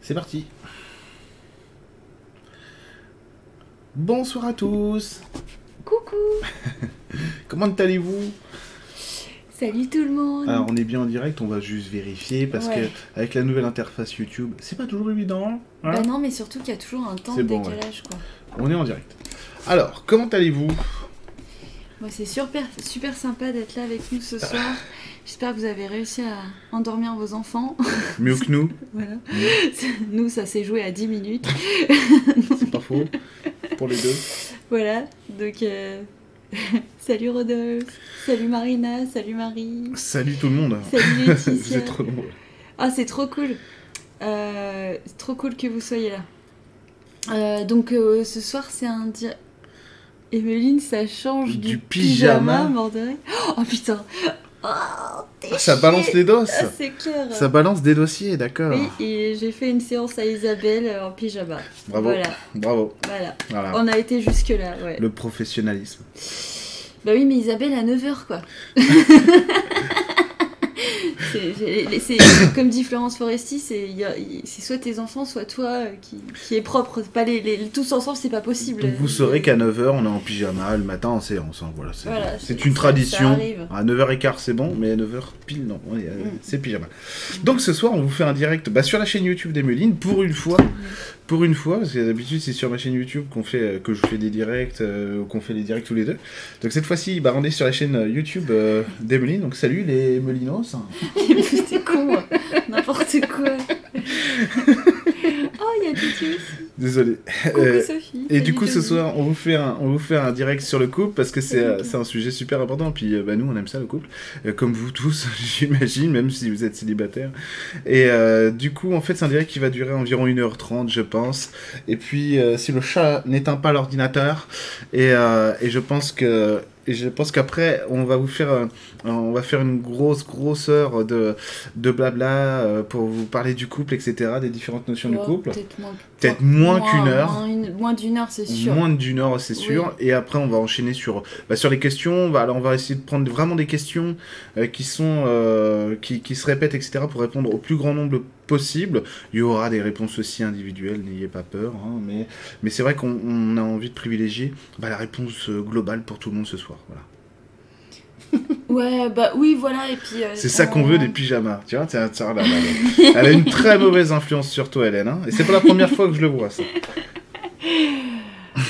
C'est parti. Bonsoir à tous. Coucou Comment allez-vous? Salut tout le monde Alors on est bien en direct, on va juste vérifier parce Ouais. que avec la nouvelle interface YouTube, c'est pas toujours évident. hein? Bah non, mais surtout qu'il y a toujours un temps de bon, décalage, quoi. On est en direct. Alors, comment allez-vous? Moi, c'est super, super sympa d'être là avec nous ce soir. J'espère que vous avez réussi à endormir vos enfants. Mieux que nous, voilà. Nous, ça s'est joué à 10 minutes. c'est pas faux. Pour les deux. Voilà. Donc, euh, salut Rodolphe. Salut Marina. Salut Marie. Salut tout le monde. Salut Vous êtes trop nombreux. Ah, c'est trop cool. Euh, c'est trop cool que vous soyez là. Euh, donc, ce soir, c'est un dia... Emeline, ça change du, Du pyjama. bordel. Oh putain. Oh, t'es Ah, ça balance les dos. Ah, c'est clair. Ça balance des dossiers, d'accord. Oui, et j'ai fait une séance à Isabelle euh, en pyjama. Bravo. Voilà, Bravo. voilà. Voilà. On a été jusque-là, ouais. Le professionnalisme. Bah oui, mais Isabelle à 9h, quoi. C'est- comme dit Florence Foresti, c'est soit tes enfants, soit toi euh, qui, qui est propre. Pas les, les- tous ensemble, c'est pas possible. Donc vous saurez qu'à 9h, on est en pyjama le matin en séance. hein, Voilà, c'est Voilà, une tradition. à 9h15, c'est bon, mais à 9h pile, non. euh, Mm. C'est pyjama. Donc ce soir, on vous fait un direct bah, sur la chaîne YouTube d'Emeline, pour une fois. Pour une fois, parce que d'habitude, c'est sur ma chaîne YouTube qu'on fait, euh, que je fais des directs, euh, qu'on fait les directs tous les deux. Donc cette fois-ci, bah, on est sur la chaîne YouTube euh, d'Emeline. Donc salut les Melinos. C'était con, hein. n'importe quoi. oh, il y a Titi aussi. Désolé. Coucou Euh, Sophie. Et du coup, ce soir, on vous fait un, on vous fait un direct sur le couple parce que c'est euh, un sujet super important. Puis euh, bah, nous, on aime ça le couple, comme vous tous, j'imagine, même si vous êtes célibataire. Et euh, du coup, en fait, c'est un direct qui va durer environ 1h30, je pense. Et puis, euh, si le chat n'éteint pas l'ordinateur, et, et je pense que et je pense qu'après, on va vous faire, on va faire une grosse, grosse heure de, de blabla euh, pour vous parler du couple, etc., des différentes notions du couple. Peut-être moins, qu'une heure. Moins, une- moins d'une heure, c'est sûr. Moins d'une heure, c'est sûr. Et après, on va enchaîner sur, bah, sur les questions. On va, alors, on va essayer de prendre vraiment des questions euh, qui sont euh, qui, qui se répètent, etc., pour répondre au plus grand nombre possible. Il y aura des réponses aussi individuelles, n'ayez pas peur. hein, mais mais c'est vrai qu'on on a envie de privilégier bah, la réponse globale pour tout le monde ce soir. Voilà. Ouais, bah oui, voilà, et puis... euh, C'est ça qu'on on- veut des pyjamas. Tu vois, tiens, tiens, là, là, là. Elle a une très mauvaise influence sur toi, Hélène. hein, et c'est pas la première fois que je le vois, ça.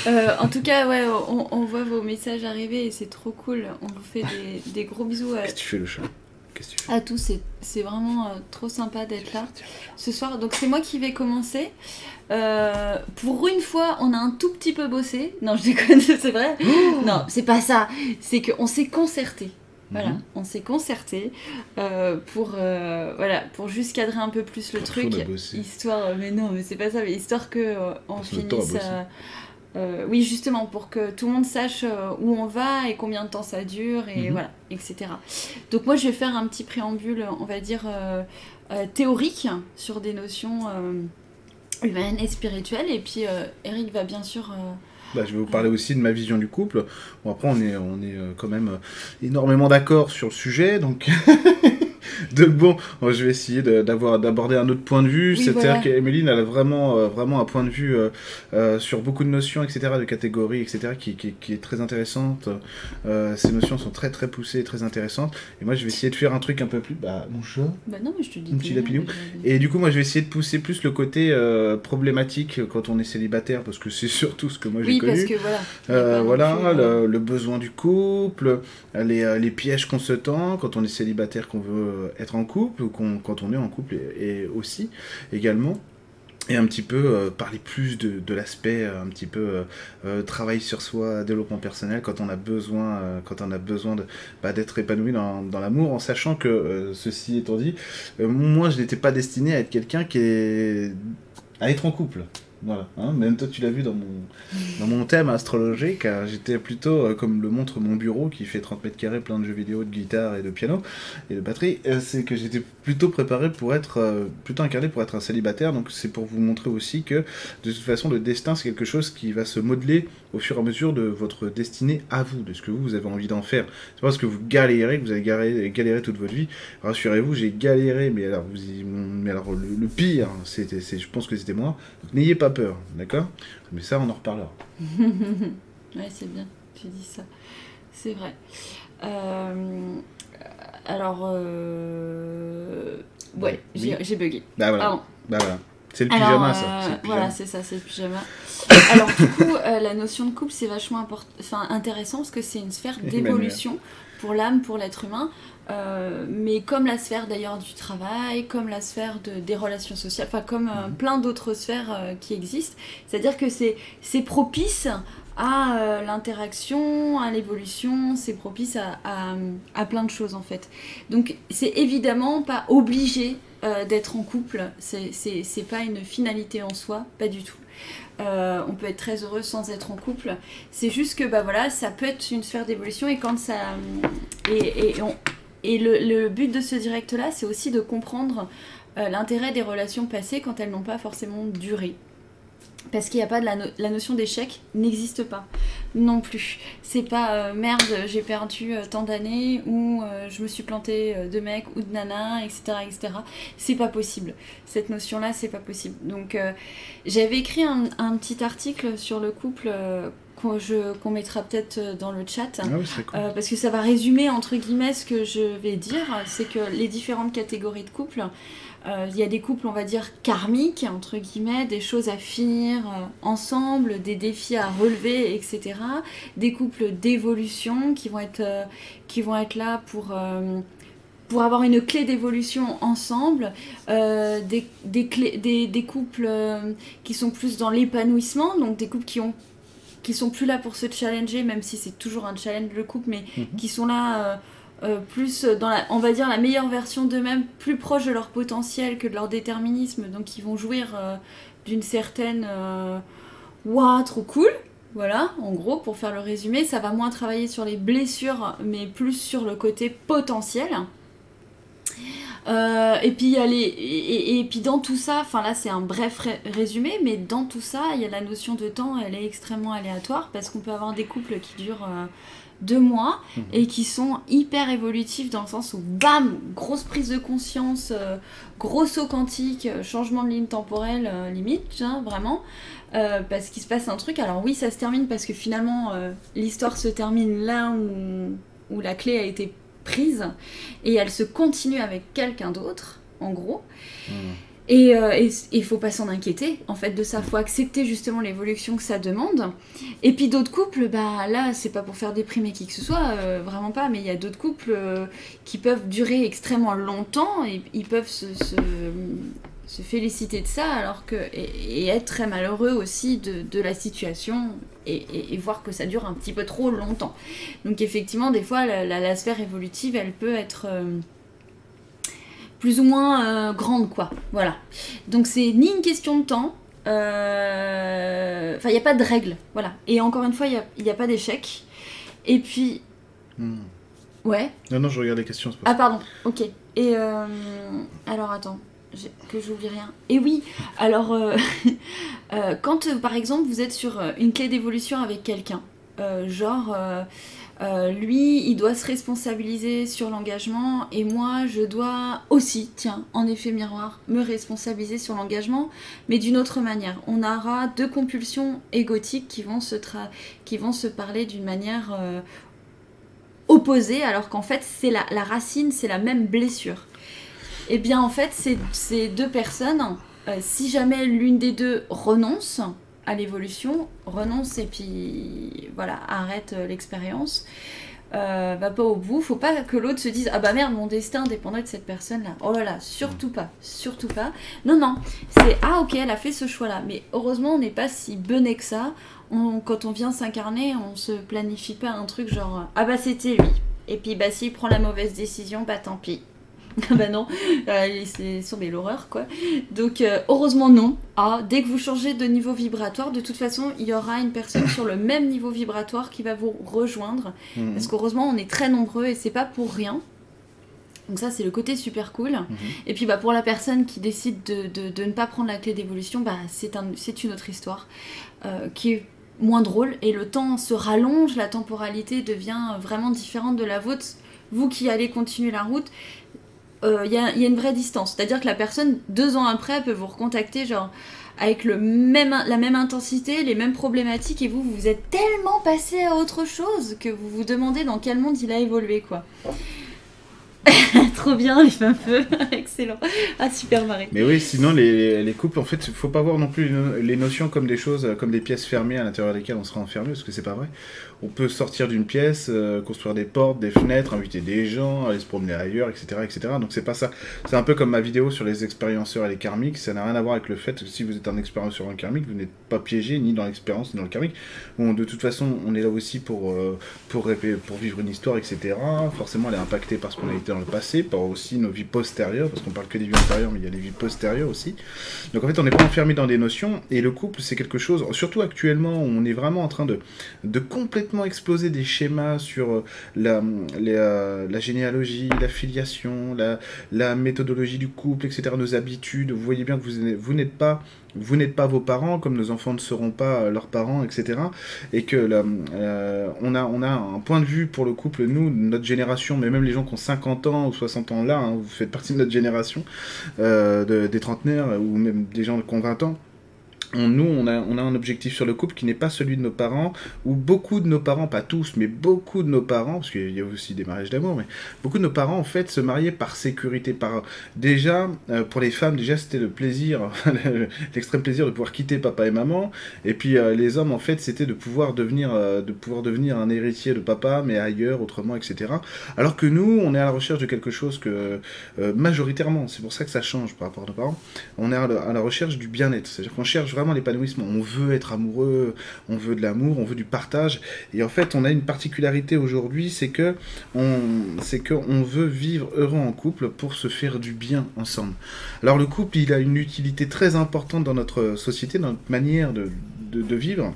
Euh, en tout cas, ouais, on, on voit vos messages arriver et c'est trop cool. On vous fait des, des gros bisous à, Qu'est-ce que tu fais, le chat? Qu'est-ce que tu fais? À tous. C'est- C'est vraiment euh, trop sympa d'être là ce soir. Donc c'est moi qui vais commencer. Euh, pour une fois, on a un tout petit peu bossé. Non, je déconne, c'est vrai. non, c'est pas ça. C'est qu'on s'est concerté. Voilà, Mhm. on s'est concerté euh, pour euh, voilà pour juste cadrer un peu plus le Pour truc, histoire. Mais non, mais c'est pas ça. Mais histoire que on à finisse. euh, oui, justement, pour que tout le monde sache euh, où on va et combien de temps ça dure et Mhm. voilà, etc. Donc moi, je vais faire un petit préambule, on va dire euh, théorique sur des notions humaines et spirituelles. Et puis euh, Eric va bien sûr. euh, Bah, je vais vous parler aussi de ma vision du couple. Bon, après, on est, on est euh, quand même énormément d'accord sur le sujet, donc. donc bon, je vais essayer d'avoir d'aborder un autre point de vue. Oui, C'est-à-dire voilà. qu'Emeline, elle a vraiment, euh, vraiment un point de vue euh, euh, sur beaucoup de notions, etc., de catégories, etc., qui, qui- qui est très intéressante. Ces notions sont très, très poussées et très intéressantes. Et moi, je vais essayer de faire un truc un peu plus. Bah, mon chat. Bah non, mais je te dis. Un petit le déjà. Et du coup, moi, je vais essayer de pousser plus le côté problématique quand on est célibataire, parce que c'est surtout ce que moi j'ai Oui, connu. parce que voilà. Euh, voilà, plus, euh, le, le besoin du couple, les, les pièges qu'on se tend quand on est célibataire, qu'on veut être en couple, quand on est en couple et, aussi également. Et un petit peu euh, parler plus de, l'aspect euh, un petit peu euh, travail sur soi, développement personnel, quand on a besoin, quand on a besoin de bah, d'être épanoui dans, dans l'amour, en sachant que ceci étant dit, moi je n'étais pas destiné à être quelqu'un qui est à être en couple. Voilà, hein, même toi tu l'as vu dans mon, dans mon thème astrologique, euh, j'étais plutôt, euh, comme le montre mon bureau qui fait 30 mètres carrés, plein de jeux vidéo, de guitare et de piano et de batterie, euh, c'est que j'étais plutôt préparé pour être, euh, plutôt incarné pour être un célibataire, donc c'est pour vous montrer aussi que de toute façon le destin c'est quelque chose qui va se modeler au fur et à mesure de votre destinée à vous, de ce que vous, avez envie d'en faire. C'est pas parce que vous galérez que vous avez galéré, toute votre vie. Rassurez-vous, j'ai galéré, mais alors, vous, mais alors le, pire, c'était, je pense que c'était moi. n'ayez pas peur, d'accord? Mais ça, on en reparlera. ouais, c'est bien, tu dis ça. C'est vrai. Euh, alors, euh, ouais, j'ai bugué. Bah voilà. Bah voilà. C'est le pyjama, ça. Euh, voilà, c'est ça, c'est le pyjama. Alors, du coup, euh, la notion de couple, c'est vachement enfin, intéressant parce que c'est une sphère d'évolution pour l'âme, pour l'être humain. Euh, mais comme la sphère d'ailleurs du travail, comme la sphère de, des relations sociales, enfin comme mhm. plein d'autres sphères qui existent. C'est-à-dire que c'est propice à l'interaction, à l'évolution, c'est propice à, à, à, plein de choses en fait. Donc c'est évidemment pas obligé euh, d'être en couple. C'est pas une finalité en soi, pas du tout. Euh, on peut être très heureux sans être en couple. C'est juste que bah voilà, ça peut être une sphère d'évolution et quand ça et, et, le, but de ce direct là, c'est aussi de comprendre euh, l'intérêt des relations passées quand elles n'ont pas forcément duré parce qu'il n'y a pas de la, notion d'échec n'existe pas non plus. C'est pas euh, merde, j'ai perdu euh, tant d'années ou euh, je me suis planté de mec ou de nana, etc. etc. C'est pas possible. Cette notion-là, c'est pas possible. Donc j'avais écrit un, petit article sur le couple qu'on mettra peut-être dans le chat. Ah parce que ça va résumer entre guillemets ce que je vais dire. C'est que les différentes catégories de couples. Euh, il y a des couples, on va dire, karmiques, entre guillemets, des choses à finir euh, ensemble, des défis à relever, etc. Des couples d'évolution qui, vont être, euh, qui vont être là pour, pour avoir une clé d'évolution ensemble. Des, des, clés, des, des, couples qui sont plus dans l'épanouissement, donc des couples qui ont qui sont plus là pour se challenger, même si c'est toujours un challenge le couple, mais mhm. qui sont là euh, plus dans la, on va dire la meilleure version d'eux-mêmes, plus proche de leur potentiel que de leur déterminisme, donc ils vont jouir euh, d'une certaine euh, waouh trop cool. Voilà, en gros, pour faire le résumé, ça va moins travailler sur les blessures, mais plus sur le côté potentiel. et, et, puis dans tout ça, enfin là c'est un bref résumé, mais dans tout ça, il y a la notion de temps, elle est extrêmement aléatoire parce qu'on peut avoir des couples qui durent deux mois mhm. et qui sont hyper évolutifs dans le sens où bam, grosse prise de conscience, euh, gros saut quantique, euh, changement de ligne temporelle euh, limite, hein, vraiment. parce qu'il se passe un truc. Alors oui, ça se termine parce que finalement l'histoire se termine là où, où, la clé a été prise et elle se continue avec quelqu'un d'autre, en gros. Mhm. Et euh, il faut pas s'en inquiéter, en fait, de ça. Faut accepter justement l'évolution que ça demande. Et puis d'autres couples, bah là, c'est pas pour faire déprimer qui que ce soit, euh, vraiment pas, mais il y a d'autres couples euh, qui peuvent durer extrêmement longtemps et ils peuvent se, féliciter de ça, alors que. Et, être très malheureux aussi de, la situation et, voir que ça dure un petit peu trop longtemps. Donc effectivement, des fois, la, sphère évolutive, elle peut être plus ou moins euh, grande, quoi. Voilà. Donc c'est ni une question de temps, euh, enfin il n'y a pas de règle, voilà. Et encore une fois, il n'y a, pas d'échec. Et puis... Hmm. Ouais. Non, non, je regarde les questions. Ah pardon, ok. Et euh, alors attends, que j'oublie rien. Et oui, alors quand par exemple vous êtes sur une clé d'évolution avec quelqu'un, genre euh, lui, il doit se responsabiliser sur l'engagement et moi, je dois aussi, tiens, en effet miroir, me responsabiliser sur l'engagement, mais d'une autre manière. On aura deux compulsions égotiques qui vont se, qui vont se parler d'une manière euh, opposée, alors qu'en fait, c'est la, racine, c'est la même blessure. Eh bien, en fait, ces, deux personnes, euh, si jamais l'une des deux renonce, à l'évolution, renonce et puis voilà, arrête euh, l'expérience. Euh, va pas au bout, faut pas que l'autre se dise ah bah merde mon destin dépendrait de cette personne là. Oh là là, surtout pas, surtout pas. Non non, c'est ah ok elle a fait ce choix là, mais heureusement on n'est pas si bené que ça. quand on vient s'incarner, on se planifie pas un truc genre ah bah c'était lui. Et puis bah s'il prend la mauvaise décision, bah tant pis. Ah bah non, euh, c'est sur l'horreur quoi. Donc euh, heureusement non. Ah, dès que vous changez de niveau vibratoire, de toute façon, il y aura une personne sur le même niveau vibratoire qui va vous rejoindre. Mhm. Parce qu'heureusement, on est très nombreux et c'est pas pour rien. Donc ça, c'est le côté super cool. Mhm. Et puis bah, pour la personne qui décide de, de, ne pas prendre la clé d'évolution, bah, c'est un, une autre histoire euh, qui est moins drôle et le temps se rallonge, la temporalité devient vraiment différente de la vôtre. Vous qui allez continuer la route, il y, y, a une vraie distance. C'est-à-dire que la personne, deux ans après, peut vous recontacter, genre avec le même, la même intensité, les mêmes problématiques, et vous, vous êtes tellement passé à autre chose que vous vous demandez dans quel monde il a évolué, quoi. Trop bien, les femmes feu, excellent. Ah, super marré. Mais oui, sinon, les, les couples, en fait, faut pas voir non plus les notions comme des choses, comme des pièces fermées à l'intérieur desquelles on sera enfermé, parce que c'est pas vrai on peut sortir d'une pièce, euh, construire des portes, des fenêtres, inviter des gens, aller se promener ailleurs, etc. etc. Donc c'est pas ça. C'est un peu comme ma vidéo sur les expérienceurs et les karmiques. Ça n'a rien à voir avec le fait que si vous êtes un expérienceur ou un karmique, vous n'êtes pas piégé ni dans l'expérience ni dans le karmique. Bon, de toute façon, on est là aussi pour, euh, pour, pour vivre une histoire, etc. Forcément, elle est impactée par ce qu'on a été dans le passé, par aussi nos vies postérieures, parce qu'on parle que des vies antérieures, mais il y a les vies postérieures aussi. Donc en fait, on n'est pas enfermé dans des notions. Et le couple, c'est quelque chose, surtout actuellement, où on est vraiment en train de, de complètement exploser des schémas sur euh, la, euh, la généalogie, la filiation, la, la, méthodologie du couple, etc., nos habitudes. Vous voyez bien que vous, vous n'êtes pas vous n'êtes pas vos parents, comme nos enfants ne seront pas leurs parents, etc. Et que euh, on, a, on a un point de vue pour le couple, nous, notre génération, mais même les gens qui ont 50 ans ou 60 ans là, hein, vous faites partie de notre génération, des trentenaires, ou même des gens qui ont 20 ans nous, on a, on a un objectif sur le couple qui n'est pas celui de nos parents, ou beaucoup de nos parents, pas tous, mais beaucoup de nos parents, parce qu'il y a aussi des mariages d'amour, mais beaucoup de nos parents, en fait, se mariaient par sécurité. Par... Déjà, euh, pour les femmes, déjà, c'était le plaisir, l'extrême plaisir de pouvoir quitter papa et maman, et puis euh, les hommes, en fait, c'était de pouvoir devenir, euh, de pouvoir devenir un héritier de papa, mais ailleurs, autrement, etc. Alors que nous, on est à la recherche de quelque chose que, majoritairement, c'est pour ça que ça change par rapport à nos parents, on est à la, à la recherche du bien-être, c'est-à-dire qu'on cherche l'épanouissement. On veut être amoureux, on veut de l'amour, on veut du partage. Et en fait, on a une particularité aujourd'hui, c'est que on, c'est que on veut vivre heureux en couple pour se faire du bien ensemble. Alors le couple, il a une utilité très importante dans notre société, dans notre manière de, de, vivre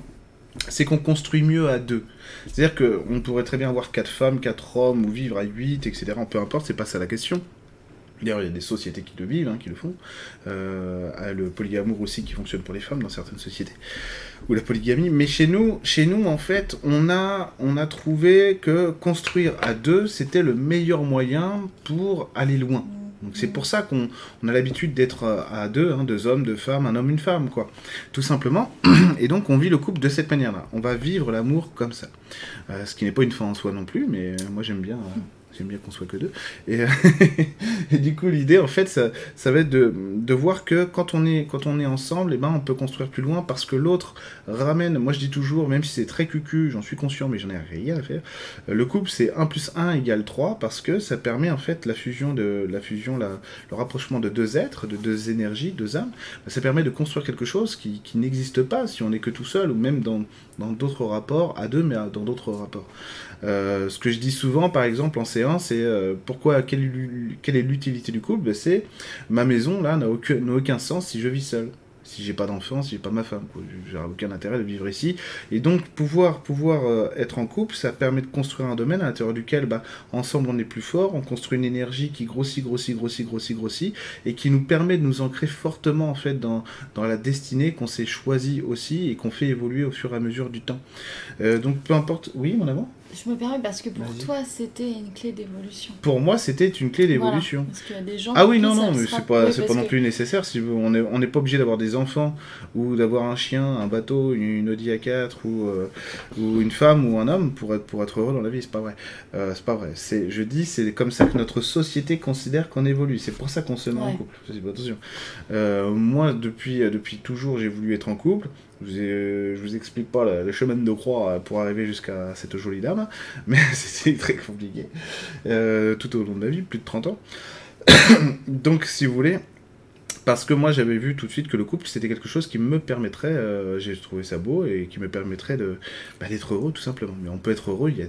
c'est qu'on construit mieux à deux. C'est-à-dire qu'on pourrait très bien avoir quatre femmes, quatre hommes, ou vivre à huit, etc. Peu importe, c'est pas ça la question. D'ailleurs, il y a des sociétés qui le vivent, hein, qui le font. Euh, le polyamour aussi qui fonctionne pour les femmes dans certaines sociétés. Ou la polygamie. Mais chez nous, chez nous en fait, on a, on a trouvé que construire à deux, c'était le meilleur moyen pour aller loin. Donc c'est pour ça qu'on a l'habitude d'être à deux, hein, deux hommes, deux femmes, un homme, une femme, quoi. Tout simplement. Et donc on vit le couple de cette manière-là. On va vivre l'amour comme ça. Euh, ce qui n'est pas une fin en soi non plus, mais moi j'aime bien. Euh, J'aime bien qu'on soit que deux. Et, et du coup, l'idée, en fait, ça, ça va être de, de, voir que quand on est, quand on est ensemble, eh ben, on peut construire plus loin parce que l'autre ramène. Moi, je dis toujours, même si c'est très cucu, j'en suis conscient, mais j'en ai rien à faire. Le couple, c'est 1 plus 1 égale 3 parce que ça permet, en fait, la fusion, de, la fusion la, le rapprochement de deux êtres, de deux énergies, deux âmes. Ça permet de construire quelque chose qui, qui n'existe pas si on est que tout seul ou même dans d'autres rapports, à deux, mais dans d'autres rapports. Euh, ce que je dis souvent, par exemple, en séance, c'est euh, pourquoi, quelle, est l'utilité du couple? Ben, C'est ma maison, là, n'a aucun, aucun sens si je vis seul si j'ai pas d'enfant, si j'ai pas ma femme, j'ai aucun intérêt de vivre ici. Et donc pouvoir pouvoir euh, être en couple, ça permet de construire un domaine à l'intérieur duquel, bah, ensemble on est plus fort, on construit une énergie qui grossit, grossit, grossit, grossit, grossit, et qui nous permet de nous ancrer fortement en fait dans, dans la destinée qu'on s'est choisi aussi et qu'on fait évoluer au fur et à mesure du temps. donc peu importe, oui mon amour je me permets parce que pour toi, c'était une clé d'évolution. Pour moi, c'était une clé d'évolution. parce qu'il y a des gens. Ah oui, non, non, mais c'est pas, c'est pas non plus nécessaire. Si on n'est on pas obligé d'avoir des enfants ou d'avoir un chien, un bateau, une Audi A4 ou, euh, ou une femme ou un homme pour être, pour être heureux dans la vie. C'est pas vrai. Euh, c'est pas vrai. C'est, je dis, c'est comme ça que notre société considère qu'on évolue. C'est pour ça qu'on se met en couple. Attention. Euh, moi, depuis, depuis toujours, j'ai voulu être en couple. Je vous, euh, vous explique pas le, chemin de croix pour arriver jusqu'à cette jolie dame, mais c'est très compliqué. Euh, tout au long de ma vie, plus de 30 ans. Donc, si vous voulez, parce que moi j'avais vu tout de suite que le couple c'était quelque chose qui me permettrait, euh, j'ai trouvé ça beau et qui me permettrait bah, d'être heureux tout simplement. Mais on peut être heureux, il y a,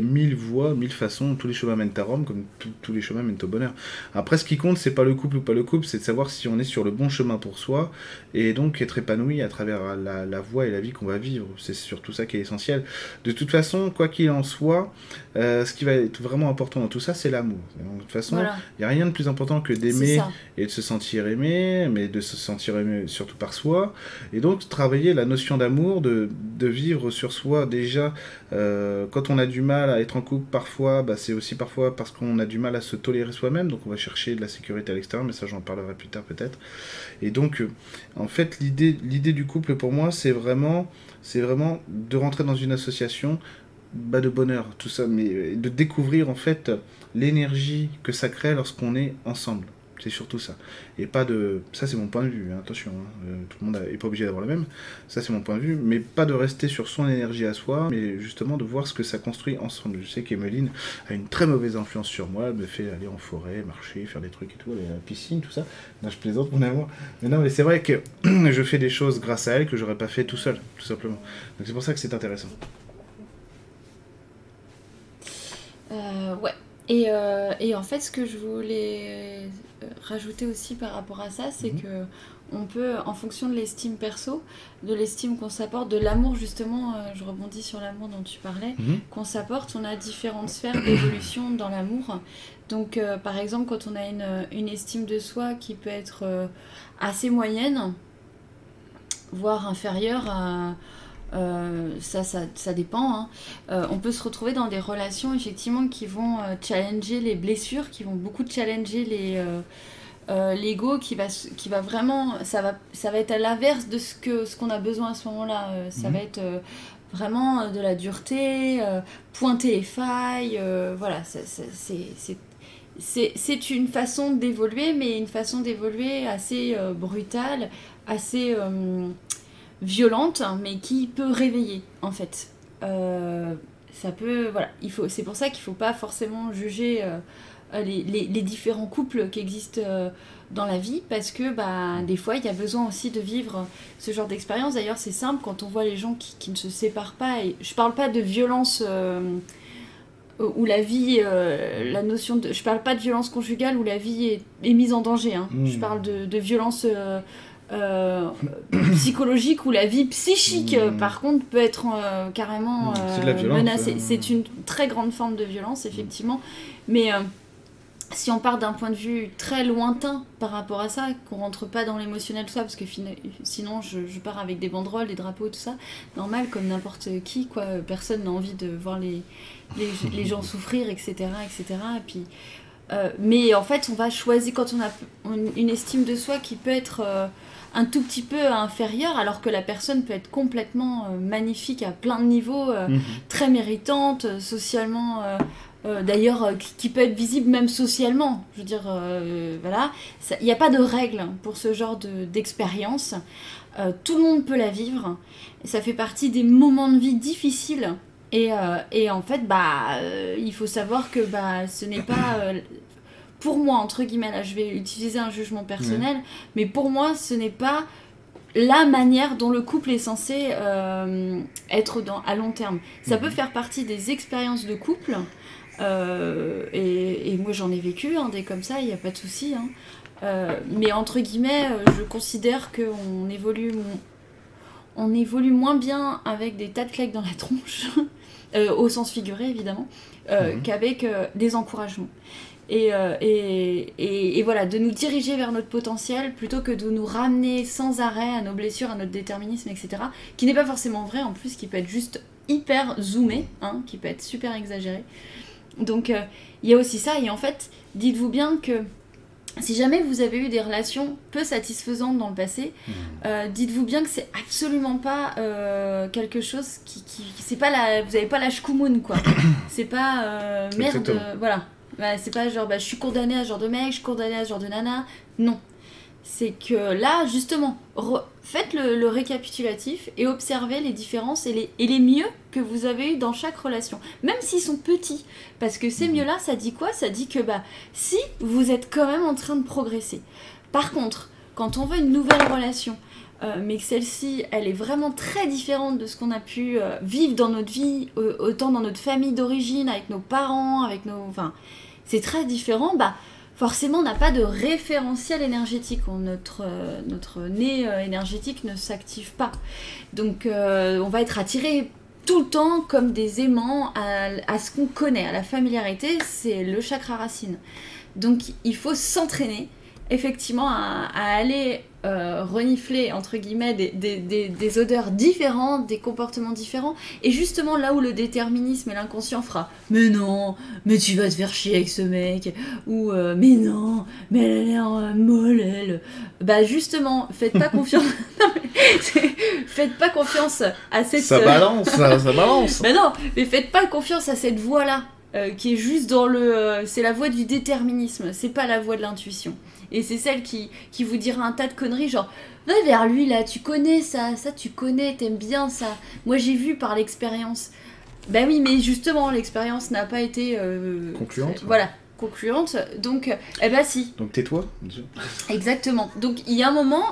y a mille voies, mille façons, tous les chemins mènent à Rome, comme tous les chemins mènent au bonheur. Après, ce qui compte, c'est pas le couple ou pas le couple, c'est de savoir si on est sur le bon chemin pour soi, et donc être épanoui à travers la, la voie et la vie qu'on va vivre. C'est surtout ça qui est essentiel. De toute façon, quoi qu'il en soit, euh, ce qui va être vraiment important dans tout ça, c'est l'amour. De toute façon, il n'y a rien de plus important que d'aimer et de se sentir aimé, mais de se sentir aimé surtout par soi. Et donc, travailler la notion d'amour, de, de, vivre sur soi déjà. Euh, quand on a du mal à être en couple, parfois, bah, c'est aussi parfois parce qu'on a du mal à se tolérer soi-même. Donc, on va chercher de la sécurité à l'extérieur, mais ça, j'en parlerai plus tard peut-être. Et donc, euh, en fait, l'idée du couple pour moi, c'est vraiment, vraiment de rentrer dans une association bah, de bonheur, tout ça, mais de découvrir en fait l'énergie que ça crée lorsqu'on est ensemble. C'est surtout ça. Et pas de. Ça, c'est mon point de vue, hein, attention. Hein. Euh, tout le monde n'est pas obligé d'avoir le même. Ça, c'est mon point de vue. Mais pas de rester sur son énergie à soi, mais justement de voir ce que ça construit ensemble. Je sais qu'Emeline a une très mauvaise influence sur moi. Elle me fait aller en forêt, marcher, faire des trucs et tout, aller à la piscine, tout ça. Je plaisante, mon amour. Mais non, mais c'est vrai que je fais des choses grâce à elle que j'aurais pas fait tout seul, tout simplement. Donc c'est pour ça que c'est intéressant. Euh, ouais. Et, euh, et, en fait, ce que je voulais euh, rajouter aussi par rapport à ça, c'est mhm. que on peut, en fonction de l'estime perso, de l'estime qu'on s'apporte, de l'amour justement, je rebondis sur l'amour dont tu parlais, mhm. qu'on s'apporte, on a différentes sphères d'évolution dans l'amour. Donc par exemple, quand on a une, une, estime de soi qui peut être assez moyenne, voire inférieure à euh, ça, ça, ça, dépend. Hein. Euh, on peut se retrouver dans des relations effectivement qui vont euh, challenger les blessures, qui vont beaucoup challenger les l'ego, qui va qui va vraiment ça va ça va être à l'inverse de ce que ce qu'on a besoin à ce moment-là. ça mhm. va être vraiment de la dureté, pointer les failles. voilà, c'est une façon d'évoluer, mais une façon d'évoluer assez brutale, assez violente, mais qui peut réveiller, en fait. Euh, ça peut, voilà, il faut, c'est pour ça qu'il faut pas forcément juger euh, les, les, différents couples qui existent euh, dans la vie, parce que bah, des fois, il y a besoin aussi de vivre ce genre d'expérience. D'ailleurs, c'est simple quand on voit les gens qui, qui, ne se séparent pas, et je parle pas de violence où la vie, la notion de. Je parle pas de violence conjugale où la vie est, est mise en danger. Hein. Je mmh. parle de, de violence euh, psychologique ou la vie psychique, hmm. par contre, peut être euh, carrément hmm, euh, menacée. C'est une très grande forme de violence, effectivement. Mais si on part d'un point de vue très lointain par rapport à ça, qu'on rentre pas dans l'émotionnel, tout ça, parce que sinon je, pars avec des banderoles, des drapeaux, tout ça, normal, comme n'importe qui, quoi. Personne n'a envie de voir les, les, les, gens souffrir, etc. etc. Et puis, mais en fait, on va choisir quand on a une, estime de soi qui peut être un tout petit peu inférieure, alors que la personne peut être complètement euh, magnifique à plein de niveaux, euh, mhm. très méritante, euh, socialement. D'ailleurs, qui, peut être visible même socialement. Je veux dire, voilà. Il n'y a pas de règle pour ce genre d'expérience. tout le monde peut la vivre. Ça fait partie des moments de vie difficiles et, et, en fait, bah, il faut savoir que bah, ce n'est pas pour moi, entre guillemets, là je vais utiliser un jugement personnel, mais pour moi ce n'est pas la manière dont le couple est censé euh, être dans, à long terme. Ça peut mhm. faire partie des expériences de couple, euh, et, moi j'en ai vécu hein, des comme ça, il n'y a pas de souci. Hein. Euh, mais entre guillemets, je considère qu'on évolue, on évolue moins bien avec des tas de claques dans la tronche, au sens figuré évidemment, mhm. qu'avec des encouragements. Euh, et, et, et, voilà, de nous diriger vers notre potentiel plutôt que de nous ramener sans arrêt à nos blessures, à notre déterminisme, etc. Qui n'est pas forcément vrai en plus, qui peut être juste hyper zoomé, hein, qui peut être super exagéré. Donc euh, il y a aussi ça, et en fait, dites-vous bien que si jamais vous avez eu des relations peu satisfaisantes dans le passé, mmh. euh, dites-vous bien que c'est absolument pas quelque chose qui, qui, c'est pas la, vous avez pas la shkumun quoi. c'est pas merde, voilà. Bah, c'est pas genre, bah, je suis condamnée à ce genre de mec, je suis condamnée à ce genre de nana. Non. C'est que là, justement, faites le, récapitulatif et observez les différences et les, et les mieux que vous avez eu dans chaque relation. Même s'ils sont petits. Parce que ces mhm. mieux-là, ça dit quoi? Ça dit que bah, si vous êtes quand même en train de progresser. Par contre, quand on veut une nouvelle relation, euh, mais que celle-ci, elle est vraiment très différente de ce qu'on a pu euh, vivre dans notre vie, euh, autant dans notre famille d'origine, avec nos parents, avec nos... Enfin, c'est très différent, bah forcément on n'a pas de référentiel énergétique, notre, euh, notre nez euh, énergétique ne s'active pas. Donc euh, on va être attiré tout le temps comme des aimants à, à ce qu'on connaît, à la familiarité, c'est le chakra racine. Donc il faut s'entraîner effectivement à, à aller euh, renifler entre guillemets des, des- des- des odeurs différentes, des comportements différents, et justement là où le déterminisme et l'inconscient fera mais non, mais tu vas te faire chier avec ce mec, ou euh, mais non, mais elle a l'air euh, molle elle, bah justement faites pas confiance, Non, mais c'est- faites pas confiance à cette Ça balance, ça, ça balance. mais non, mais faites pas confiance à cette voix-là, euh, qui est juste dans le. euh, c'est la voix du déterminisme, c'est pas la voix de l'intuition. Et c'est celle qui, qui vous dira un tas de conneries, genre, va vers lui là, tu connais ça, ça tu connais, t'aimes bien ça. Moi j'ai vu par l'expérience. Ben oui, mais justement, l'expérience n'a pas été. euh, Concluante. Voilà, concluante. Donc, eh ben si, Donc tais-toi. Exactement. Donc il y a un moment,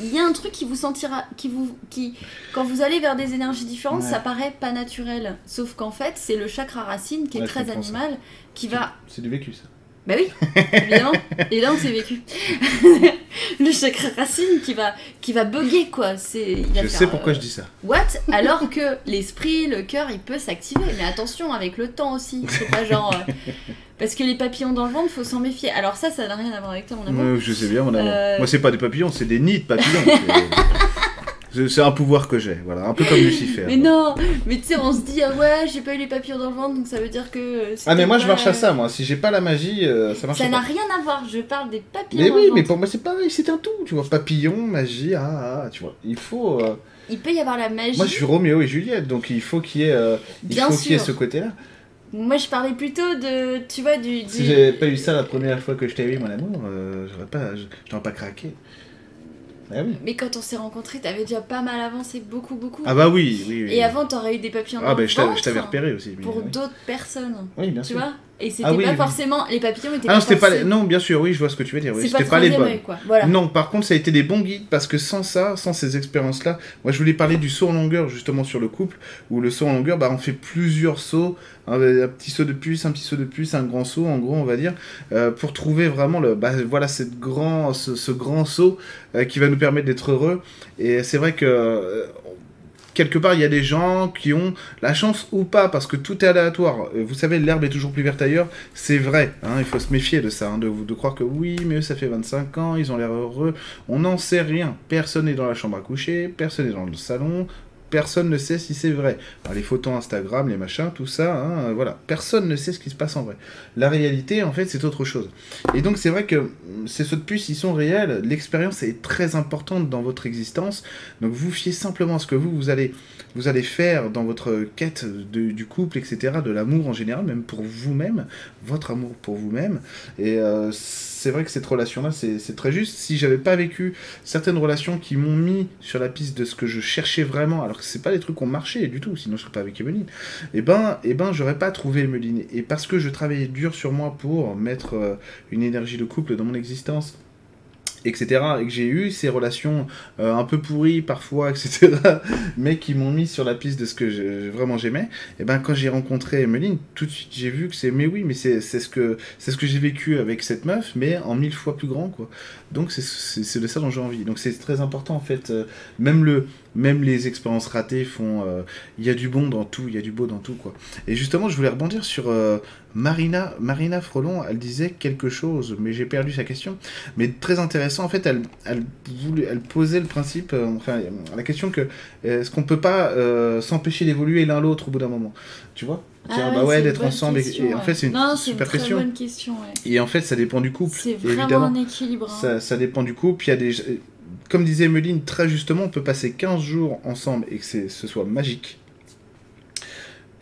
il y a un truc qui vous sentira, qui vous, qui, quand vous allez vers des énergies différentes, Ouais. ça paraît pas naturel. Sauf qu'en fait, c'est le chakra racine qui est Ouais, très ça. animal, qui va. C'est du vécu ça. Bah oui, évidemment. Et là, on s'est vécu. le chakra racine qui va, qui va bugger quoi. C'est. il va Je faire, sais pourquoi euh, je dis ça. What? Alors que l'esprit, le cœur, il peut s'activer. Mais attention avec le temps aussi. C'est pas genre. euh, Parce que les papillons dans le ventre, faut s'en méfier. Alors ça, ça n'a rien à voir avec toi, mon amour. Ouais, je sais bien, mon amour. Euh, Moi, c'est pas des papillons, c'est des nids de papillons. C'est- un pouvoir que j'ai, voilà, un peu comme Lucifer. Mais non, mais tu sais, on se dit, ah ouais, j'ai pas eu les papillons dans le ventre, donc ça veut dire que. euh, Ah, mais moi, je marche à ça, moi. Si j'ai pas la magie, euh, ça marche Ça n'a pas. rien à voir, je parle des papillons. Mais dans oui, le mais ventre. pour moi, c'est pareil, c'est un tout, tu vois. Papillon, magie, ah, ah, tu vois. Il faut. euh, Il peut y avoir la magie. Moi, je suis Roméo et Juliette, donc il faut qu'il y ait, euh, il Bien faut qu'il y ait ce côté-là. Moi, je parlais plutôt de. Tu vois, du. Si du- j'avais pas eu ça la première fois que je t'ai vu, mon amour, euh, j'aurais pas, j'aurais pas craqué. Ah oui. Mais quand on s'est rencontrés, t'avais déjà pas mal avancé, beaucoup, beaucoup. Ah bah oui, oui, oui. Et avant, t'aurais eu des papillons ah dans bah je t'avais- repéré aussi. mais pour oui. d'autres personnes. Oui, bien Tu sûr. vois? Et c'était Ah oui, pas oui. forcément. Les papillons étaient Ah non, pas les... forcés. non, bien sûr, oui, je vois ce que tu veux dire. Oui, C'est pas c'était pas les troisième bonnes. œil, quoi. Voilà. Non, par contre, ça a été des bons guides parce que sans ça, sans ces expériences-là, moi je voulais parler du saut en longueur justement sur le couple, où le saut en longueur, bah, on fait plusieurs sauts, un, un petit saut de puce, un petit saut de puce, un grand saut, en gros, on va dire, euh, pour trouver vraiment le, bah, voilà, cette grand, ce, ce grand saut euh, qui va nous permettre d'être heureux. Et c'est vrai que euh, quelque part, il y a des gens qui ont la chance ou pas, parce que tout est aléatoire. Euh, Vous savez, l'herbe est toujours plus verte ailleurs, c'est vrai, hein, il faut se méfier de ça, hein, de, de croire que oui, mais eux, ça fait 25 ans, ils ont l'air heureux. On n'en sait rien. Personne n'est dans la chambre à coucher, personne n'est dans le salon, personne ne sait si c'est vrai. Les photos Instagram, les machins, tout ça, hein, euh, voilà. Personne ne sait ce qui se passe en vrai. La réalité, en fait, c'est autre chose. Et donc, c'est vrai que hum, ces sauts de puce, ils sont réels. L'expérience est très importante dans votre existence. Donc, vous fiez simplement à ce que vous, vous allez, vous allez faire dans votre quête du couple, etc., de l'amour en général, même pour vous-même, votre amour pour vous-même. Et euh, c'est vrai que cette relation-là, c'est très juste. Si j'avais pas vécu certaines relations qui m'ont mis sur la piste de ce que je cherchais vraiment, alors que c'est pas des trucs qui ont marché du tout, sinon je serais pas avec Emeline, et ben, et ben j'aurais pas trouvé Emeline. Et parce que je travaillais dur sur moi pour mettre euh, une énergie de couple dans mon existence, etc., et que j'ai eu ces relations euh, un peu pourries parfois, etc., mais qui m'ont mis sur la piste de ce que vraiment j'aimais, et ben quand j'ai rencontré Emeline, tout de suite j'ai vu que c'est, mais oui, mais c'est ce que, c'est ce que j'ai vécu avec cette meuf, mais en mille fois plus grand, quoi. Donc c'est de ça dont j'ai envie. Donc c'est très important en fait. euh, même le, même les expériences ratées font. euh, Il y a du bon dans tout, il y a du beau dans tout quoi. Et justement, je voulais rebondir sur euh, Marina, Marina Frelon. Elle disait quelque chose, mais j'ai perdu sa question. Mais très intéressant en fait. Elle, elle voulait, elle posait le principe, euh, enfin la question que est-ce qu'on peut pas s'empêcher d'évoluer l'un l'autre au bout d'un moment, tu vois? Ah bah ouais, ouais, c'est une d'être ensemble. et- question, et, en ouais. fait, c'est une Non, c'est une super très question. bonne question, ouais. Et en fait, ça dépend du couple. C'est vraiment évidemment. un équilibre. hein. Ça, ça dépend du couple. Il y a des, comme disait Emeline très justement, on peut passer 15 jours ensemble et que ce soit magique.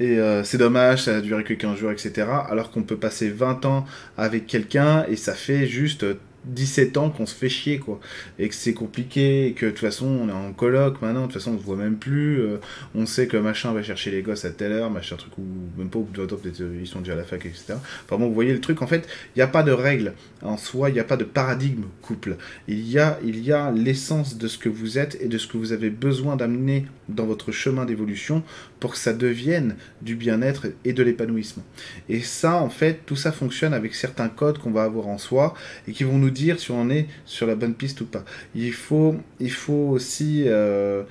Et euh, c'est dommage, ça a duré que 15 jours, etc. Alors qu'on peut passer 20 ans avec quelqu'un et ça fait juste 17 ans qu'on se fait chier, quoi. Et que c'est compliqué, et que de toute façon, on est en coloc maintenant, de toute façon, on se voit même plus. euh, on sait que machin va chercher les gosses à telle heure, machin truc, ou même pas, ou peut-être ils sont déjà à la fac, etc. Enfin bon, vous voyez le truc, en fait, il n'y a pas de règle en soi, il n'y a pas de paradigme couple. Il y a, il y a l'essence de ce que vous êtes et de ce que vous avez besoin d'amener dans votre chemin d'évolution pour que ça devienne du bien-être et de l'épanouissement. Et ça, en fait, tout ça fonctionne avec certains codes qu'on va avoir en soi et qui vont nous dire si on est sur la bonne piste ou pas. Il faut, il faut aussi euh,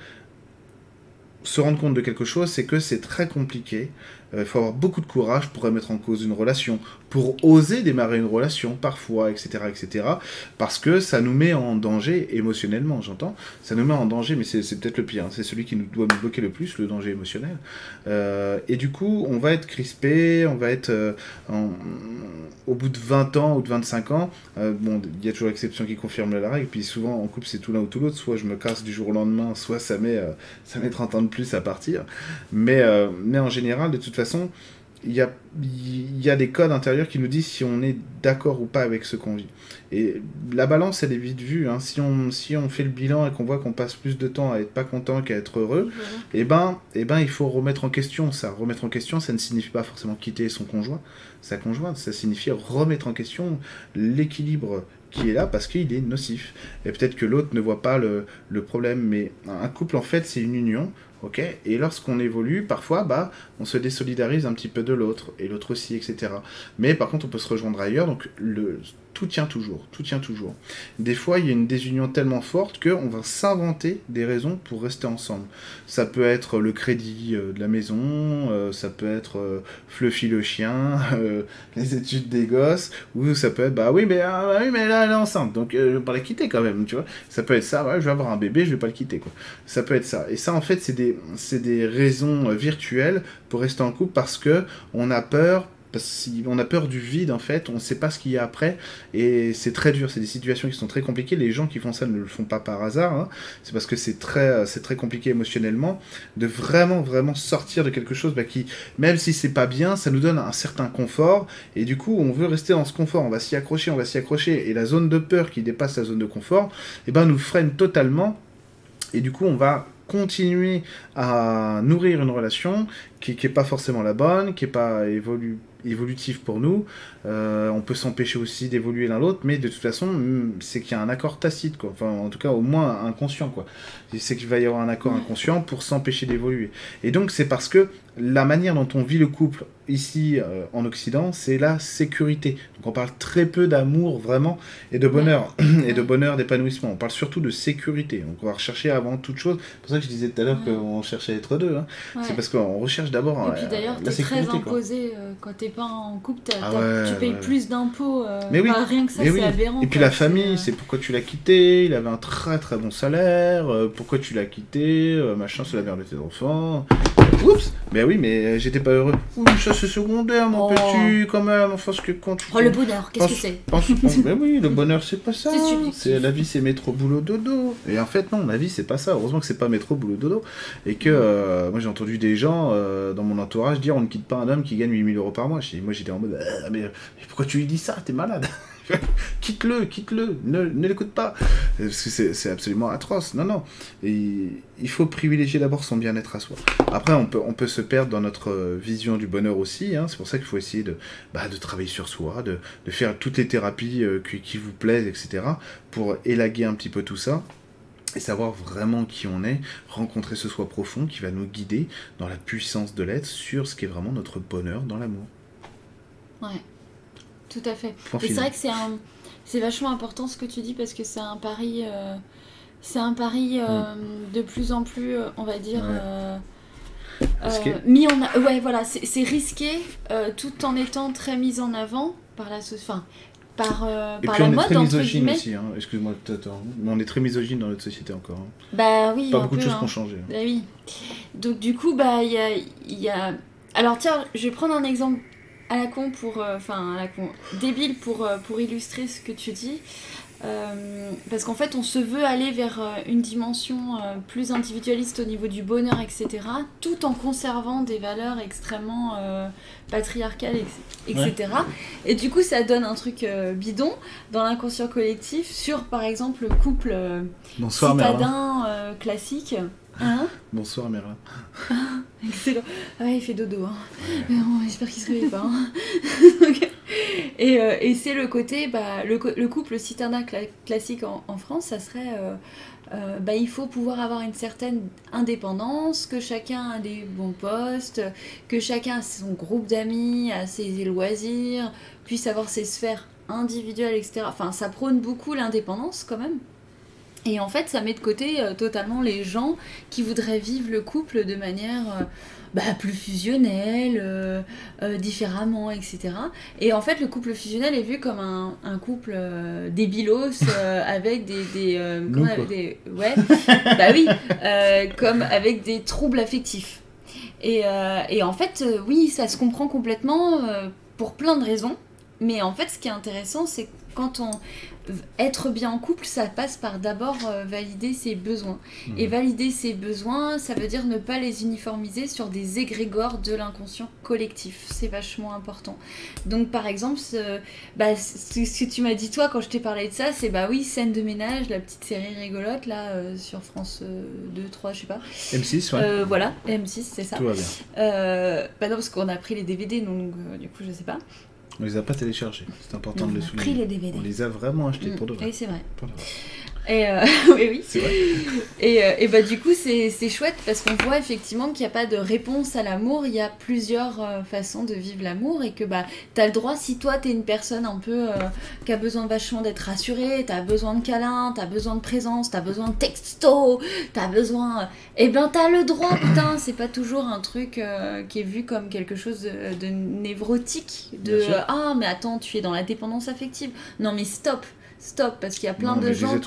se rendre compte de quelque chose, c'est que c'est très compliqué. Euh, Il faut avoir beaucoup de courage pour remettre en cause une relation, pour oser démarrer une relation parfois, etc., etc. Parce que ça nous met en danger émotionnellement, j'entends. Ça nous met en danger, mais c'est peut-être le pire. hein. C'est celui qui nous doit nous bloquer le plus, le danger émotionnel. Euh, et du coup, on va être crispé, on va être euh, en- au bout de 20 ans ou de 25 ans. euh, bon, il y a toujours l'exception qui confirme la règle. Puis souvent, en couple, c'est tout l'un ou tout l'autre. Soit je me casse du jour au lendemain, soit ça met, euh, ça met 30 ans de plus à partir. Mais, euh, mais en général, de toute façon, il y a, y a des codes intérieurs qui nous disent si on est d'accord ou pas avec ce qu'on vit. Et la balance, elle est vite vue. hein. Si, on, si on fait le bilan et qu'on voit qu'on passe plus de temps à être pas content qu'à être heureux, eh ben, eh ben, il faut remettre en question ça. Remettre en question, ça ne signifie pas forcément quitter son conjoint, sa conjointe. Ça signifie remettre en question l'équilibre qui est là parce qu'il est nocif. Et peut-être que l'autre ne voit pas le, le problème. Mais un couple, en fait, c'est une union. Ok Et lorsqu'on évolue, parfois, bah, on se désolidarise un petit peu de l'autre, et l'autre aussi, etc. Mais par contre, on peut se rejoindre ailleurs, donc le, tout tient toujours, tout tient toujours. Des fois, il y a une désunion tellement forte qu'on va s'inventer des raisons pour rester ensemble. Ça peut être le crédit euh, de la maison, euh, ça peut être euh, Fluffy le chien, les études des gosses, ou ça peut être, bah oui, mais, ah, bah oui, mais là, elle est enceinte, donc euh, je vais pas la quitter quand même, tu vois. Ça peut être ça, ouais, je vais avoir un bébé, je vais pas le quitter, quoi. Ça peut être ça. Et ça, en fait, c'est des, des raisons virtuelles pour rester en couple parce que on a peur parce qu'on a peur du vide en fait, on ne sait pas ce qu'il y a après. Et c'est très dur, c'est des situations qui sont très compliquées. Les gens qui font ça ne le font pas par hasard, hein. c'est parce que c'est très, très compliqué émotionnellement de vraiment vraiment sortir de quelque chose bah, qui, même si c'est pas bien, ça nous donne un certain confort. Et du coup on veut rester dans ce confort, on va s'y accrocher, on va s'y accrocher. Et la zone de peur qui dépasse la zone de confort, et ben nous freine totalement. Et du coup on va continuer à nourrir une relation qui n'est pas forcément la bonne, qui n'est pas évolu évolutive pour nous. Euh, on peut s'empêcher aussi d'évoluer l'un l'autre, mais de toute façon, mm, c'est qu'il y a un accord tacite, quoi. Enfin, en tout cas, au moins inconscient, quoi. C'est qu'il va y avoir un accord inconscient pour s'empêcher d'évoluer. Et donc, c'est parce que la manière dont on vit le couple ici euh, en Occident, c'est la sécurité. Donc, on parle très peu d'amour vraiment et de bonheur et de bonheur, d'épanouissement. On parle surtout de sécurité. Donc, on va rechercher avant toute chose. C'est pour ça que je disais tout à l'heure qu'on cherchait à être deux. hein. Ouais. C'est parce qu'on recherche d'abord Et puis euh, d'ailleurs, t'es très imposé quand t'es pas en couple, Ah ouais, tu payes ouais. plus d'impôts. euh, Mais oui, rien que ça, c'est oui. aberrant. Et puis quoi. la famille, euh, c'est pourquoi tu l'as quitté, il avait un très très bon salaire, euh, pourquoi tu l'as quitté, machin, c'est la mère de tes enfants. Oups Mais oui, mais euh, j'étais pas heureux. Oui, ça c'est secondaire, mon Oh. petit, quand même, enfin, ce que quand tu... Oh, le bonheur, qu'est-ce que Pense- c'est pense- pense- mais oui, le bonheur c'est pas ça. C'est subjectif. C'est la vie, c'est métro boulot dodo. Et en fait non, la vie c'est pas ça. Heureusement que c'est pas métro boulot dodo. Et que euh, moi j'ai entendu des gens euh, dans mon entourage dire on ne quitte pas un homme qui gagne 8000 euros par mois. J'ai- Moi j'étais en mode Ah, mais, mais pourquoi tu lui dis ça? T'es malade. quitte-le, quitte-le, ne, ne l'écoute pas. Parce que c'est absolument atroce. Non, non. Et il faut privilégier d'abord son bien-être à soi. Après, on peut, on peut se perdre dans notre euh, vision du bonheur aussi. hein. C'est pour ça qu'il faut essayer de, bah, de travailler sur soi, de, de faire toutes les thérapies euh, qui, qui vous plaisent, etc. pour élaguer un petit peu tout ça et savoir vraiment qui on est, rencontrer ce soi profond qui va nous guider dans la puissance de l'être sur ce qui est vraiment notre bonheur dans l'amour. Ouais, tout à fait. Et c'est vrai que c'est un, c'est vachement important ce que tu dis parce que c'est un pari, euh, c'est un pari euh, de plus en plus, euh, on va dire. Mm. Ouais. euh, mis en a- ouais voilà c'est risqué tout en étant très mis en avant par la enfin par, euh, Et par puis la on est très misogyne aussi, hein. excuse-moi hein. mais on est très misogyne dans notre société encore. hein. bah oui Pas beaucoup de choses hein. qui ont changé. Bah oui. Donc du coup, bah il y a, il y a- Alors tiens, je vais prendre un exemple à la con pour... euh, Enfin, à la con... Débile pour, euh, pour illustrer ce que tu dis. Euh, parce qu'en fait, on se veut aller vers une dimension plus individualiste au niveau du bonheur, etc., tout en conservant des valeurs extrêmement patriarcales, etc. Et du coup, ça donne un truc bidon dans l'inconscient collectif sur, par exemple, le couple citadin classique. Hein Bonsoir Merlin. Excellent. Ah ouais, il fait dodo. Hein. J'espère qu'il se réveille pas. Hein. et, euh, et c'est le côté, bah, le, le couple citadin classique en, France, ça serait, euh, euh, bah, il faut pouvoir avoir une certaine indépendance, que chacun a des bons postes, que chacun a son groupe d'amis, a ses loisirs, puisse avoir ses sphères individuelles, etc. Enfin, ça prône beaucoup l'indépendance quand même. Et en fait, ça met de côté euh, totalement les gens qui voudraient vivre le couple de manière euh, bah, plus fusionnelle, euh, différemment, etc. Et en fait, le couple fusionnel est vu comme un, un couple débilos avec des... des, des ouais, bah oui, comme avec des troubles affectifs. Et, et en fait, oui, ça se comprend complètement pour plein de raisons. Mais en fait, ce qui est intéressant, c'est quand on être bien en couple, ça passe par d'abord euh, valider ses besoins. Mmh. Et valider ses besoins, ça veut dire ne pas les uniformiser sur des égrégores de l'inconscient collectif. C'est vachement important. Donc par exemple, ce, bah, ce, que tu m'as dit toi quand je t'ai parlé de ça, c'est bah oui, scène de ménage, la petite série rigolote là euh, sur France 2, euh, 3, je sais pas. M6, ouais. voilà, M6, c'est ça. Tout va bien. bah non, parce qu'on a pris les DVD, donc du coup, je sais pas. On les a pas téléchargés, c'est important de le souligner. Pris les DVD. On les a vraiment achetés pour de vrai. Oui, c'est vrai. Et euh, oui, oui. C'est vrai. Et, euh, et, bah, du coup, c'est chouette parce qu'on voit effectivement qu'il n'y a pas de réponse à l'amour. Il y a plusieurs euh, façons de vivre l'amour et que bah, tu as le droit, si toi, tu es une personne un peu qui a besoin vachement d'être rassurée, tu as besoin de câlin, tu as besoin de présence, tu as besoin de texto, tu as besoin. Eh ben, tu as le droit, putain. C'est pas toujours un truc qui est vu comme quelque chose de, de névrotique. De Ah, mais attends, tu es dans la dépendance affective. Non, mais stop stop parce qu'il y a plein de gens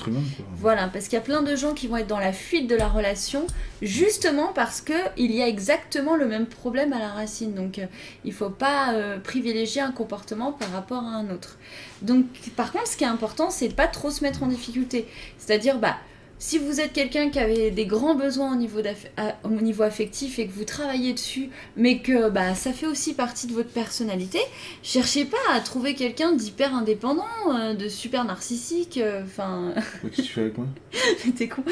voilà parce qu'il y a plein de gens qui vont être dans la fuite de la relation justement parce que il y a exactement le même problème à la racine. Donc euh, il faut pas euh, privilégier un comportement par rapport à un autre. Donc par contre ce qui est important c'est de pas trop se mettre en difficulté. C'est-à-dire bah si vous êtes quelqu'un qui avait des grands besoins au niveau, au niveau affectif et que vous travaillez dessus, mais que bah, ça fait aussi partie de votre personnalité, cherchez pas à trouver quelqu'un d'hyper indépendant, euh, de super narcissique. Euh, enfin. Qu'est-ce que tu fais avec moi? Mais t'es con.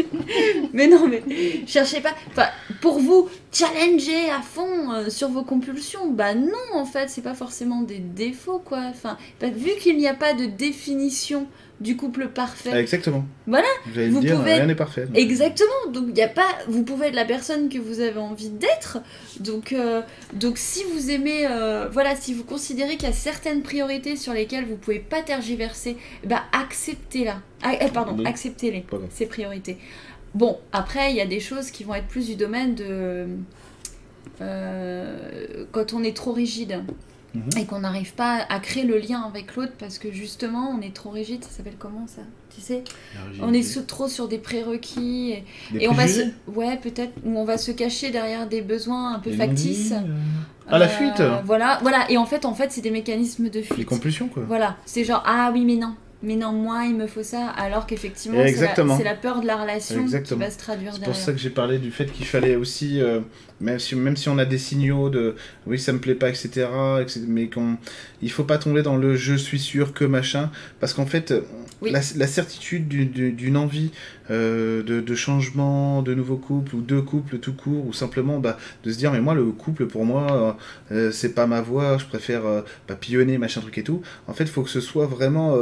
mais non, mais cherchez pas. Enfin, pour vous, challenger à fond euh, sur vos compulsions, bah non, en fait, c'est pas forcément des défauts, quoi. Enfin, bah, vu qu'il n'y a pas de définition du couple parfait. Ah, exactement. Voilà. Vous dire, pouvez... rien n'est parfait. Exactement. Donc il y a pas, vous pouvez être la personne que vous avez envie d'être. Donc euh, donc si vous aimez, euh, voilà, si vous considérez qu'il y a certaines priorités sur lesquelles vous pouvez pas tergiverser, bah acceptez-la. Ah, eh, pardon, acceptez-les ces priorités. Bon, après il y a des choses qui vont être plus du domaine de euh, quand on est trop rigide. Mhm. et qu'on n'arrive pas à créer le lien avec l'autre parce que justement on est trop rigide, ça s'appelle comment ça? Tu sais? On est trop sur des prérequis et, on va se ouais peut-être où on va se cacher derrière des besoins un peu factices. Euh. À la fuite. Voilà, voilà et en fait en fait c'est des mécanismes de fuite. Les compulsions quoi. Voilà, c'est genre ah oui mais non, mais non, moi, il me faut ça, alors qu'effectivement, c'est la, peur de la relation qui va se traduire derrière. C'est pour ça que j'ai parlé du fait qu'il fallait aussi, euh, même, si, même si on a des signaux de oui, ça me plaît pas, etc., mais qu'on, il faut pas tomber dans le je suis sûr que machin, parce qu'en fait, la, certitude d'une envie euh, de, changement, de nouveau couple, ou de couple tout court, ou simplement bah, de se dire, mais moi, le couple, pour moi, euh, c'est pas ma voie, je préfère papillonner, machin truc et tout. En fait, faut que ce soit vraiment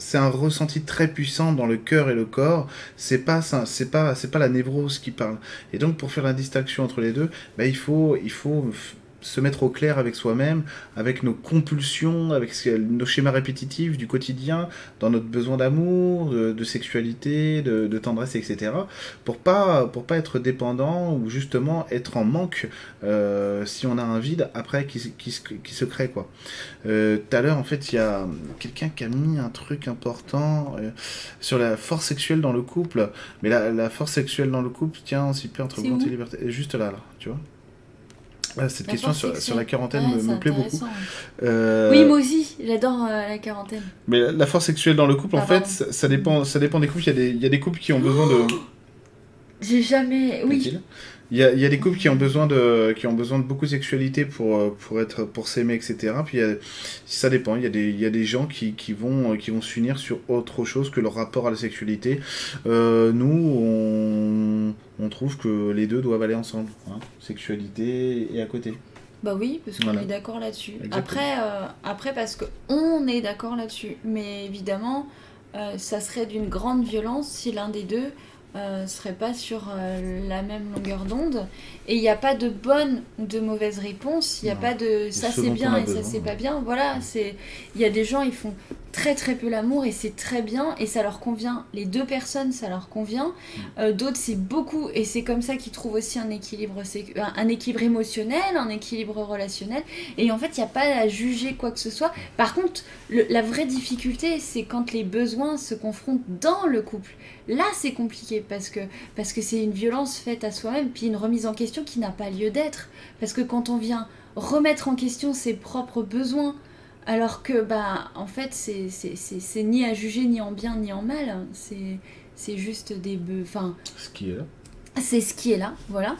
c'est un ressenti très puissant dans le cœur et le corps. C'est pas c'est pas c'est pas la névrose qui parle. Et donc pour faire la distinction entre les deux, bah, il faut il faut se mettre au clair avec soi-même, avec nos compulsions, avec nos schémas répétitifs du quotidien, dans notre besoin d'amour, de, sexualité, de, tendresse, etc. Pour pas, pour pas être dépendant ou justement être en manque euh, si on a un vide après qui, qui, qui se crée. quoi. Euh, tout à l'heure, en fait, il y a quelqu'un qui a mis un truc important euh, sur la force sexuelle dans le couple. Mais la, la force sexuelle dans le couple, tiens, on s'y perd entre volonté et liberté. Juste là, là, tu vois Ah, cette La question sur, la quarantaine Ouais, me, plaît beaucoup. Euh, Oui, moi aussi, j'adore euh, la quarantaine. Mais la- force sexuelle dans le couple, en Ah, fait, pardon. ça, ça dépend, ça dépend des couples. Il y, a des, il y a des couples qui ont besoin de. J'ai jamais. Oui. Il y, a, y a des couples qui ont besoin de, qui ont besoin de beaucoup de sexualité pour, euh, pour, être, pour s'aimer, etc. Puis a- ça dépend. Il y a des, y a des gens qui, qui, vont, qui vont s'unir sur autre chose que leur rapport à la sexualité. Euh, nous, on, on trouve que les deux doivent aller ensemble. hein. Sexualité et à côté. Bah oui, parce qu'on Voilà. est d'accord là-dessus. Après, euh, après, parce qu'on est d'accord là-dessus. Mais évidemment, euh, ça serait d'une grande violence si l'un des deux euh, serait pas sur euh, la même longueur d'onde. Et il n'y a pas de bonne ou de mauvaise réponse. Il n'y a Non. pas de ça ce c'est bien et ça c'est pas bien. Voilà, c'est il y a des gens ils font très très peu l'amour et c'est très bien et ça leur convient. Les deux personnes ça leur convient. Mm. Euh, D'autres c'est beaucoup et c'est comme ça qu'ils trouvent aussi un équilibre sé- un, un équilibre émotionnel, un équilibre relationnel. Et en fait il n'y a pas à juger quoi que ce soit. Par contre le- la vraie difficulté c'est quand les besoins se confrontent dans le couple. Là c'est compliqué parce que parce que c'est une violence faite à soi-même puis une remise en question qui n'a pas lieu d'être. Parce que quand on vient remettre en question ses propres besoins alors que, bah, en fait, c'est c'est- c'est- c'est ni à juger, ni en bien, ni en mal. C'est c'est juste des... Enfin, Ce qui est là. c'est ce qui est là, voilà.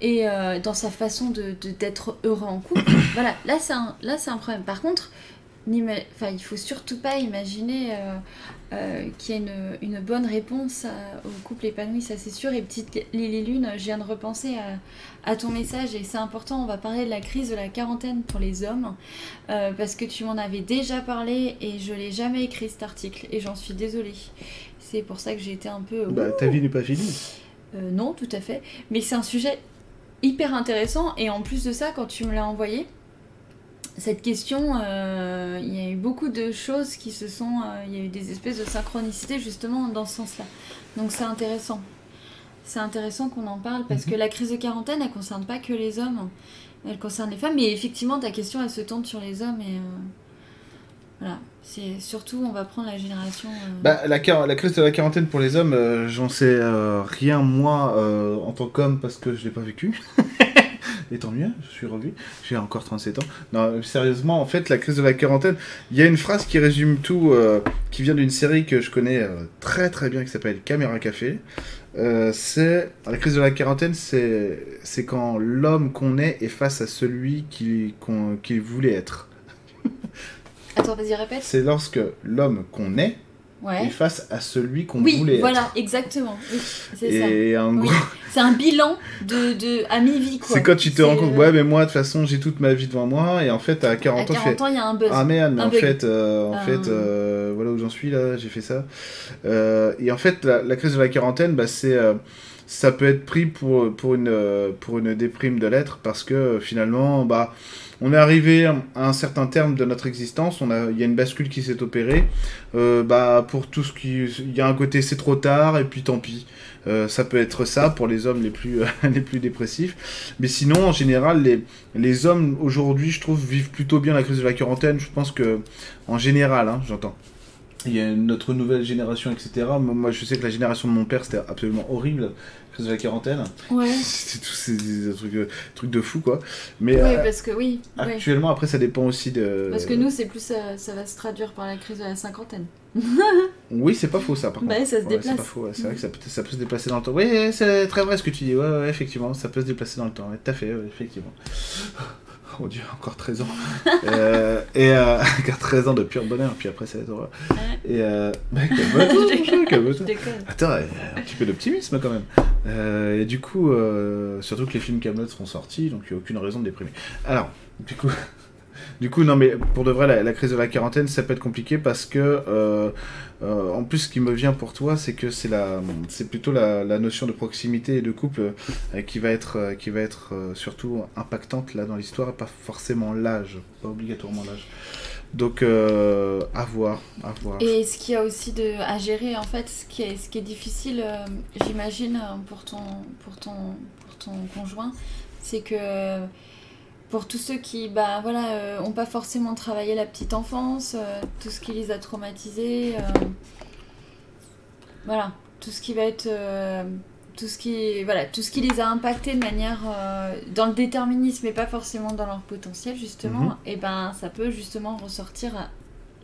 Et euh, dans sa façon de de- d'être heureux en couple, voilà, là c'est un, là, un problème. Par contre, il faut surtout pas imaginer euh, euh, qu'il y a une, une bonne réponse à- au couple épanoui, ça c'est sûr. Et petite Lily Lune, je viens de repenser à, à ton message et c'est important, on va parler de la crise de la quarantaine pour les hommes, euh, parce que tu m'en avais déjà parlé et je l'ai jamais écrit cet article et j'en suis désolée. C'est pour ça que j'ai été un peu... Bah, ta vie n'est pas finie. Euh, non, tout à fait. Mais c'est un sujet hyper intéressant. Et en plus de ça, quand tu me l'as envoyé, cette question, euh, il y a eu beaucoup de choses qui se sont... euh, il y a eu des espèces de synchronicité justement dans ce sens-là. Donc c'est intéressant. C'est intéressant qu'on en parle parce que la crise de quarantaine, elle concerne pas que les hommes. Elle concerne les femmes. Mais effectivement, ta question, elle se tourne sur les hommes. Et euh, voilà. C'est surtout, on va prendre la génération... Bah, la, la crise de la quarantaine pour les hommes, j'en sais rien moi en tant qu'homme parce que je l'ai pas vécu. Et tant mieux, je suis revu. J'ai encore 37 ans. Non, sérieusement, en fait, la crise de la quarantaine, il y a une phrase qui résume tout, euh, qui vient d'une série que je connais euh, très très bien qui s'appelle Caméra Café. Euh, c'est la crise de la quarantaine, c'est c'est quand l'homme qu'on est est face à celui qu'il voulait être. Attends, vas-y, répète. C'est lorsque l'homme qu'on est Ouais. est face à celui qu'on Oui, voulait voilà, être. exactement. Oui, c'est ça. Et Oui. C'est un bilan de, de à mi-vie, quoi. c'est quand tu te rends compte, ouais, mais moi, de toute façon, j'ai toute ma vie devant moi, et en fait, à À 40 ans, je fais, 40 ans, il y a un buzz. ah merde, mais un en bug. fait, euh, en fait euh, voilà où j'en suis là, j'ai fait ça. Euh, et en fait, la, la crise de la quarantaine, bah, c'est, ça peut être pris pour, pour, une, euh, pour une déprime de l'être, parce que euh, finalement, bah, on est arrivé à un certain terme de notre existence, on a, il y a une bascule qui s'est opérée. Euh, bah, pour tout ce qui. Il y a un côté c'est trop tard, et puis tant pis. Ça peut être ça pour les hommes les plus, les plus dépressifs. Mais sinon, en général, les, les hommes aujourd'hui, je trouve, vivent plutôt bien la crise de la quarantaine. Je pense que, en général, hein, j'entends. Il y a notre nouvelle génération, etc. Moi, je sais que la génération de mon père, c'était absolument horrible, crise de la quarantaine. Ouais. C'était tous ces, trucs, euh, trucs de fou, quoi. Mais Oui, euh, parce que oui. ouais. actuellement, après, ça dépend aussi de. Parce que nous, c'est plus ça, ça va se traduire par la crise de la cinquantaine. Oui, c'est pas faux ça, par Bah, contre. ça se Ouais, déplace. C'est pas faux, ouais. c'est vrai que ça peut, ça peut se déplacer dans le temps. Oui, c'est très vrai ce que tu dis, ouais, ouais, effectivement, ça peut se déplacer dans le temps, ouais, tout à fait, ouais, effectivement. Oh Dieu, encore 13 ans. Euh, et euh, encore 13 ans de pur bonheur, puis après ça va être horreur. Ouais. Et euh, bah, calme-toi. Attends, un petit peu d'optimisme quand même. Euh, et du coup, euh, surtout que les films Camelot seront sortis, donc il n'y a aucune raison de déprimer. Alors, du coup, du coup, non mais pour de vrai, la, crise de la quarantaine, ça peut être compliqué parce que, euh, euh, en plus, ce qui me vient pour toi, c'est que c'est la, c'est plutôt la, notion de proximité et de couple euh, qui va être, qui va être surtout impactante là dans l'histoire, pas forcément l'âge, pas obligatoirement l'âge. Donc, à voir, à voir. Et ce qu'il y a aussi à gérer, en fait, ce qui est, ce qui est difficile, j'imagine, pour ton, pour, ton, pour ton conjoint, c'est que pour tous ceux qui bah, voilà, euh, ont pas forcément travaillé la petite enfance, euh, tout ce qui les a traumatisés, euh, voilà, tout ce qui va être tout ce qui voilà tout ce qui les a impactés de manière dans le déterminisme et pas forcément dans leur potentiel justement Mhm. et ben ça peut justement ressortir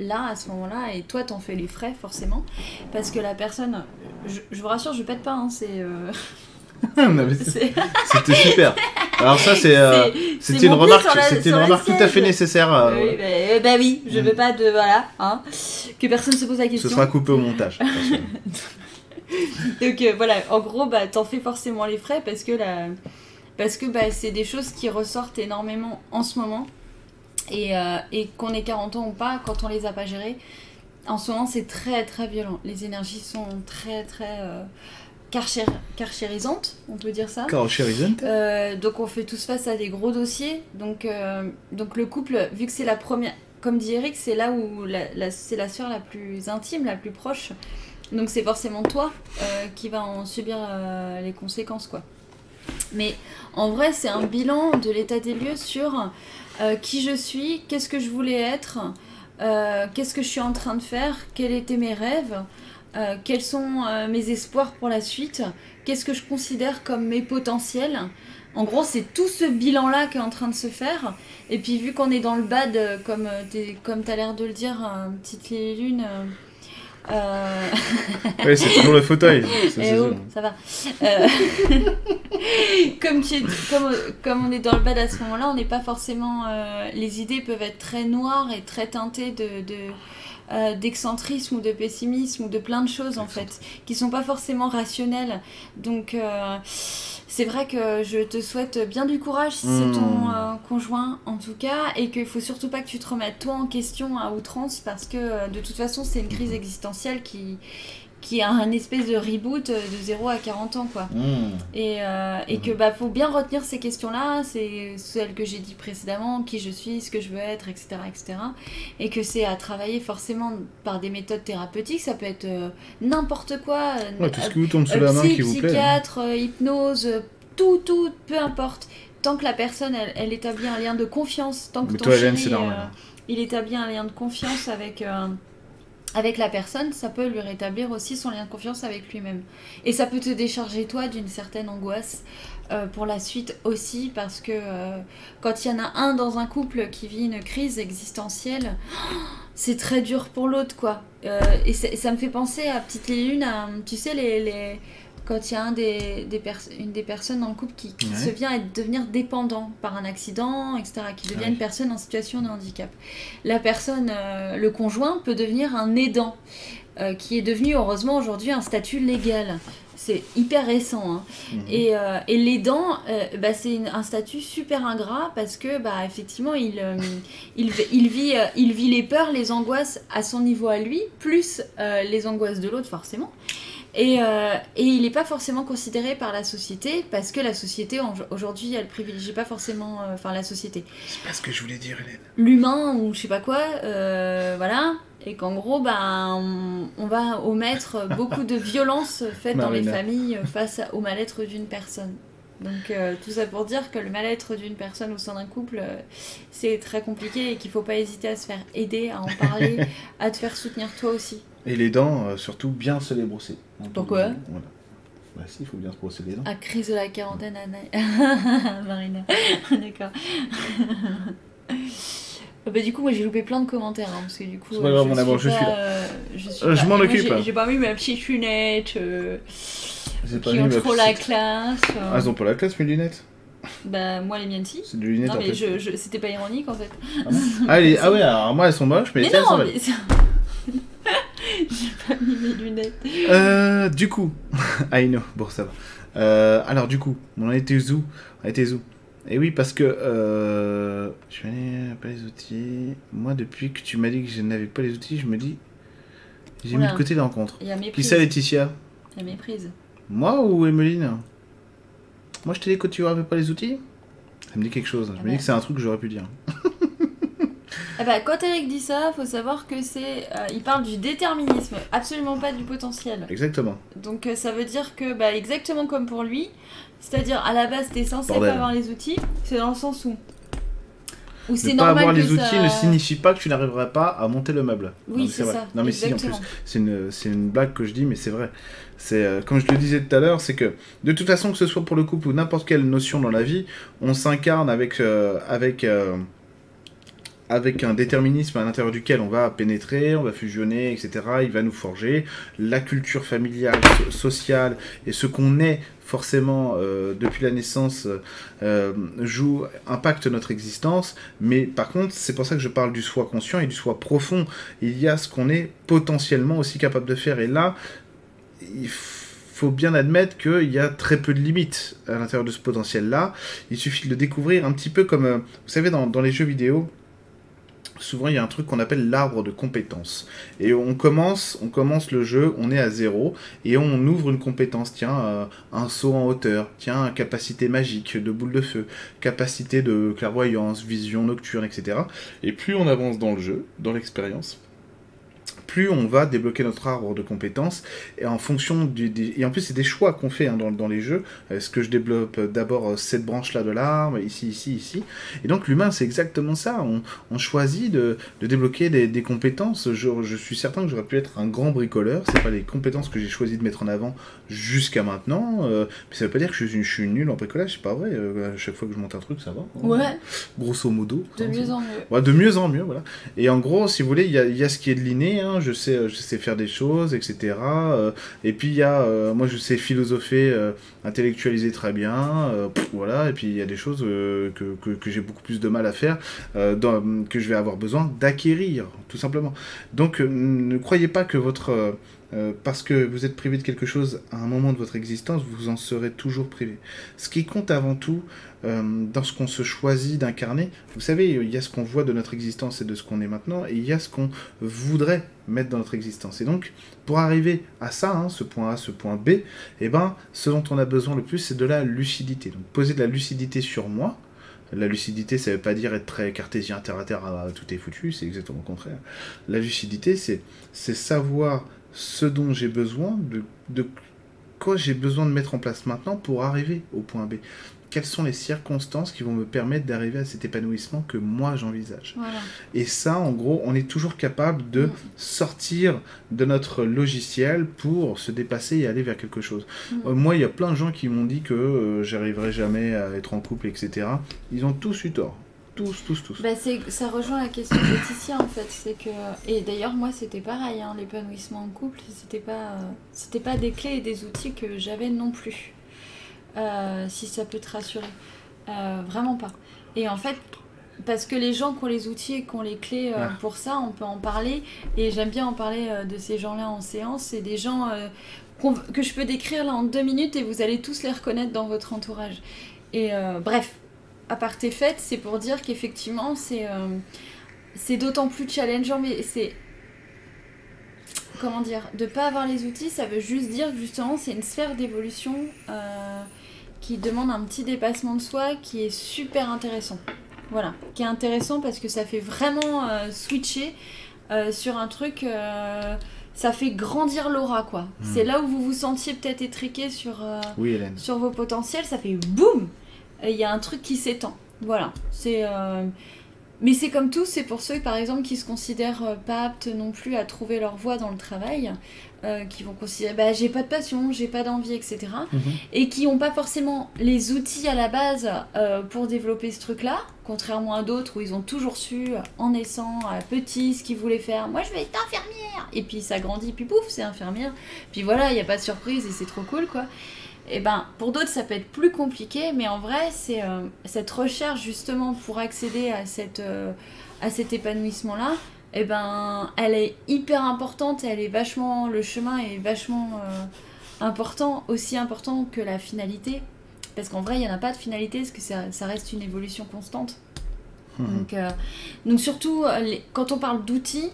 là à ce moment-là et toi t'en fais les frais forcément parce que la personne je, je vous rassure je pète pas hein, c'est C'était super. Alors ça c'est euh, c'était une remarque c'était une remarque tout à fait nécessaire. euh, oui, bah, euh, bah oui, je Mm. veux pas de voilà, hein, que personne se pose la Ce question. sera coupé au montage. Donc euh, voilà, en gros, bah, t'en fais forcément les frais parce que, la... parce que bah, c'est des choses qui ressortent énormément en ce moment. Et, et qu'on ait 40 ans ou pas, quand on les a pas gérées, en ce moment c'est très très violent. Les énergies sont très très karcher- karchérisantes, on peut dire ça. Carl Sheridan. Euh, donc on fait tous face à des gros dossiers. Donc, euh, donc le couple, vu que c'est la première, comme dit Eric, c'est là où la, la- c'est la sœur la plus intime, la plus proche. Donc c'est forcément toi euh, qui va en subir euh, les conséquences, quoi. Mais en vrai, c'est un bilan de l'état des lieux sur qui je suis, qu'est-ce que je voulais être, qu'est-ce que je suis en train de faire, quels étaient mes rêves, euh, quels sont euh, mes espoirs pour la suite, qu'est-ce que je considère comme mes potentiels? En gros, c'est tout ce bilan-là qui est en train de se faire. Et puis, vu qu'on est dans le bad, euh, comme t'es- comme tu as l'air de le dire, euh, petite lune. Oui, c'est toujours le fauteuil. C'est- eh oh, ça va. Comme, tu es- comme, comme on est dans le bad à ce moment-là, on n'est pas forcément. les idées peuvent être très noires et très teintées de. de euh, d'excentrisme ou de pessimisme ou de plein de choses en fait qui sont pas forcément rationnelles. Donc euh, c'est vrai que je te souhaite bien du courage si c'est ton Mm. euh, conjoint en tout cas et qu'il faut surtout pas que tu te remettes toi en question à outrance parce que de toute façon c'est une crise existentielle qui qui a un espèce de reboot euh, de 0 à 40 ans quoi Mmh. et, euh, et que bah faut bien retenir ces questions là c'est celles que j'ai dit précédemment qui je suis ce que je veux être etc etc et que c'est à travailler forcément par des méthodes thérapeutiques ça peut être euh, n'importe quoi euh, Ouais, tout ce qui vous tombe sous euh, la main psy, qui vous plaît. hein. psychiatre, euh, hypnose, euh, tout, tout, peu importe. Tant que la personne, elle, elle établit un lien de confiance, tant que Mais ton toi, Hélène, chéri, c'est normal. euh, il établit un lien de confiance avec, euh, avec la personne, ça peut lui rétablir aussi son lien de confiance avec lui-même. Et ça peut te décharger, toi, d'une certaine angoisse euh, pour la suite aussi, parce que euh, quand il y en a un dans un couple qui vit une crise existentielle, c'est très dur pour l'autre, quoi. Euh, et ça me fait penser à Petite Lune, tu sais, les, les- quand il y a un des, une des personnes dans le couple qui, qui Ouais. se vient à devenir dépendant par un accident, etc., qui devient Ah oui. une personne en situation de handicap. La personne, euh, le conjoint, peut devenir un aidant, euh, qui est devenu heureusement aujourd'hui un statut légal. C'est hyper récent. hein. Mhm. Et, euh, et l'aidant, bah, c'est un statut super ingrat parce que, bah, effectivement, il, il, v- il vit, il vit les peurs, les angoisses à son niveau à lui, plus les angoisses de l'autre, forcément. Et, euh, et il n'est pas forcément considéré par la société parce que la société, aujourd'hui, elle privilégie pas forcément. euh, Enfin, la société. C'est pas ce que je voulais dire, Hélène. L'humain ou je sais pas quoi, euh, voilà. Et qu'en gros, ben, on, on va omettre beaucoup de violences faites dans les familles face au mal-être d'une personne. Donc tout ça pour dire que le mal-être d'une personne au sein d'un couple, c'est très compliqué et qu'il faut pas hésiter à se faire aider, à en parler, à te faire soutenir toi aussi. Et les dents, euh, surtout bien se les brosser. Pourquoi Voilà. Bah si, il faut bien se brosser les dents. À crise de la quarantaine, Anna. Marina. D'accord. Euh, Bah, du coup, moi j'ai loupé plein de commentaires hein, parce que du coup, C'est pas grave, mon amour, je pas, suis là. euh, je suis Euh, je pas- m'en occupe. j'ai- pas mis ma petite lunette euh, C'est pas qui mis ont trop la petite- classe. euh. Ah, elles ont pas la classe, mes lunettes? Bah, moi les miennes si. C'est des lunettes Non, en fait. je, je- c'était pas ironique en fait. Ah, ah, les- ah ouais, alors moi elles sont moches, mais, Mais les tiennes sont belles. J'ai pas mis mes lunettes. Euh, du coup, I know, bon ça va. Euh, alors du coup, on a été où? On été où? Et oui, parce que euh, je n'avais pas les outils. Moi, depuis que tu m'as dit que je n'avais pas les outils, je me dis, j'ai mis de côté les rencontres. Il y a Qui ça, Laetitia? Il y a méprise. Moi ou Emeline? Moi, je t'ai dit que tu n'avais pas les outils? Ça me dit quelque chose. Je Ah me bah. dis que c'est un truc que j'aurais pu dire. Ah bah, quand Eric dit ça, faut savoir que c'est. euh, il parle du déterminisme, absolument pas du potentiel. Exactement. Donc euh, ça veut dire que, bah, exactement comme pour lui, c'est-à-dire à la base t'es censé Bordel. pas avoir les outils, c'est dans le sens où Ou c'est Ne pas normal avoir que les outils ça- ne signifie pas que tu n'arriveras pas à monter le meuble. Oui, Non, mais c'est vrai. ça, Non mais si, en plus, c'est une, c'est une blague que je dis, mais c'est vrai. C'est euh, comme je le disais tout à l'heure, c'est que de toute façon, que ce soit pour le couple ou n'importe quelle notion dans la vie, on s'incarne avec euh, avec euh, avec un déterminisme à l'intérieur duquel on va pénétrer, on va fusionner, etc. Il va nous forger la culture familiale, so- sociale et ce qu'on est forcément euh, depuis la naissance euh, joue impacte notre existence. Mais par contre, c'est pour ça que je parle du soi conscient et du soi profond. Il y a ce qu'on est potentiellement aussi capable de faire. Et là, il faut bien admettre qu'il y a très peu de limites à l'intérieur de ce potentiel-là. Il suffit de le découvrir un petit peu comme, euh, vous savez, dans les jeux vidéo, souvent il y a un truc qu'on appelle l'arbre de compétences. Et on commence, on commence le jeu, on est à zéro, et on ouvre une compétence. Tiens, euh, un saut en hauteur, tiens, capacité magique de boule de feu, capacité de clairvoyance, vision nocturne, etc. Et plus on avance dans le jeu, dans l'expérience, plus on va débloquer notre arbre de compétences. Et en fonction du, des- et en plus c'est des choix qu'on fait hein, dans, dans les jeux. Est-ce que je développe d'abord euh, cette branche là de l'arbre ici ici ici. Et donc l'humain c'est exactement ça. On, on choisit de, de débloquer des, des compétences. Je, je suis certain que j'aurais pu être un grand bricoleur. C'est pas les compétences que j'ai choisi de mettre en avant jusqu'à maintenant. Euh, mais ça veut pas dire que je suis, je suis nul en bricolage. C'est pas vrai. Euh, à chaque fois que je monte un truc ça va hein. Ouais, grosso modo de mieux en mieux. Ouais, de mieux en mieux, voilà. Et en gros, si vous voulez, il y y a ce qui est de l'inné, hein, je, sais, je sais faire des choses, etc. euh, et puis il y a, euh, moi je sais philosopher, euh, intellectualiser très bien, euh, voilà. Et puis il y a des choses euh, que, que, j'ai beaucoup plus de mal à faire, euh, que je vais avoir besoin d'acquérir, tout simplement. Donc euh, ne croyez pas que votre... euh, euh, parce que vous êtes privé de quelque chose à un moment de votre existence, vous en serez toujours privé. Ce qui compte avant tout, euh, dans ce qu'on se choisit d'incarner, vous savez, il y a ce qu'on voit de notre existence et de ce qu'on est maintenant, et il y a ce qu'on voudrait mettre dans notre existence. Et donc, pour arriver à ça, hein, ce point A, ce point B, eh ben, ce dont on a besoin le plus, c'est de la lucidité. Donc, poser de la lucidité sur moi. La lucidité, ça veut pas dire être très cartésien, terre à terre, ah, tout est foutu, c'est exactement le contraire. La lucidité, c'est savoir ce dont j'ai besoin, de quoi j'ai besoin de mettre en place maintenant pour arriver au point B. Quelles sont les circonstances qui vont me permettre d'arriver à cet épanouissement que moi j'envisage? Voilà. Et ça, en gros, on est toujours capable de Mm. sortir de notre logiciel pour se dépasser et aller vers quelque chose. Mm. Euh, moi, il y a plein de gens qui m'ont dit que euh, j'arriverai jamais à être en couple, etc. Ils ont tous eu tort. Tous, tous, tous. Bah ça rejoint la question de Laetitia en fait, c'est que et d'ailleurs moi c'était pareil, hein, l'épanouissement en couple, c'était pas euh, c'était pas des clés et des outils que j'avais non plus, Euh, si ça peut te rassurer, Euh, vraiment pas. Et en fait parce que les gens qui ont les outils et qui ont les clés euh, Ah. pour ça, on peut en parler et j'aime bien en parler de ces gens-là en séance, c'est des gens que je peux décrire là en deux minutes et vous allez tous les reconnaître dans votre entourage. Et bref, à part tes fêtes, c'est pour dire qu'effectivement, c'est c'est d'autant plus challengeant, mais c'est. Comment dire De pas avoir les outils, ça veut juste dire que justement, c'est une sphère d'évolution euh, qui demande un petit dépassement de soi qui est super intéressant. Voilà, qui est intéressant parce que ça fait vraiment euh, switcher euh, sur un truc. euh, ça fait grandir l'aura, quoi. C'est là où vous vous sentiez peut-être étriqué sur. Oui, sur vos potentiels, ça fait boum Il y a un truc qui s'étend. Voilà. C'est. Mais c'est comme tout, c'est pour ceux par exemple qui se considèrent pas aptes non plus à trouver leur voie dans le travail, euh, qui vont considérer bah j'ai pas de passion, j'ai pas d'envie, etc. Mhm. Et qui n'ont pas forcément les outils à la base euh, pour développer ce truc-là, contrairement à d'autres où ils ont toujours su, euh, en naissant, à petit, ce qu'ils voulaient faire. Moi je vais être infirmière Et puis ça grandit, puis pouf, c'est infirmière. Puis voilà, il n'y a pas de surprise et c'est trop cool quoi. Et ben, pour d'autres, ça peut être plus compliqué, mais en vrai, c'est euh, cette recherche justement pour accéder à, cette, à cet épanouissement-là, et ben, elle est hyper importante elle est vachement, le chemin est vachement euh, important, aussi important que la finalité. Parce qu'en vrai, il n'y en a pas de finalité, parce que ça, ça reste une évolution constante. Mhm. Donc, euh, donc surtout, euh, les- quand on parle d'outils,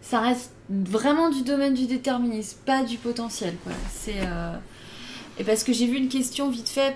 ça reste vraiment du domaine du déterminisme, pas du potentiel. Quoi. C'est, euh, Et parce que j'ai vu une question vite fait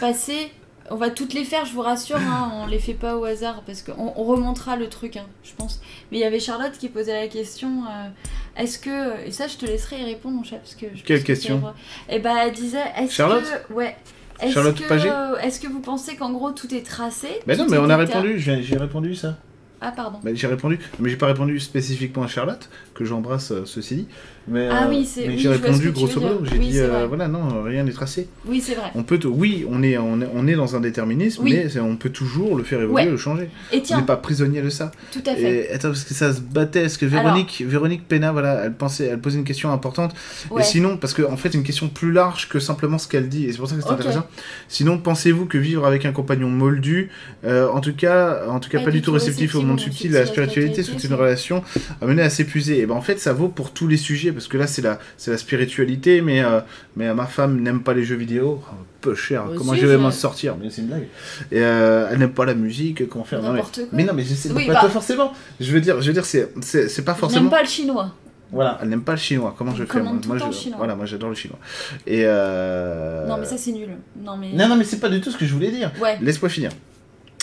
passer, on va toutes les faire, je vous rassure, hein, on les fait pas au hasard, parce qu'on on remontera le truc, hein, je pense. Mais il y avait Charlotte qui posait la question, euh, est-ce que... Et ça, je te laisserai y répondre, mon chat, parce que... je Quelle que question c'est vrai. Eh ben, elle disait, est-ce Charlotte que... Ouais. Est-ce Charlotte Pagé que, est-ce que vous pensez qu'en gros tout est tracé Mais non, mais on a répondu, j'ai j'ai répondu ça. Ah pardon. Bah, j'ai répondu, mais j'ai pas répondu spécifiquement à Charlotte, que j'embrasse euh, ceci dit. Mais, Ah euh, oui, c'est- mais oui, j'ai répondu que grosso modo. J'ai Oui, dit, euh, voilà, non, rien n'est tracé. Oui c'est vrai. On peut, oui, on est, on est, on est dans un déterminisme, Oui. mais on peut toujours le faire évoluer, Ouais. le changer. Et On tiens, n'est pas prisonnier de ça. tout à fait. Et attends, parce que ça se battait, parce que Véronique, Véronique Pena, voilà, elle pensait, elle posait une question importante. Ouais. Et sinon, parce qu'en en fait, c'est une question plus large que simplement ce qu'elle dit, et c'est pour ça que c'est intéressant. Sinon, pensez-vous que vivre avec un compagnon moldu, euh, en tout cas, en tout cas, pas, du tout réceptif au monde subtil, à la spiritualité, c'est une relation amenée à s'épuiser. Et ben en fait, ça vaut pour tous les sujets, parce que là, c'est la, c'est la spiritualité, mais, euh, mais ma femme n'aime pas les jeux vidéo. Oh, peu cher, comment je vais m'en sortir? Mais c'est une blague. Et euh, elle n'aime pas la musique, comment faire? Non, mais- N'importe quoi. mais non, mais je sais Oui, pas, bah. forcément. Je veux dire, je veux dire, c'est, c'est, c'est pas forcément. n'aime pas le chinois. Voilà, elle n'aime pas le chinois. Comment je fais moi, je... chinois. Voilà, moi j'adore le chinois. Et euh... Non mais ça c'est nul. Non mais. Non, non, mais c'est pas du tout ce que je voulais dire. Ouais. Laisse-moi finir.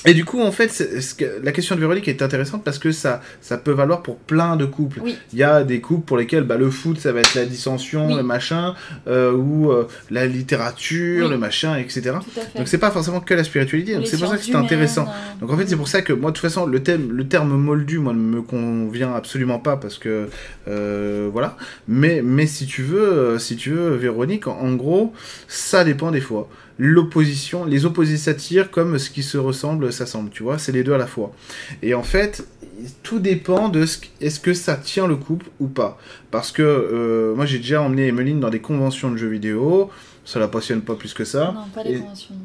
Et du coup, en fait, c'est- ce que- la question de Véronique est intéressante parce que ça, ça peut valoir pour plein de couples. Oui. Il y a des couples pour lesquels bah, le foot, ça va être la dissension, Oui. le machin, euh, ou euh, la littérature, Oui. le machin, etc. Donc c'est pas forcément que la spiritualité. Donc c'est pour ça que c'est intéressant. euh, Donc en fait, c'est pour ça que moi, de toute façon, le, thème, le terme moldu, moi, ne me convient absolument pas parce que voilà. Mais, mais si tu veux, si tu veux, Véronique, en, en gros, ça dépend des fois. L'opposition, les opposés s'attirent comme ce qui se ressemble s'assemble, tu vois, c'est les deux à la fois. Et en fait, tout dépend de ce est-ce que ça tient le couple ou pas. Parce que euh, moi, j'ai déjà emmené Emeline dans des conventions de jeux vidéo. Ça la passionne pas plus que ça. Non, pas les Et- conventions.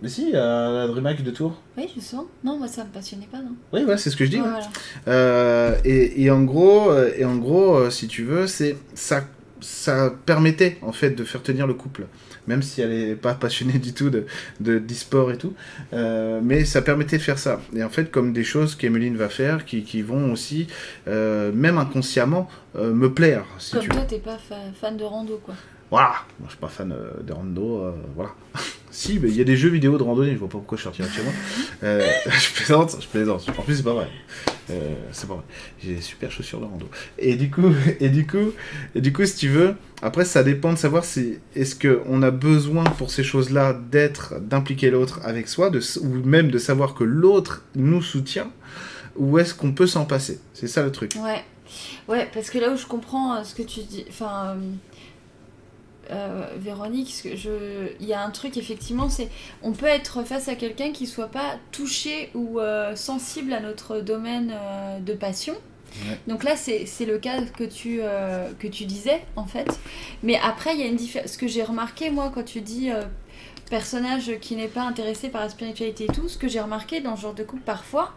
Mais si, à la DreamHack de Tours. Oui, je sens. Non, moi ça me passionnait pas, non. Oui, voilà, c'est ce que je dis. Ouais, ouais. voilà. Euh, et, et en gros, euh, et en gros, si tu veux, c'est ça, ça permettait en fait de faire tenir le couple, même si elle n'est pas passionnée du tout de de d'e-sport et tout, euh, mais ça permettait de faire ça. Et en fait, comme des choses qu'Emeline va faire, qui, qui vont aussi, euh, même inconsciemment, euh, me plaire, si Comme tu toi, t'es pas fa- fan de rando, quoi. Voilà, moi je suis pas fan de rando, voilà. si, mais il y a des jeux vidéo de randonnée, je vois pas pourquoi je sortirais de chez moi. Euh, je plaisante, je plaisante. En plus, c'est pas vrai. Euh, c'est pas vrai. J'ai des super chaussures de rando. Et du coup, et du coup, et du coup, si tu veux, après, ça dépend de savoir si est-ce que on a besoin pour ces choses-là d'être, d'impliquer l'autre avec soi, de, ou même de savoir que l'autre nous soutient, ou est-ce qu'on peut s'en passer? C'est ça le truc. Ouais. Ouais, parce que là où je comprends euh, ce que tu dis. Enfin. euh, euh, Véronique, il y a un truc effectivement, c'est on peut être face à quelqu'un qui soit pas touché ou euh, sensible à notre domaine euh, de passion. Ouais. Donc là, c'est le cas que tu, que tu disais en fait. Mais après, il y a une différence. Ce que j'ai remarqué moi quand tu dis personnage qui n'est pas intéressé par la spiritualité et tout, ce que j'ai remarqué dans ce genre de couple parfois,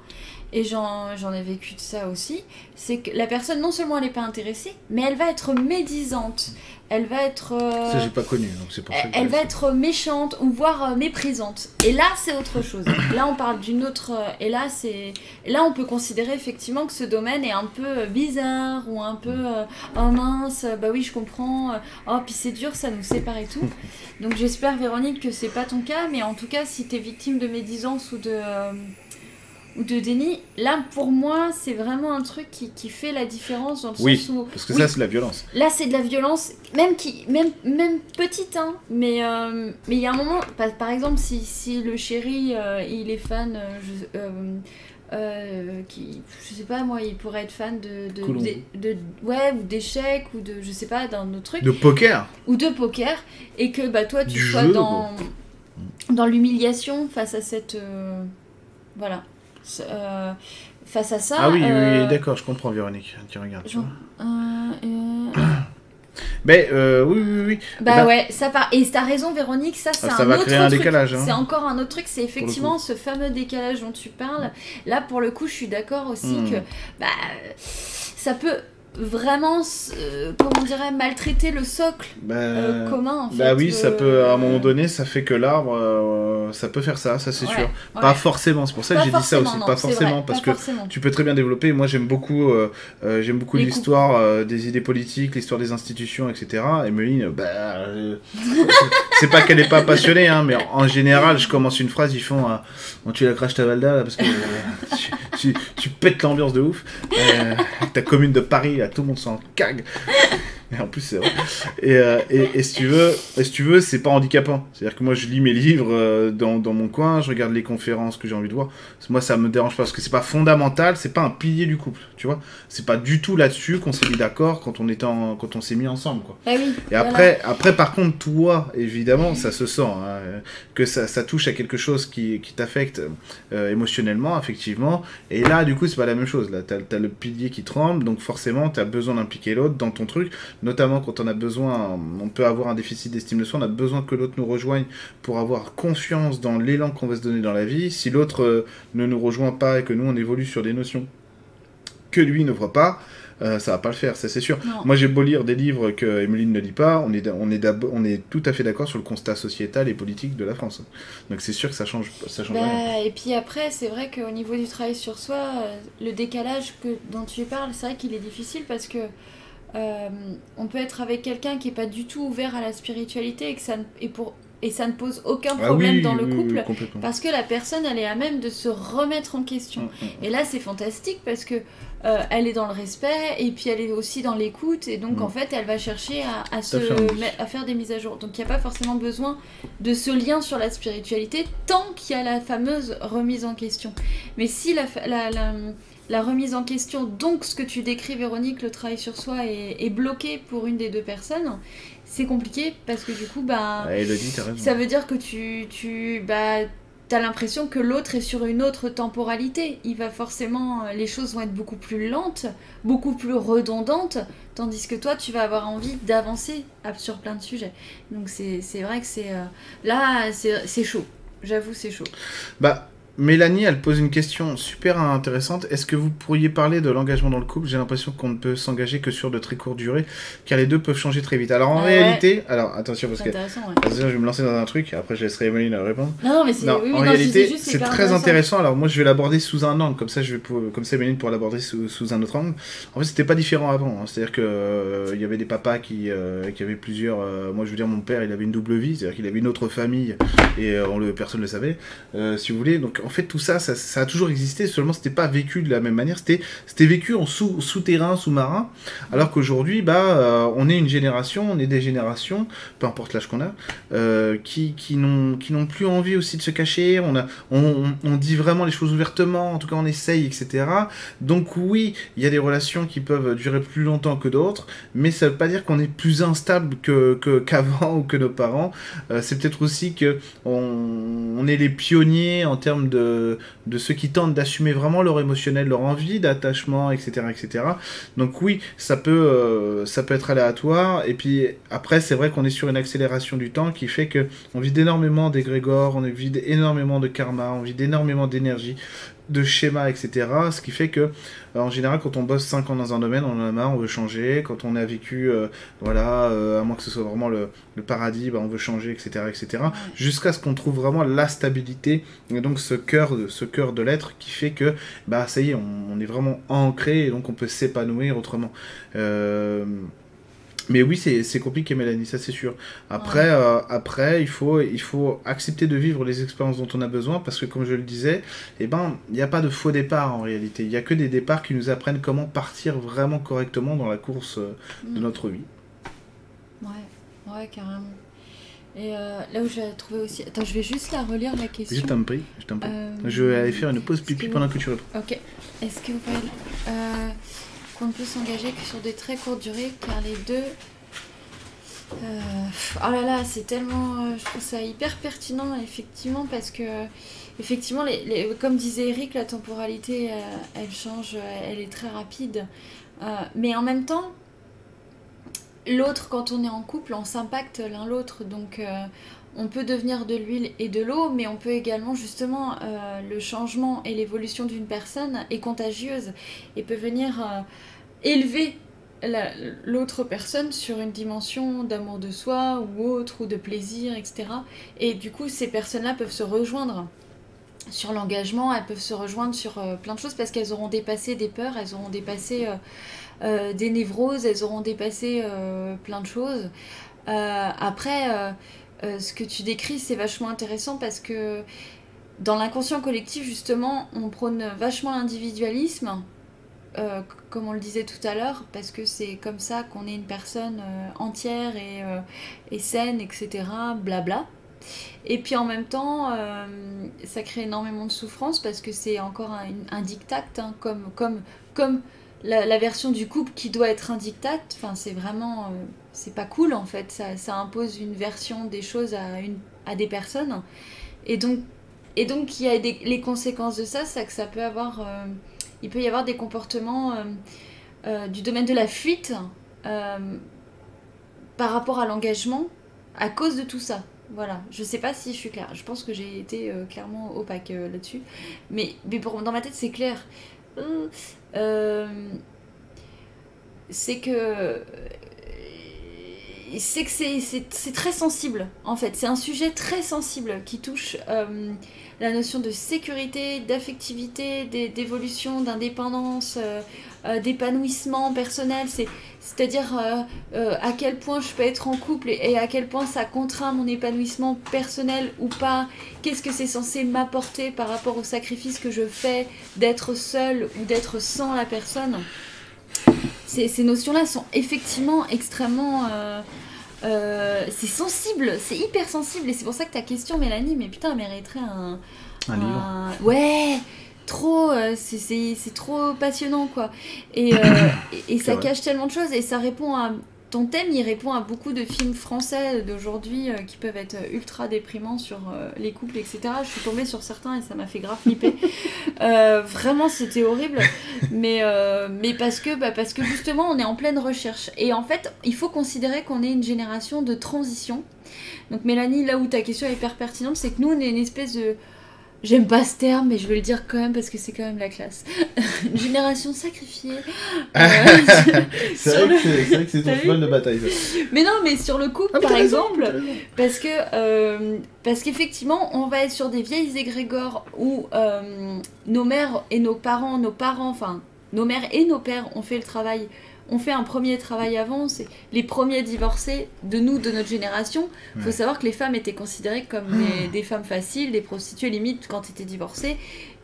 et j'en j'en ai vécu de ça aussi, c'est que la personne non seulement elle n'est pas intéressée, mais elle va être médisante. Elle va être. euh, Ça, j'ai pas connu, donc c'est pour ça elle, va être méchante ou voire euh, méprisante. Et là, c'est autre chose. Là, on parle d'une autre. euh, Et là, c'est. Là, on peut considérer effectivement que ce domaine est un peu bizarre ou un peu. oh mince, bah oui, je comprends. Oh, puis c'est dur, ça nous sépare et tout. Donc, j'espère, Véronique, que c'est pas ton cas. Mais en tout cas, si t'es victime de médisance ou de. Ou de déni, là pour moi c'est vraiment un truc qui, qui fait la différence dans le Oui, sens où Parce que oui, ça, c'est de la violence. Là, c'est de la violence, même qui, même, même petite, hein. Mais euh, mais il y a un moment, par, par exemple, si, si le chéri, euh, il est fan, euh, je, qui, je sais pas moi, il pourrait être fan de, de, Colombo. de- de- ouais, ou d'échecs ou de, je sais pas, d'un autre truc, De poker ou de poker, et que bah toi tu Du sois jeu, dans dans l'humiliation face à cette, voilà, euh, face à ça. Ah oui, oui, euh, oui, d'accord, je comprends, Véronique. Tiens, regarde. tu genre, vois. euh, euh, Mais euh, oui, oui, oui. Bah Bah- ouais, ça part. Et t'as raison, Véronique, ça c'est ça un va autre créer un truc. décalage, hein. C'est encore un autre truc, c'est effectivement ce fameux décalage dont tu parles. Là, pour le coup, je suis d'accord aussi Hmm. que bah, ça peut vraiment, euh, comment on dirait, maltraiter le socle Bah, euh, commun en fait. bah oui, ça euh, peut, à un moment donné, ça fait que l'arbre, euh, ça peut faire ça, ça c'est ouais, sûr. ouais. Pas forcément, c'est pour ça que j'ai dit ça aussi. non, pas forcément, vrai, parce pas que forcément. tu peux très bien développer. Moi, j'aime beaucoup, euh, euh, j'aime beaucoup l'histoire des idées politiques, l'histoire des institutions, etc. Et Meline, bah, euh, c'est pas qu'elle est pas passionnée, hein, mais en général, je commence une phrase, ils font, euh, on tue la crash ta Valda, là, parce que euh, tu, tu, tu pètes l'ambiance de ouf. Euh, ta commune de Paris, là, tout le monde s'en cague. Et en plus, c'est vrai. Et, euh, et, et, si tu veux, et si tu veux, c'est pas handicapant. C'est-à-dire que moi, je lis mes livres euh, dans, dans, mon coin, je regarde les conférences que j'ai envie de voir. Moi, ça me dérange pas parce que c'est pas fondamental, c'est pas un pilier du couple, tu vois. C'est pas du tout là-dessus qu'on s'est mis d'accord quand on était en, quand on s'est mis ensemble, quoi. Ah oui, et après, après, par contre, toi, évidemment, ça se sent, hein, que ça, ça, touche à quelque chose qui, qui t'affecte euh, émotionnellement, effectivement. Et là, du coup, c'est pas la même chose. Là, t'as as le pilier qui tremble, donc forcément, t'as besoin d'impliquer l'autre dans ton truc notamment quand on a besoin, on peut avoir un déficit d'estime de soi, on a besoin que l'autre nous rejoigne pour avoir confiance dans l'élan qu'on va se donner dans la vie. Si l'autre euh, ne nous rejoint pas et que nous on évolue sur des notions que lui ne voit pas, euh, ça va pas le faire, ça c'est sûr. Non. Moi j'ai beau lire des livres que Emeline ne lit pas, on est, on est, on est tout à fait d'accord sur le constat sociétal et politique de la France. Donc c'est sûr que ça change, ça change bah, rien. Et puis après, c'est vrai qu'au niveau du travail sur soi, euh, le décalage que, dont tu parles, c'est vrai qu'il est difficile parce que euh, on peut être avec quelqu'un qui est pas du tout ouvert à la spiritualité et que ça ne, et pour et ça ne pose aucun problème ah oui, dans le couple oui, parce que la personne elle est à même de se remettre en question. Mm, mm. Et là c'est fantastique parce que euh, elle est dans le respect et puis elle est aussi dans l'écoute et donc Mm. en fait elle va chercher à, à se à faire des mises à jour. Donc il n'y a pas forcément besoin de ce lien sur la spiritualité tant qu'il y a la fameuse remise en question. Mais si la, la, la, la remise en question, donc ce que tu décris Véronique, le travail sur soi est, est bloqué pour une des deux personnes, c'est compliqué parce que du coup bah Ah, Elodie, ça veut dire que tu, tu bah, as l'impression que l'autre est sur une autre temporalité. Il va forcément, euh, les choses vont être beaucoup plus lentes, beaucoup plus redondantes, tandis que toi, tu vas avoir envie d'avancer sur plein de sujets. Donc c'est vrai que c'est... euh, là, c'est c'est chaud. J'avoue, c'est chaud. Bah, Mélanie, elle pose une question super intéressante. Est-ce que vous pourriez parler de l'engagement dans le couple? J'ai l'impression qu'on ne peut s'engager que sur de très courtes durées, car les deux peuvent changer très vite. Alors en Ah ouais. réalité, alors attention parce que intéressant, ouais. attention, je vais me lancer dans un truc. Après, je laisserai Emeline répondre. Non, non, mais c'est... Non, oui, en non, réalité, juste, c'est très intéressant. Alors moi, je vais l'aborder sous un angle, comme ça, je vais pour- comme ça, Emeline pourra l'aborder sous, sous un autre angle. En fait, c'était pas différent avant. hein. C'est-à-dire que euh, il y avait des papas qui, euh, qui avaient plusieurs. euh, moi, je veux dire, mon père, il avait une double vie, c'est-à-dire qu'il avait une autre famille et euh, on le, personne ne le savait, euh, si vous voulez. Donc, en fait, tout ça, ça, a toujours existé. Seulement, c'était pas vécu de la même manière. C'était, vécu en sous, souterrain, sous-marin. Alors qu'aujourd'hui, bah, euh, on est une génération, on est des générations, peu importe l'âge qu'on a, euh, qui, qui n'ont, plus envie aussi de se cacher. On a, on, on- on dit vraiment les choses ouvertement. En tout cas, on essaye, etc. Donc oui, il y a des relations qui peuvent durer plus longtemps que d'autres, mais ça veut pas dire qu'on est plus instable que, que- qu'avant ou que nos parents. Euh, c'est peut-être aussi que on, on est les pionniers en termes de, de ceux qui tentent d'assumer vraiment leur émotionnel, leur envie d'attachement, etc., etc. Donc oui, ça peut, euh, ça peut être aléatoire. Et puis après, c'est vrai qu'on est sur une accélération du temps qui fait que on vit d'énormément d'égrégores, on vit énormément de karma, on vit d'énormément d'énergie de schémas, etc. Ce qui fait que, euh, en général, quand on bosse 5 ans dans un domaine, on en a marre, on veut changer. Quand on a vécu, euh, voilà, euh, à moins que ce soit vraiment le, le paradis, bah, on veut changer, etc., etc. Jusqu'à ce qu'on trouve vraiment la stabilité et donc ce cœur, de- ce cœur de l'être qui fait que, bah, ça y est, on, on est vraiment ancré et donc on peut s'épanouir autrement. Euh, mais oui, c'est compliqué, Mélanie, ça c'est sûr. Après, euh, après il, faut, il faut accepter de vivre les expériences dont on a besoin parce que, comme je le disais, eh ben, il n'y a pas de faux départ en réalité. Il n'y a que des départs qui nous apprennent comment partir vraiment correctement dans la course euh, de Mm. notre vie. Ouais, ouais, carrément. Et euh, là où j'ai trouvé aussi... Attends, je vais juste la relire la question. Je t'en prie, je t'en prie. Euh, Je vais aller faire une pause pipi pendant que tu réponds. Ok. Est-ce que vous pouvez... Qu'on ne peut s'engager que sur des très courtes durées, car les deux... Euh, oh là là, c'est tellement... euh, je trouve ça hyper pertinent, effectivement, parce que... Effectivement, les, comme disait Eric, la temporalité, euh, elle change, elle est très rapide. Mais en même temps, l'autre, quand on est en couple, on s'impacte l'un l'autre. Donc, on peut devenir de l'huile et de l'eau, mais on peut également, justement, euh, le changement et l'évolution d'une personne est contagieuse et peut venir euh, élever la- l'autre personne sur une dimension d'amour de soi ou autre, ou de plaisir, etc. Et du coup, ces personnes-là peuvent se rejoindre sur l'engagement, elles peuvent se rejoindre sur euh, plein de choses parce qu'elles auront dépassé des peurs, elles auront dépassé des névroses, elles auront dépassé plein de choses. Après, euh, ce que tu décris, c'est vachement intéressant parce que dans l'inconscient collectif, justement, on prône vachement l'individualisme euh, comme on le disait tout à l'heure, parce que c'est comme ça qu'on est une personne euh, entière et, et, saine, etc. Blabla. Et puis en même temps, ça crée énormément de souffrance parce que c'est encore un, un diktat, hein, comme, comme, comme la, version du couple qui doit être un diktat. Enfin, c'est vraiment. C'est pas cool en fait. Ça, ça, impose une version des choses à, une, à des personnes. Et donc, et donc il y a les conséquences de ça, c'est que ça peut avoir il peut y avoir des comportements euh, euh, du domaine de la fuite euh, par rapport à l'engagement à cause de tout ça. Voilà, je sais pas si je suis claire. Je pense que j'ai été clairement opaque là-dessus. Mais, mais pour, dans ma tête, c'est clair. c'est que c'est que c'est très sensible en fait. C'est un sujet très sensible qui touche la notion de sécurité, d'affectivité, d'évolution, d'indépendance, euh, euh, d'épanouissement personnel. C'est-à-dire euh, à quel point je peux être en couple et, à quel point ça contraint mon épanouissement personnel ou pas. Qu'est-ce que c'est censé m'apporter par rapport au sacrifice que je fais d'être seule ou d'être sans la personne? Ces, ces notions-là sont effectivement extrêmement... c'est sensible, c'est hyper sensible et c'est pour ça que ta question Mélanie, mais putain, elle mériterait un, un, livre. Ouais, trop, euh, c'est trop passionnant quoi. Et, euh, et, ça cache tellement de choses et ça répond à ton thème, il répond à beaucoup de films français d'aujourd'hui euh, qui peuvent être ultra déprimants sur les couples, etc. Je suis tombée sur certains et ça m'a fait grave flipper. vraiment, c'était horrible. Mais, mais parce, que, bah, parce que justement, on est en pleine recherche. Et en fait, il faut considérer qu'on est une génération de transition. Donc Mélanie, là où ta question est hyper pertinente, c'est que nous, on est une espèce de J'aime pas ce terme, mais je vais le dire quand même parce que c'est quand même la classe. Une génération sacrifiée. Euh, c'est vrai, que c'est ton cheval de bataille. Mais non, mais sur le couple, ah, par exemple, parce que euh, parce qu'effectivement, on va être sur des vieilles égrégores où euh, nos mères et nos parents, nos parents, enfin nos mères et nos pères ont fait le travail on fait un premier travail avant, c'est les premiers divorcés de nous, de notre génération. Il faut savoir que les femmes étaient considérées comme ah. des, femmes faciles, des prostituées limite quand étaient divorcées.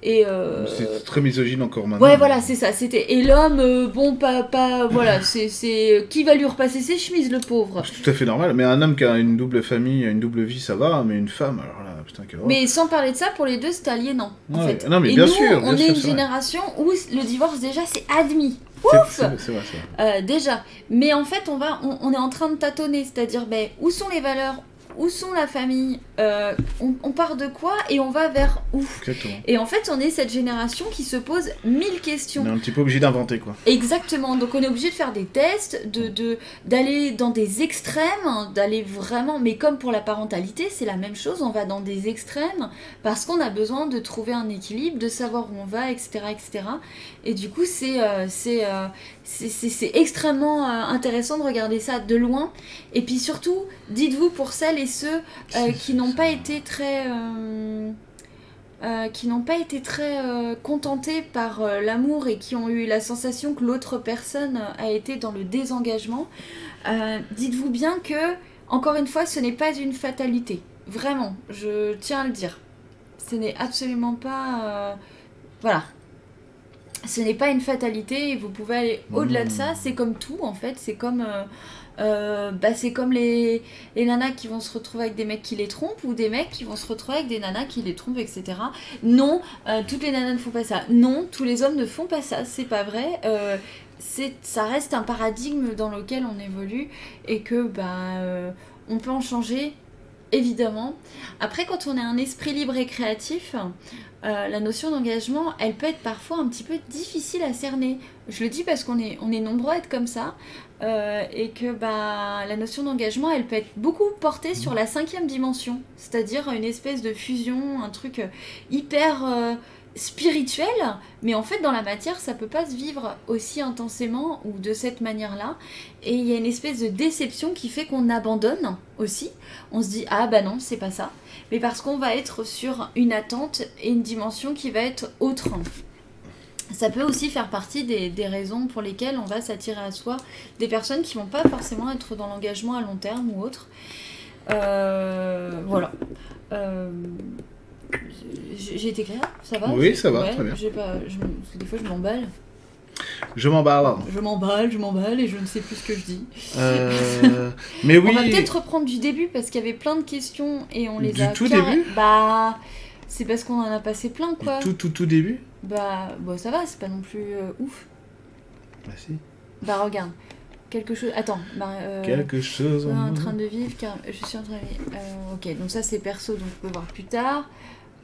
Et euh... C'est très misogyne encore maintenant. Ouais, voilà, c'est ça. C'était et l'homme, euh, bon, pas, pas, voilà, c'est qui va lui repasser ses chemises, le pauvre? C'est tout à fait normal. Mais un homme qui a une double famille, une double vie, ça va. Mais une femme, alors là, putain, quelle Mais sans parler de ça, pour les deux, c'est aliénant. En fait. Non, mais et bien nous, sûr. on est une génération où le divorce déjà c'est admis. Ouf euh, Déjà. Mais en fait, on, va, on, est en train de tâtonner, c'est-à-dire ben, où sont les valeurs, où sont la famille euh, on, part de quoi et on va vers où Et en fait, on est cette génération qui se pose mille questions. On est un petit peu obligé d'inventer quoi. Exactement. Donc on est obligé de faire des tests, de d'aller dans des extrêmes, d'aller vraiment. Mais comme pour la parentalité, c'est la même chose. On va dans des extrêmes parce qu'on a besoin de trouver un équilibre, de savoir où on va, etc., etc. Et du coup, c'est euh, euh, c'est extrêmement intéressant de regarder ça de loin. Et puis surtout, dites-vous pour celles et ceux euh, qui n'ont pas été très euh, euh, qui n'ont pas été très contentés par l'amour et qui ont eu la sensation que l'autre personne a été dans le désengagement, dites-vous bien que, encore une fois, ce n'est pas une fatalité. Vraiment, je tiens à le dire. Ce n'est absolument pas... voilà, ce n'est pas une fatalité vous pouvez aller au-delà de ça. Mmh. C'est comme tout en fait. C'est comme euh, bah, c'est comme les, les, nanas qui vont se retrouver avec des mecs qui les trompent ou des mecs qui vont se retrouver avec des nanas qui les trompent, etc. Non, euh, toutes les nanas ne font pas ça. Non, tous les hommes ne font pas ça. C'est pas vrai. Euh, c'est, ça reste un paradigme dans lequel on évolue et que bah, on peut en changer évidemment. Après, quand on est un esprit libre et créatif, la notion d'engagement, elle peut être parfois un petit peu difficile à cerner. Je le dis parce qu'on est, nombreux à être comme ça. Euh, et que bah, la notion d'engagement, elle peut être beaucoup portée sur la cinquième dimension, c'est-à-dire une espèce de fusion, un truc euh, hyper euh, spirituel, mais en fait dans la matière, ça peut pas se vivre aussi intensément ou de cette manière-là, et il y a une espèce de déception qui fait qu'on abandonne aussi. On se dit ah bah non, c'est pas ça, mais parce qu'on va être sur une attente et une dimension qui va être autre ça peut aussi faire partie des, raisons pour lesquelles on va s'attirer à soi des personnes qui vont pas forcément être dans l'engagement à long terme ou autre. Euh, voilà. Euh, j'ai été claire Ça va Oui, ça va, très bien. des fois, je m'emballe. Je m'emballe. Je m'emballe, je m'emballe et je ne sais plus ce que je dis. Euh, mais oui. On va peut-être reprendre du début parce qu'il y avait plein de questions et on les Du a. tout carré- début Bah, c'est parce qu'on en a passé plein quoi. Tout, tout, tout début Bah, bon, ça va, c'est pas non plus euh, ouf. Bah si. Bah, regarde. Quelque chose. Attends. Bah, euh, Quelque chose en en train de vivre car je suis en train de vivre. Euh, ok, donc ça c'est perso, donc on peut voir plus tard.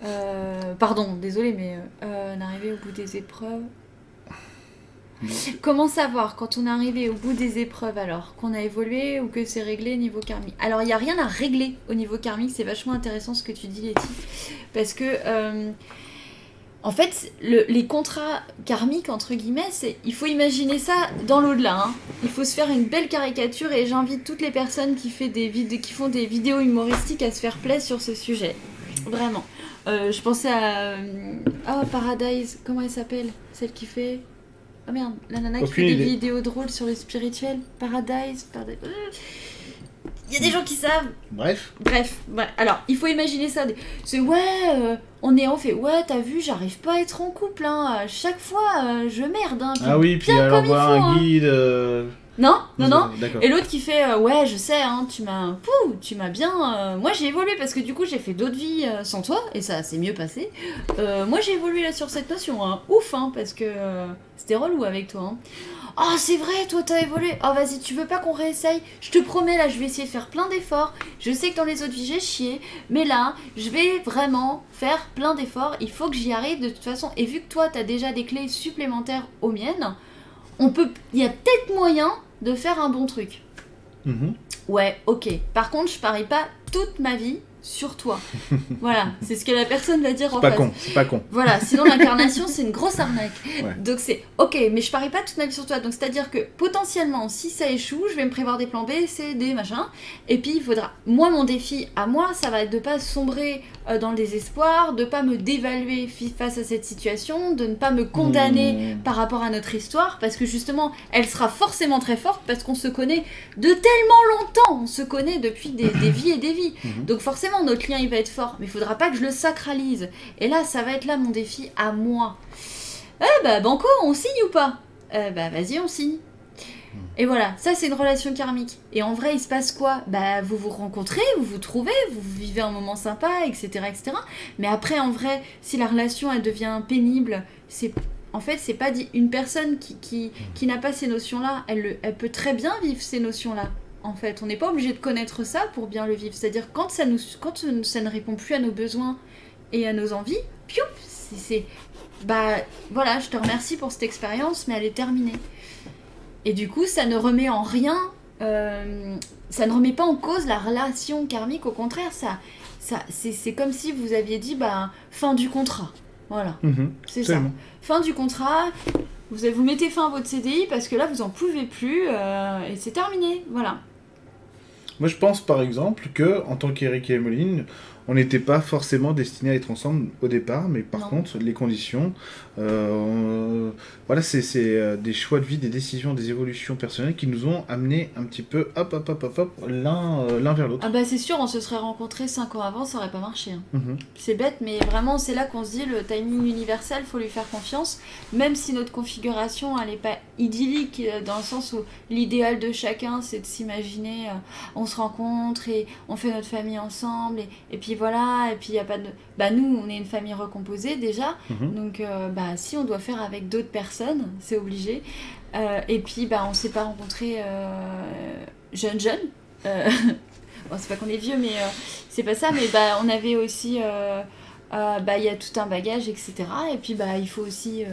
Euh, pardon, désolé, mais euh, on est arrivé au bout des épreuves. Comment savoir quand on est arrivé au bout des épreuves alors? Qu'on a évolué ou que c'est réglé niveau karmique? Alors il n'y a rien à régler au niveau karmique, c'est vachement intéressant ce que tu dis Letty, parce que euh, en fait le- les contrats karmiques entre guillemets, il faut imaginer ça dans l'au-delà. hein. Il faut se faire une belle caricature et j'invite toutes les personnes qui font des vidéos humoristiques à se faire plaisir sur ce sujet. Vraiment. Euh, je pensais à. euh, Oh, Paradise, comment elle s'appelle? Celle qui fait. Oh merde, la nana qui fait idée. des vidéos drôles sur le spirituel. Paradise, Paradise. Il y a des gens qui savent. Bref. Bref, ouais. alors il faut imaginer ça. C'est ouais, euh, on est en fait, ouais, t'as vu, j'arrive pas à être en couple, hein. À chaque fois, euh, je merde, hein. Puis Ah oui, puis il envoie faut, un hein. guide. euh, Non, non, non. Et l'autre qui fait euh, ouais je sais hein, tu m'as Pouh, tu m'as bien euh, moi j'ai évolué parce que du coup j'ai fait d'autres vies euh, sans toi et ça s'est mieux passé. Moi j'ai évolué là sur cette notion hein. ouf hein, parce que c'était relou avec toi hein. Oh c'est vrai toi t'as évolué. Oh vas-y tu veux pas qu'on réessaye? Je te promets là je vais essayer de faire plein d'efforts. Je sais que dans les autres vies j'ai chié mais là je vais vraiment faire plein d'efforts. Il faut que j'y arrive de toute façon. Et vu que toi t'as déjà des clés supplémentaires aux miennes on peut il y a peut-être moyen de faire un bon truc Mhm. Ouais, ok. Par contre, je parie pas toute ma vie sur toi. voilà, c'est ce que la personne va dire en C'est pas face. con, c'est pas con. Voilà, sinon l'incarnation c'est une grosse arnaque. Ouais. Donc c'est ok, mais je parie pas toute ma vie sur toi. Donc c'est à dire que potentiellement, si ça échoue, je vais me prévoir des plans B, C, D, machin. Et puis il faudra. Moi, mon défi à moi, ça va être de pas sombrer euh, dans le désespoir, de pas me dévaluer face à cette situation, de ne pas me condamner Mmh. par rapport à notre histoire, parce que justement, elle sera forcément très forte parce qu'on se connaît de tellement longtemps, on se connaît depuis des, des vies et des vies. Mhm. Donc forcément, notre lien, il va être fort, mais il faudra pas que je le sacralise. Et là, ça va être là mon défi à moi. Eh bah, Banco, on signe ou pas? Euh, Bah, vas-y, on signe. Et voilà, ça c'est une relation karmique. Et en vrai, il se passe quoi? Bah, vous vous rencontrez, vous vous trouvez, vous vivez un moment sympa, etc., etc. Mais après, en vrai, si la relation elle devient pénible, c'est en fait c'est pas une personne qui n'a pas ces notions-là, elle le- elle peut très bien vivre ces notions-là. En fait, on n'est pas obligé de connaître ça pour bien le vivre. C'est-à-dire quand ça nous quand ça ne répond plus à nos besoins et à nos envies, pioup, c'est bah voilà, je te remercie pour cette expérience, mais elle est terminée. Et du coup, ça ne remet en rien, euh, ça ne remet pas en cause la relation karmique. Au contraire, ça, ça, c'est comme si vous aviez dit, bah, fin du contrat. Voilà, Mhm. c'est ça. Fin du contrat. Vous, vous mettez fin à votre CDI parce que là, vous en pouvez plus euh, et c'est terminé. Voilà. Moi, je pense par exemple que, en tant qu'Eric et Emeline, on n'était pas forcément destinés à être ensemble au départ, mais par Non. contre, les conditions, euh, voilà, c'est euh, des choix de vie, des décisions, des évolutions personnelles qui nous ont amenés un petit peu, hop, hop, hop, hop, hop, l'un euh, l'un vers l'autre. Ah bah c'est sûr, on se serait rencontrés 5 ans avant, ça aurait pas marché. hein. Mhm. C'est bête, mais vraiment, c'est là qu'on se dit le timing universel, faut lui faire confiance. Même si notre configuration, elle n'est pas idyllique, dans le sens où l'idéal de chacun, c'est de s'imaginer, euh, on se rencontre et on fait notre famille ensemble, et, et puis voilà, et puis il y a pas de. Bah, nous, on est une famille recomposée déjà, Mhm. donc euh, bah, si on doit faire avec d'autres personnes, c'est obligé. Euh, et puis, bah, on s'est pas rencontrés euh, jeunes, jeunes. Euh, bon, c'est pas qu'on est vieux, mais c'est pas ça, mais bah, on avait aussi. bah, il y a tout un bagage, etc. Et puis, bah, il faut aussi.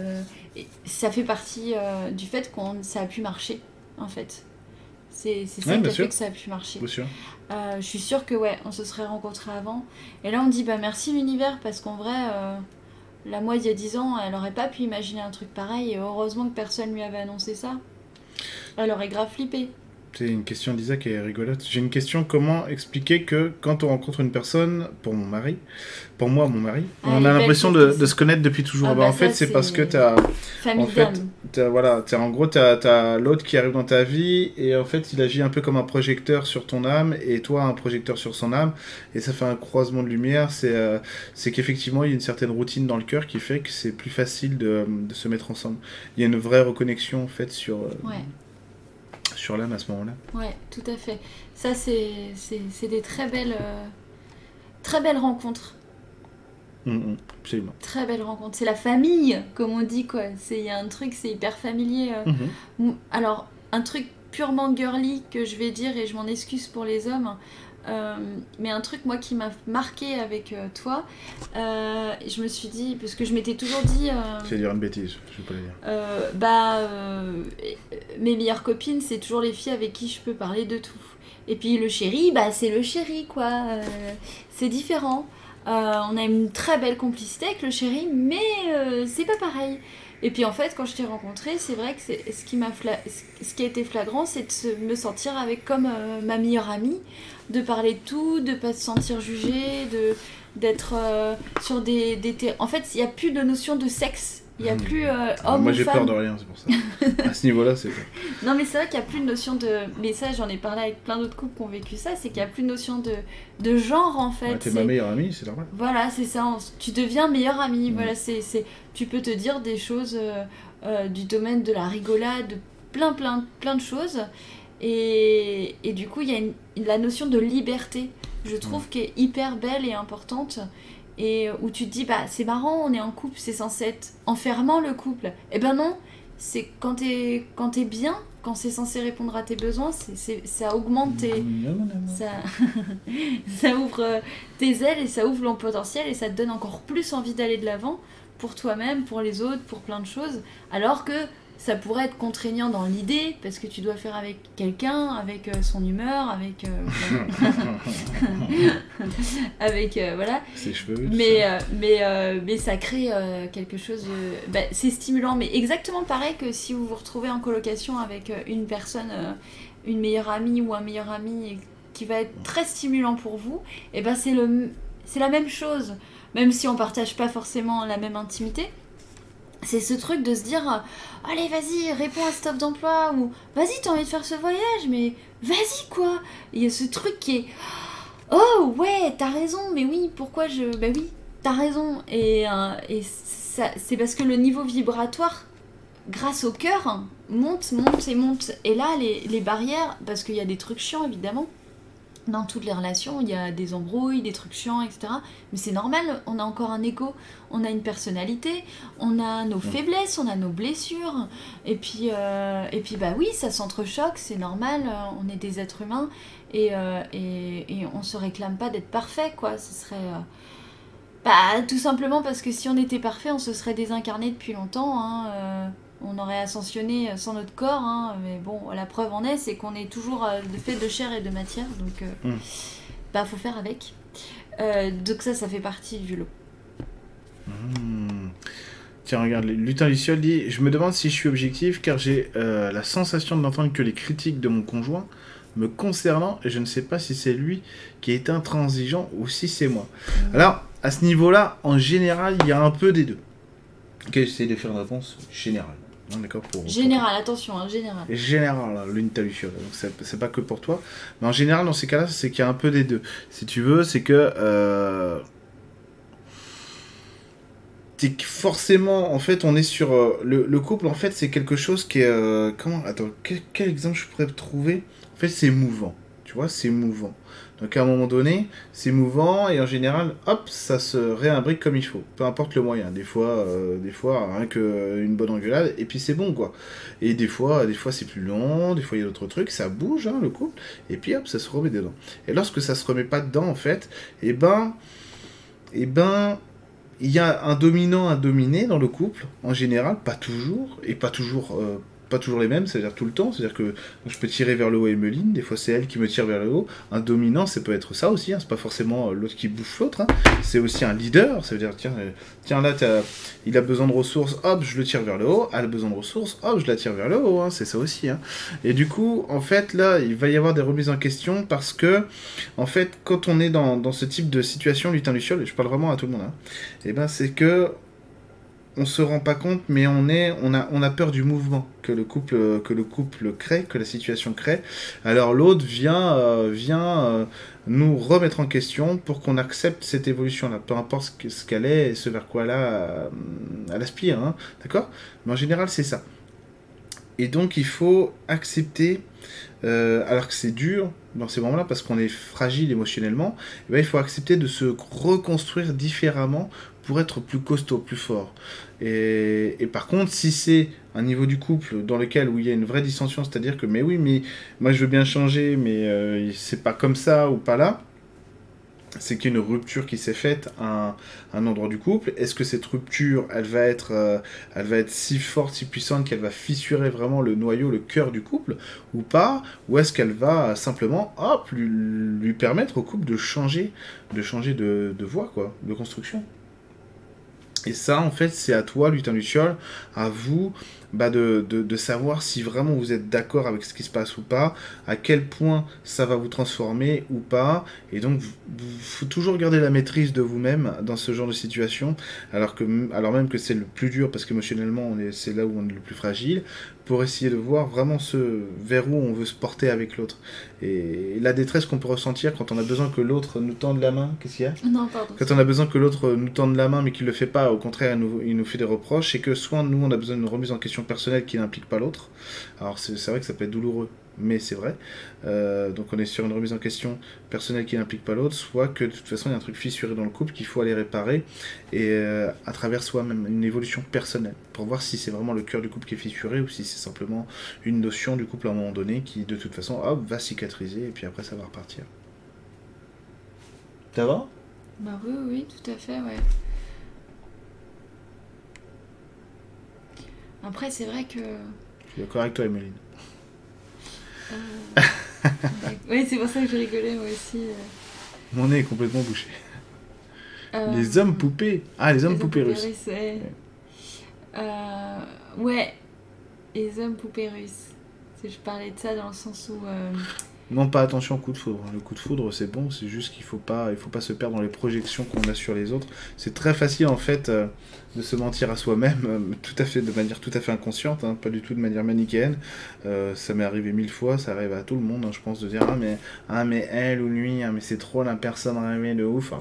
ça fait partie du fait qu'on ça a pu marcher, en fait. C'est ça Ouais, qui a fait que ça a pu marcher. Euh, je suis sûre que, ouais, on se serait rencontrés avant. Et là, on dit, bah, merci l'univers, parce qu'en vrai, euh, la moi, il y a 10 ans, elle aurait pas pu imaginer un truc pareil. Et heureusement que personne lui avait annoncé ça. Elle aurait grave flippé. C'est une question d'Isa qui est rigolote. J'ai une question comment expliquer que quand on rencontre une personne, pour mon mari, pour moi, mon mari, Ah, on a l'impression de, se connaître depuis toujours. Ah Bah, bah en fait, c'est parce que as. Famille En fait, t'as- voilà, t'as- en gros, tu as, l'autre qui arrive dans ta vie et en fait, il agit un peu comme un projecteur sur ton âme et toi un projecteur sur son âme et ça fait un croisement de lumière. C'est euh, c'est qu'effectivement, il y a une certaine routine dans le cœur qui fait que c'est plus facile de, de se mettre ensemble. Il y a une vraie reconnexion en fait sur, euh, Ouais. Sur l'âme à ce moment-là. Ouais, tout à fait. Ça, c'est des très belles, euh, très belles rencontres. Mm, mm, absolument. Très belles rencontres. C'est la famille, comme on dit, quoi. Il y a un truc, c'est hyper familier. euh. Mhm. Ou- Alors, un truc purement girly que je vais dire, et je m'en excuse pour les hommes, euh, mais un truc, moi, qui m'a marqué avec euh, toi, euh, je me suis dit, parce que je m'étais toujours dit... Je vais dire une bêtise, je vais pas dire. Bah, mes meilleures copines, c'est toujours les filles avec qui je peux parler de tout. Et puis le chéri, bah, c'est le chéri, quoi. C'est différent. On a une très belle complicité avec le chéri, mais c'est pas pareil. Et puis en fait, quand je t'ai rencontré, c'est vrai que ce qui ce qui a été flagrant, c'est de se- me sentir avec comme euh, ma meilleure amie, de parler de tout, de pas se sentir jugée, de d'être euh, sur des, des En fait, il n'y a plus de notion de sexe. Il n'y a Hmm. plus euh, homme Moi j'ai peur de rien, c'est pour ça. à ce niveau-là, c'est. Non, mais c'est vrai qu'il n'y a plus de notion de. Mais ça, j'en ai parlé avec plein d'autres couples qui ont vécu ça, c'est qu'il n'y a plus de notion de, de genre en fait. Ouais, T'es ma meilleure amie, c'est normal. Voilà, c'est ça. on- Tu deviens meilleur ami. Mm. Voilà, c'est, c'est, tu peux te dire des choses euh, euh, du domaine de la rigolade, de plein, plein, plein de choses. Et, et du coup, il y a une- la notion de liberté, je trouve, qui est hyper belle et importante. Et où tu te dis, bah, c'est marrant, on est en couple, c'est censé être enfermant le couple. Eh ben non, c'est quand t'es, quand t'es bien, quand c'est censé répondre à tes besoins, c'est, c'est- ça augmente tes, ça, ça ouvre euh, tes ailes et ça ouvre ton potentiel et ça te donne encore plus envie d'aller de l'avant pour toi-même, pour les autres, pour plein de choses. Alors que ça pourrait être contraignant dans l'idée parce que tu dois faire avec quelqu'un, avec euh, son humeur, avec. euh, avec. euh, voilà. Ses cheveux. Mais, ça. euh, mais, mais ça crée quelque chose de... bah, c'est stimulant, mais exactement pareil que si vous vous retrouvez en colocation avec une personne, une meilleure amie ou un meilleur ami qui va être très stimulant pour vous, et ben c'est le c'est la même chose, même si on partage pas forcément la même intimité. C'est ce truc de se dire euh, allez vas-y réponds à cette offre d'emploi ou vas-y t'as envie de faire ce voyage mais vas-y quoi. Il y a ce truc qui est oh ouais t'as raison mais oui pourquoi je bah oui t'as raison. Et, euh, c'est parce que le niveau vibratoire grâce au cœur monte monte et monte. Et là les, les barrières parce qu'il y a des trucs chiants évidemment dans toutes les relations, il y a des embrouilles, des trucs chiants, etc. Mais c'est normal, on a encore un ego, on a une personnalité, on a nos faiblesses, on a nos blessures. Et puis, euh, et puis bah oui, ça s'entrechoque, c'est normal, euh, on est des êtres humains et, euh, et, et on se réclame pas d'être parfait, quoi. Ce serait. euh, bah, tout simplement parce que si on était parfait, on se serait désincarné depuis longtemps. hein, on aurait ascensionné sans notre corps, hein, mais bon, la preuve en est, c'est qu'on est toujours euh, fait de chair et de matière, donc euh, Mm. bah faut faire avec. Euh, donc ça, ça fait partie du lot. Hmm. Tiens, regarde, Lutin Luciole dit Je me demande si je suis objectif car j'ai euh, la sensation de n'entendre que les critiques de mon conjoint me concernant et je ne sais pas si c'est lui qui est intransigeant ou si c'est moi. Alors, à ce niveau-là, en général, il y a un peu des deux. Ok, j'essaie de faire une réponse générale. Hein, D'accord pour, Général, attention, hein, général. Général, hein, Lutin Luciole. Donc, c'est pas que pour toi. Mais en général, dans ces cas-là, c'est qu'il y a un peu des deux. Si tu veux, c'est que. euh, forcément, en fait, on est sur euh, le, le couple. En fait, c'est quelque chose qui est euh, comment Attends, quel, quel exemple je pourrais trouver? En fait, c'est mouvant. Tu vois, c'est mouvant. Donc à un moment donné, c'est mouvant et en général, hop, ça se réimbrique comme il faut. Peu importe le moyen. Des fois, euh, des fois, rien que une bonne engueulade et puis c'est bon quoi. Et des fois, des fois c'est plus long. Des fois il y a d'autres trucs. Ça bouge hein, le couple et puis hop, ça se remet dedans. Et lorsque ça se remet pas dedans, en fait, et ben, et ben, il y a un dominant, un dominé dans le couple, en général, pas toujours, et pas toujours, euh, toujours les mêmes, c'est-à-dire tout le temps. C'est-à-dire que je peux tirer vers le haut Emeline, des fois c'est elle qui me tire vers le haut. Un dominant, ça peut être ça aussi, hein. c'est pas forcément euh, l'autre qui bouffe l'autre. Hein. C'est aussi un leader, ça veut dire, tiens, euh, tiens là, il a besoin de ressources, hop, je le tire vers le haut. Elle a besoin de ressources, hop, je la tire vers le haut. Hein. C'est ça aussi. Et du coup, en fait, là, il va y avoir des remises en question parce que, en fait, quand on est dans, dans ce type de situation, lutin luciole, et je parle vraiment à tout le monde, et eh ben c'est que on se rend pas compte, mais on est, on a, on a peur du mouvement que le couple, que le couple crée, que la situation crée. Alors l'autre vient, euh, vient euh, nous remettre en question pour qu'on accepte cette évolution-là, peu importe ce qu'elle est et ce vers quoi elle, a, elle aspire, hein, d'accord? Mais en général, c'est ça. Et donc il faut accepter, euh, alors que c'est dur dans ces moments-là, parce qu'on est fragile émotionnellement, eh ben, il faut accepter de se reconstruire différemment pour être plus costaud, plus fort. Et, par contre, si c'est un niveau du couple dans lequel où il y a une vraie dissension, c'est-à-dire que mais oui, mais moi je veux bien changer, mais euh, c'est pas comme ça ou pas là, c'est qu'il y a une rupture qui s'est faite à un, endroit du couple. Est-ce que cette rupture, elle va être, euh, elle va être si forte, si puissante qu'elle va fissurer vraiment le noyau, le cœur du couple, ou pas? Ou est-ce qu'elle va simplement, hop, lui, permettre au couple de changer, de changer de, voie, quoi, de construction? Et ça, en fait, c'est à toi, lutin luciole, à vous, bah de, de, savoir si vraiment vous êtes d'accord avec ce qui se passe ou pas, à quel point ça va vous transformer ou pas. Et donc, il faut toujours garder la maîtrise de vous-même dans ce genre de situation, alors, alors même que c'est le plus dur, parce qu'émotionnellement, c'est là où on est le plus fragile, pour essayer de voir vraiment ce vers où on veut se porter avec l'autre. Et la détresse qu'on peut ressentir quand on a besoin que l'autre nous tende la main, qu'est-ce qu'il y a? Non, pardon. Quand on a besoin que l'autre nous tende la main mais qu'il ne le fait pas, au contraire, il nous, il nous fait des reproches, et que soit nous, on a besoin d'une remise en question personnelle qui n'implique pas l'autre. Alors c'est vrai que ça peut être douloureux, mais c'est vrai. Euh, donc on est sur une remise en question personnelle qui n'implique pas l'autre, soit que de toute façon il y a un truc fissuré dans le couple qu'il faut aller réparer, et euh, à travers soi-même, une évolution personnelle, pour voir si c'est vraiment le cœur du couple qui est fissuré, ou si c'est simplement une notion du couple à un moment donné qui de toute façon hop, va cicatriser, et puis après ça va repartir. Ça va? Bah oui, oui, tout à fait, ouais. Après, c'est vrai que. Je suis d'accord avec toi, Emeline. Euh, oui, c'est pour ça que je rigolais, moi aussi. Euh. Mon nez est complètement bouché. Euh, les hommes poupées. Ah, les hommes poupées, russes. ouais. ouais. Les hommes poupées russes. Je parlais de ça dans le sens où. Non, pas attention au coup de foudre. Le coup de foudre, c'est bon, c'est juste qu'il faut pas, faut pas se perdre dans les projections qu'on a sur les autres. C'est très facile en fait euh, de se mentir à soi-même, euh, de manière tout à fait inconsciente, hein, pas du tout de manière manichéenne. Euh, ça m'est arrivé mille fois, ça arrive à tout le monde, hein, je pense, de dire ah mais ah mais elle ou lui, ah mais c'est trop la personne rêvée de ouf,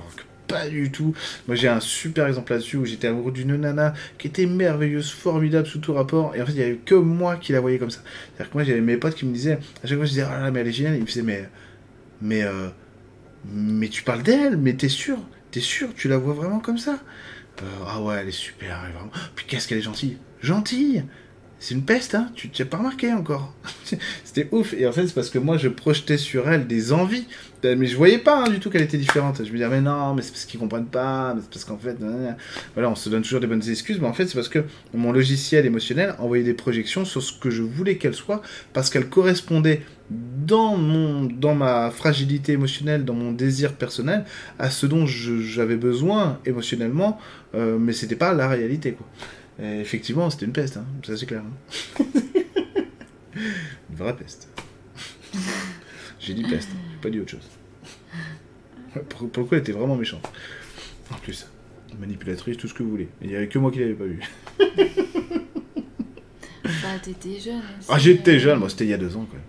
pas du tout. Moi, j'ai un super exemple là-dessus où j'étais amoureux d'une nana qui était merveilleuse, formidable sous tout rapport. Et en fait, il n'y avait que moi qui la voyais comme ça. C'est-à-dire que moi, j'avais mes potes qui me disaient, à chaque fois, je disais, ah là, mais elle est géniale. Ils me disaient, mais, mais, euh, mais tu parles d'elle, mais t'es sûr, t'es sûr, tu la vois vraiment comme ça? Euh, Ah ouais, elle est super, elle est vraiment. Puis qu'est-ce qu'elle est gentille Gentille c'est une peste, hein Tu t'as pas remarqué encore C'était ouf. Et en fait, c'est parce que moi, je projetais sur elle des envies. Mais je voyais pas hein, du tout qu'elle était différente. Je me disais, mais non, mais c'est parce qu'ils comprennent pas. C'est parce qu'en fait, voilà, on se donne toujours des bonnes excuses. Mais en fait, c'est parce que mon logiciel émotionnel envoyait des projections sur ce que je voulais qu'elle soit. Parce qu'elle correspondait dans, mon, dans ma fragilité émotionnelle, dans mon désir personnel, à ce dont j'avais besoin émotionnellement. Euh, mais c'était pas la réalité, quoi effectivement, c'était une peste, hein. ça c'est clair. Hein. une vraie peste. J'ai dit peste, j'ai pas dit autre chose. Pour, le coup, elle était vraiment méchante. En plus, manipulatrice, tout ce que vous voulez. Il n'y avait que moi qui l'avais pas vu. bah, t'étais jeune. Aussi, ah, j'étais jeune, moi c'était il y a deux ans, quoi.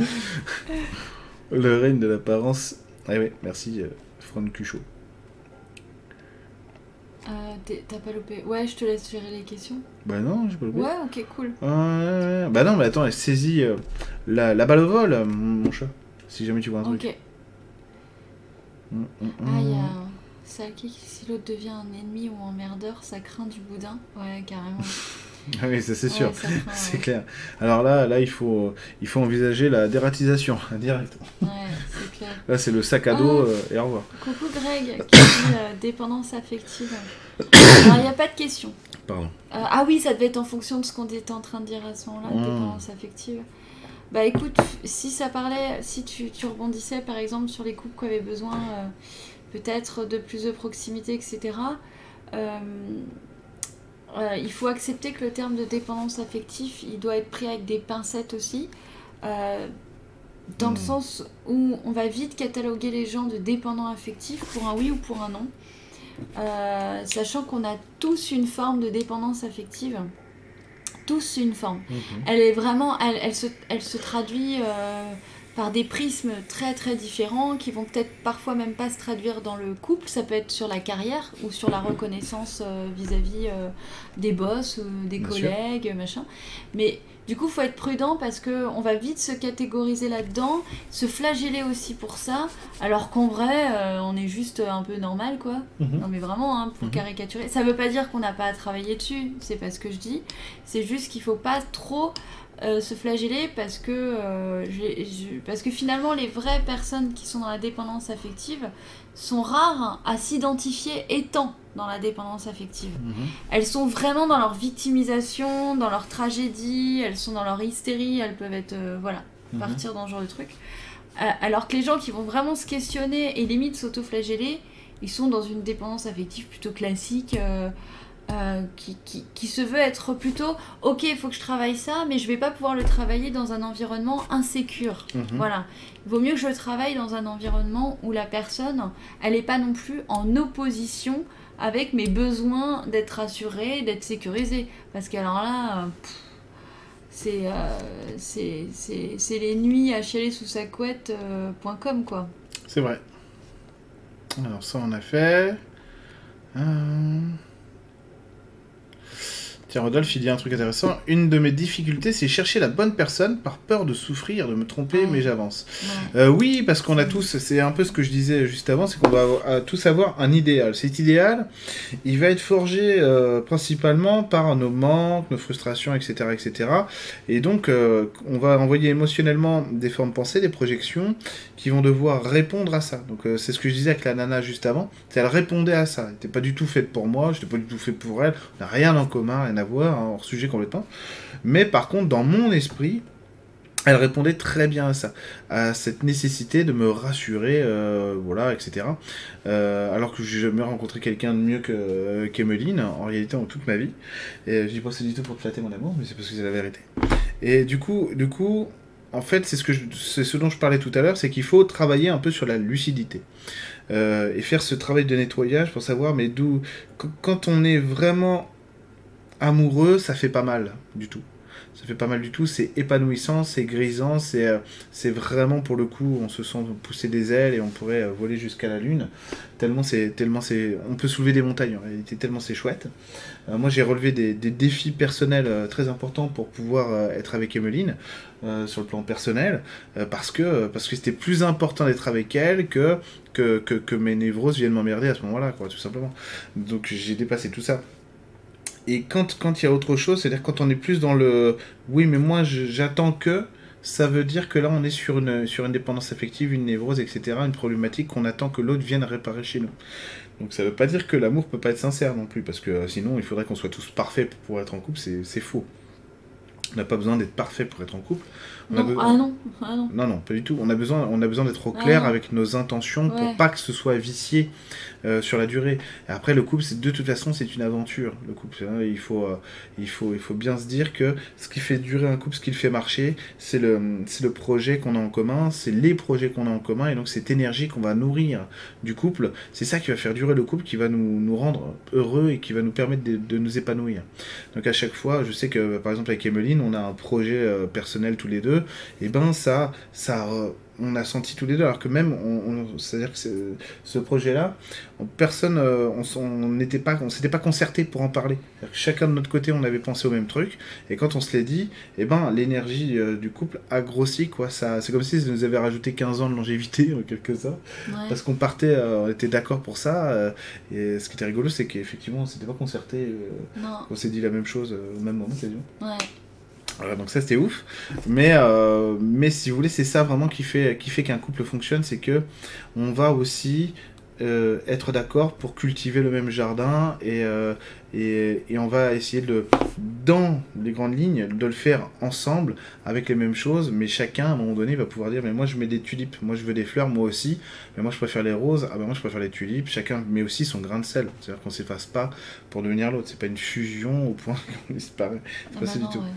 le règne de l'apparence. Ah oui, merci, euh, Franck Cuchot. Euh, t'as pas loupé. Ouais, je te laisse gérer les questions. Bah non, j'ai pas loupé. Ouais, ok, cool. bah non, mais attends, elle saisit euh, la, la, balle au vol, euh, mon chat. Si jamais tu vois un truc. Ok. Ah, il y a ça qui, si l'autre devient un ennemi ou un merdeur, ça craint du boudin. Ouais, carrément. Ah oui, ça c'est sûr, c'est clair. Alors là, là il, faut, il faut envisager la dératisation, direct. Ouais, c'est clair. Là, c'est le sac à dos ah. euh, et au revoir. Coucou Greg, qui dit euh, dépendance affective. Alors, il n'y a pas de question. Pardon. Euh, ah oui, ça devait être en fonction de ce qu'on était en train de dire à ce moment-là, Mmh. dépendance affective. Bah écoute, si ça parlait, si tu, tu rebondissais par exemple sur les couples qui avaient besoin peut-être de plus de proximité, etc., euh, euh, il faut accepter que le terme de dépendance affective, il doit être pris avec des pincettes aussi, euh, dans le Mm. sens où on va vite cataloguer les gens de dépendants affectifs pour un oui ou pour un non, Euh, sachant qu'on a tous une forme de dépendance affective, tous une forme. Elle est vraiment, elle, elle se, elle se traduit par des prismes très très différents qui vont peut-être parfois même pas se traduire dans le couple. Ça peut être sur la carrière ou sur la reconnaissance euh, vis-à-vis euh, des boss ou des Bien sûr. collègues, machin. Mais du coup, faut être prudent parce que on va vite se catégoriser là-dedans, se flageller aussi pour ça, alors qu'en vrai, euh, on est juste un peu normal, quoi. Mhm. Non mais vraiment, hein, pour Mhm. caricaturer. Ça veut pas dire qu'on n'a pas à travailler dessus, c'est pas ce que je dis. C'est juste qu'il faut pas trop euh, se flageller parce que, euh, je- parce que finalement les vraies personnes qui sont dans la dépendance affective sont rares à s'identifier étant dans la dépendance affective. Mhm. Elles sont vraiment dans leur victimisation, dans leur tragédie, elles sont dans leur hystérie, elles peuvent être... euh, voilà Mhm. partir dans ce genre de truc. Alors que les gens qui vont vraiment se questionner et limite s'auto-flageller, ils sont dans une dépendance affective plutôt classique, euh, qui, qui, qui se veut être plutôt ok, il faut que je travaille ça, mais je vais pas pouvoir le travailler dans un environnement insécure. Mhm. Voilà. Il vaut mieux que je le travaille dans un environnement où la personne, elle n'est pas non plus en opposition avec mes besoins d'être rassurée, d'être sécurisée. Parce qu'alors là, euh, c'est euh, c'est- c'est- c'est les nuits à chialer sous sa couette, euh, point com, quoi. C'est vrai. Alors ça on a fait. Euh, Tiens, Rodolphe, il dit un truc intéressant. Une de mes difficultés, c'est chercher la bonne personne par peur de souffrir, de me tromper, mais j'avance. Euh, oui, parce qu'on a tous, c'est un peu ce que je disais juste avant, c'est qu'on va avoir- euh, tous avoir un idéal. Cet idéal, il va être forgé euh, principalement par nos manques, nos frustrations, etc. etc. Et donc, euh, on va envoyer émotionnellement des formes pensées, des projections qui vont devoir répondre à ça. Donc, c'est ce que je disais avec la nana juste avant. C'est elle répondait à ça. Elle n'était pas du tout faite pour moi, je n'étais pas du tout fait pour elle. On n'a rien en commun, à voir, hein, hors sujet complètement. Mais par contre, dans mon esprit, elle répondait très bien à ça, à cette nécessité de me rassurer, euh, voilà, etc. Euh, alors que j'ai jamais rencontré quelqu'un de mieux que euh, qu'Emeline, en réalité, en toute ma vie. Et je dis pas ça du tout pour te flatter mon amour, mais c'est parce que c'est la vérité. Et du coup, du coup, en fait, c'est ce dont je parlais tout à l'heure, c'est qu'il faut travailler un peu sur la lucidité. Euh, et faire ce travail de nettoyage pour savoir, mais d'où, qu- quand on est vraiment amoureux, ça fait pas mal du tout. Ça fait pas mal du tout, c'est épanouissant, c'est grisant, c'est euh, vraiment pour le coup, on se sent pousser des ailes et on pourrait euh, voler jusqu'à la lune. Tellement c'est, tellement c'est, on peut soulever des montagnes en réalité, tellement c'est chouette. Euh, moi j'ai relevé des, des défis personnels très importants pour pouvoir être avec Emeline euh, sur le plan personnel, parce que parce que c'était plus important d'être avec elle que que, que, que mes névroses viennent m'emmerder à ce moment-là, quoi, tout simplement. Donc j'ai dépassé tout ça. Et quand quand il y a autre chose, c'est-à-dire quand on est plus dans le oui, mais moi j'attends que, ça veut dire que là on est sur une, sur une dépendance affective, une névrose, etc., une problématique qu'on attend que l'autre vienne réparer chez nous. Donc ça veut pas dire que l'amour peut pas être sincère non plus, parce que euh, sinon il faudrait qu'on soit tous parfaits pour pouvoir être en couple, c'est faux. On n'a pas besoin d'être parfait pour être en couple. Non, besoin- ah non, ah non. non, non, pas du tout. On a besoin, on a besoin d'être au Ah clair non. avec nos intentions pour Ouais. pas que ce soit vicié euh, sur la durée. Et après, le couple, c'est de toute façon, c'est une aventure. Le couple, hein, il faut, euh, il faut, il faut bien se dire que ce qui fait durer un couple, ce qui le fait marcher, c'est le, c'est le projet qu'on a en commun, c'est les projets qu'on a en commun, et donc cette énergie qu'on va nourrir du couple, c'est ça qui va faire durer le couple, qui va nous, nous rendre heureux et qui va nous permettre de, de nous épanouir. Donc à chaque fois, je sais que par exemple avec Emeline, on a un projet euh, personnel tous les deux, et ben ça, ça, euh, on a senti tous les deux, alors que même, on, on- c'est-à-dire que ce projet-là, on- personne, euh, on n'était pas, on s'était pas concerté pour en parler. Que chacun de notre côté, on avait pensé au même truc, et quand on se l'est dit, et ben l'énergie euh, du couple a grossi, quoi. Ça, c'est comme si ça nous avait rajouté 15 ans de longévité en quelque sorte. Ouais. Parce qu'on partait, euh, on était d'accord pour ça. euh, et ce qui était rigolo, c'est qu'effectivement, on s'était pas concerté. on s'est dit la même chose au même moment, quasiment. ouais. Donc ça c'était ouf. Mais, euh, mais si vous voulez, c'est ça vraiment qui fait, qui fait qu'un couple fonctionne, c'est que on va aussi euh, être d'accord pour cultiver le même jardin et, euh, et, et, on va essayer de, dans les grandes lignes, de le faire ensemble avec les mêmes choses, mais chacun à un moment donné va pouvoir dire mais moi je mets des tulipes, moi je veux des fleurs, moi aussi, mais moi je préfère les roses, ah ben moi je préfère les tulipes, chacun met aussi son grain de sel, c'est-à-dire qu'on s'efface pas pour devenir l'autre, c'est pas une fusion au point qu'on disparaît, c'est Ah pas bah ça non, du tout, ouais.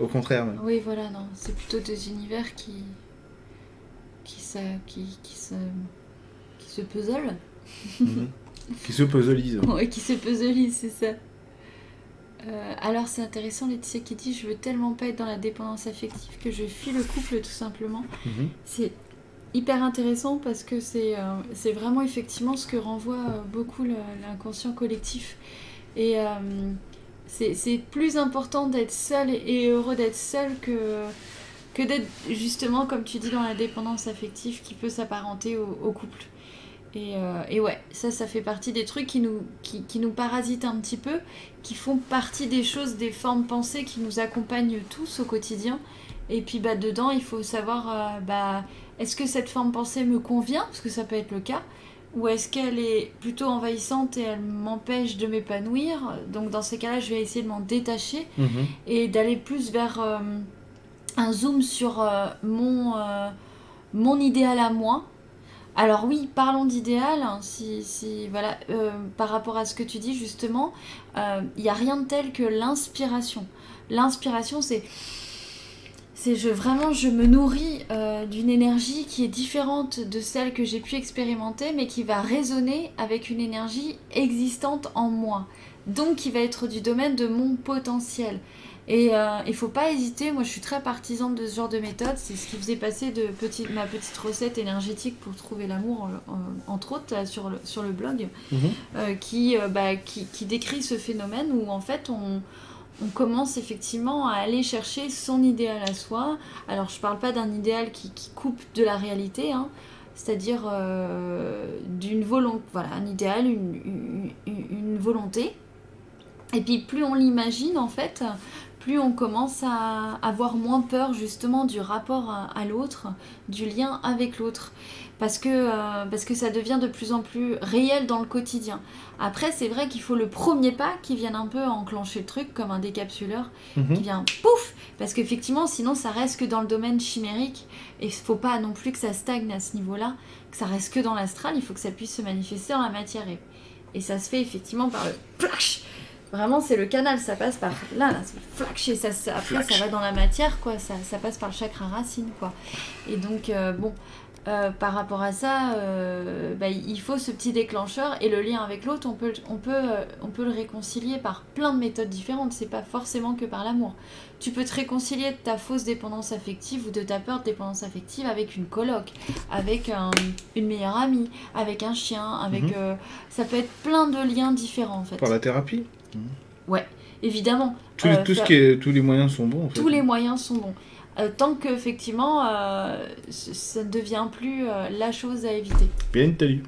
Au contraire. même. Oui, voilà, non. C'est plutôt deux univers qui. qui se. qui, qui se. qui se puzzlent. Mhm. Qui se puzzleise. Ouais, qui se puzzlisent, c'est ça. Euh, alors c'est intéressant Laetitia qui dit je veux tellement pas être dans la dépendance affective que je fuis le couple tout simplement. Mhm. C'est hyper intéressant parce que c'est euh, vraiment effectivement ce que renvoie euh, beaucoup l'inconscient collectif. Et euh, c'est plus important d'être seul et, heureux d'être seul que, que d'être justement, comme tu dis, dans la dépendance affective qui peut s'apparenter au, au couple. Et, euh, et ouais, ça, ça fait partie des trucs qui nous, qui, qui nous parasitent un petit peu, qui font partie des choses, des formes pensées qui nous accompagnent tous au quotidien. Et puis bah, dedans, il faut savoir, euh, bah, est-ce que cette forme pensée me convient? Parce que ça peut être le cas. Ou est-ce qu'elle est plutôt envahissante et elle m'empêche de m'épanouir? Donc dans ces cas-là, je vais essayer de m'en détacher Mhm. et d'aller plus vers euh, un zoom sur euh, mon, euh, mon idéal à moi. Alors oui, parlons d'idéal, hein, si, si, voilà, par rapport à ce que tu dis justement, il n'y a rien de tel que l'inspiration. L'inspiration, c'est... C'est je, vraiment, je me nourris euh, d'une énergie qui est différente de celle que j'ai pu expérimenter, mais qui va résonner avec une énergie existante en moi. Donc qui va être du domaine de mon potentiel. Et euh, il faut pas hésiter, moi je suis très partisane de ce genre de méthode, c'est ce qui faisait passer de petite, ma petite recette énergétique pour trouver l'amour, entre autres, sur, le, sur le blog, Mhm. euh, qui, euh, bah, qui, qui décrit ce phénomène où en fait on, on commence effectivement à aller chercher son idéal à soi. Alors je parle pas d'un idéal qui, coupe de la réalité, hein, c'est-à-dire euh, d'une volonté, voilà, un idéal, une, volonté. Et puis plus on l'imagine en fait, plus on commence à avoir moins peur justement du rapport à l'autre, du lien avec l'autre. Parce que, euh, parce que ça devient de plus en plus réel dans le quotidien. Après, c'est vrai qu'il faut le premier pas qui vienne un peu enclencher le truc, comme un décapsuleur Mhm. qui vient pouf Parce qu'effectivement, sinon, ça reste que dans le domaine chimérique. Et il faut pas non plus que ça stagne à ce niveau-là, que ça reste que dans l'astral. Il faut que ça puisse se manifester dans la matière. Et, et ça se fait effectivement par le flash Vraiment, c'est le canal, ça passe par là, là, c'est flash, et ça, ça- après, Flash. ça va dans la matière, quoi, ça, ça passe par le chakra racine, quoi. Et donc, euh, bon, euh, par rapport à ça, euh, bah, il faut ce petit déclencheur, et le lien avec l'autre, on peut, on, peut, euh, on peut le réconcilier par plein de méthodes différentes, c'est pas forcément que par l'amour. Tu peux te réconcilier de ta fausse dépendance affective ou de ta peur de dépendance affective avec une coloc, avec un- une meilleure amie, avec un chien, avec... Mhm. ça peut être plein de liens différents, en fait. Par la thérapie? Évidemment. Tout, Euh, tout ce faire- qui est, tous les moyens sont bons en fait. tous les moyens sont bons. Euh, tant que effectivement, euh, ça ne devient plus euh, la chose à éviter. Bien entendu.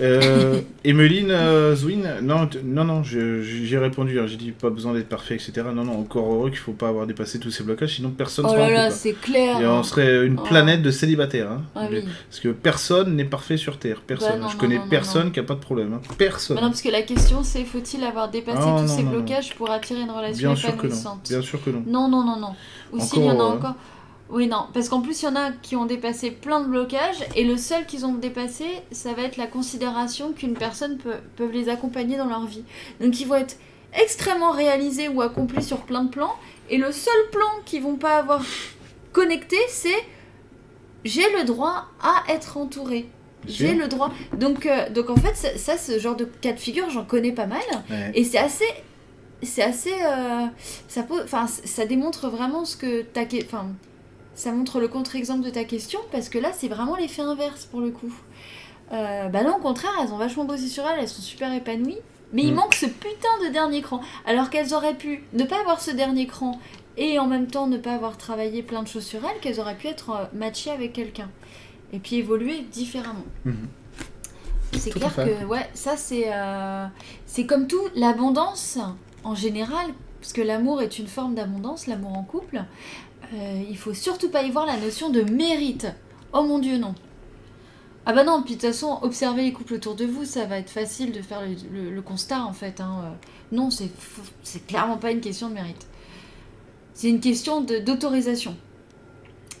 Euh, Emeline euh, Zwin, non, non, non, j'ai répondu. hein, j'ai dit pas besoin d'être parfait, etc. Non, non, encore heureux qu'il faut pas avoir dépassé tous ces blocages, sinon personne Oh sera là là, c'est clair. Et hein. on serait une Oh. planète de célibataires. hein. Ah oui. Parce que personne n'est parfait sur Terre. Personne. Bah non, je non, connais non, personne qui a pas de problème. hein. Personne. Bah non, parce que la question c'est faut-il avoir dépassé Oh, tous ces blocages pour attirer une relation Bien sûr que non. épanouissante? Bien sûr que non. Non, non, non, non. Ou s'il y en a Encore, euh, encore. Oui, non, parce qu'en plus, il y en a qui ont dépassé plein de blocages, et le seul qu'ils ont dépassé, ça va être la considération qu'une personne peut, peut les accompagner dans leur vie. Donc ils vont être extrêmement réalisés ou accomplis sur plein de plans, et le seul plan qu'ils vont pas avoir connecté, c'est j'ai le droit à être entouré. J'ai le droit. Donc, euh, donc en fait, ça, ça, ce genre de cas de figure, j'en connais pas mal. Ouais. Et c'est assez. C'est assez. euh, ça, peut, ça démontre vraiment ce que ta. Enfin, ça montre le contre-exemple de ta question parce que là, c'est vraiment l'effet inverse pour le coup. Euh, bah non, au contraire, elles ont vachement bossé sur elles, elles sont super épanouies. Mais il Mm. manque ce putain de dernier cran. Alors qu'elles auraient pu ne pas avoir ce dernier cran et en même temps ne pas avoir travaillé plein de choses sur elles, qu'elles auraient pu être euh, matchées avec quelqu'un. Et puis évoluer différemment. Mhm. C'est clair que ouais, ça c'est euh, c'est comme tout l'abondance en général, parce que l'amour est une forme d'abondance, l'amour en couple. euh, il faut surtout pas y voir la notion de mérite. Oh mon dieu non. Ah bah non, puis de toute façon, observer les couples autour de vous, ça va être facile de faire le, constat en fait. hein. Euh, Non, c'est c'est clairement pas une question de mérite. C'est une question d'autorisation.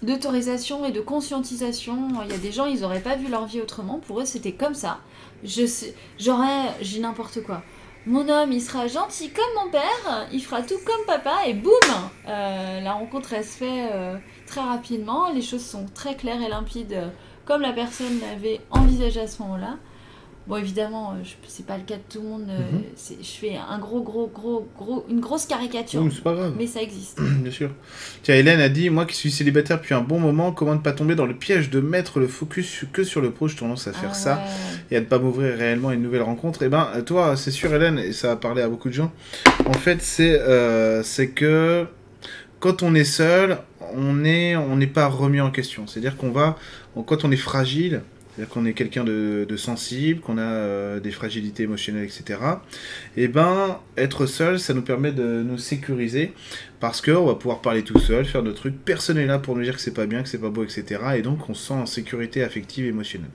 D'autorisation et de conscientisation. Il y a des gens, ils auraient pas vu leur vie autrement. Pour eux, c'était comme ça. J'aurais, j'ai n'importe quoi. Mon homme, il sera gentil comme mon père, il fera tout comme papa, et boum Euh, La rencontre, elle se fait euh, très rapidement, les choses sont très claires et limpides, euh, comme la personne l'avait envisagé à ce moment-là. Bon, évidemment, euh, c'est pas le cas de tout le monde, euh, Mhm. je fais un gros, gros, gros, gros, une grosse caricature, Oui, mais pas grave. mais ça existe. Bien sûr. Tiens, Hélène a dit Moi qui suis célibataire depuis un bon moment, comment ne pas tomber dans le piège de mettre le focus que sur le pro J'ai tendance à faire Ah ça ouais. et à ne pas m'ouvrir réellement à une nouvelle rencontre. Et ben, toi, c'est sûr, Hélène, et ça a parlé à beaucoup de gens. En fait, c'est euh, c'est que quand on est seul, on est on n'est pas remis en question. C'est-à-dire qu'on va, quand on est fragile, c'est-à-dire qu'on est quelqu'un de, sensible, qu'on a euh, des fragilités émotionnelles, etc. Et ben, être seul, ça nous permet de nous sécuriser parce qu'on va pouvoir parler tout seul, faire nos trucs. Personne n'est là pour nous dire que c'est pas bien, que c'est pas beau, etc. Et donc, on se sent en sécurité affective émotionnelle.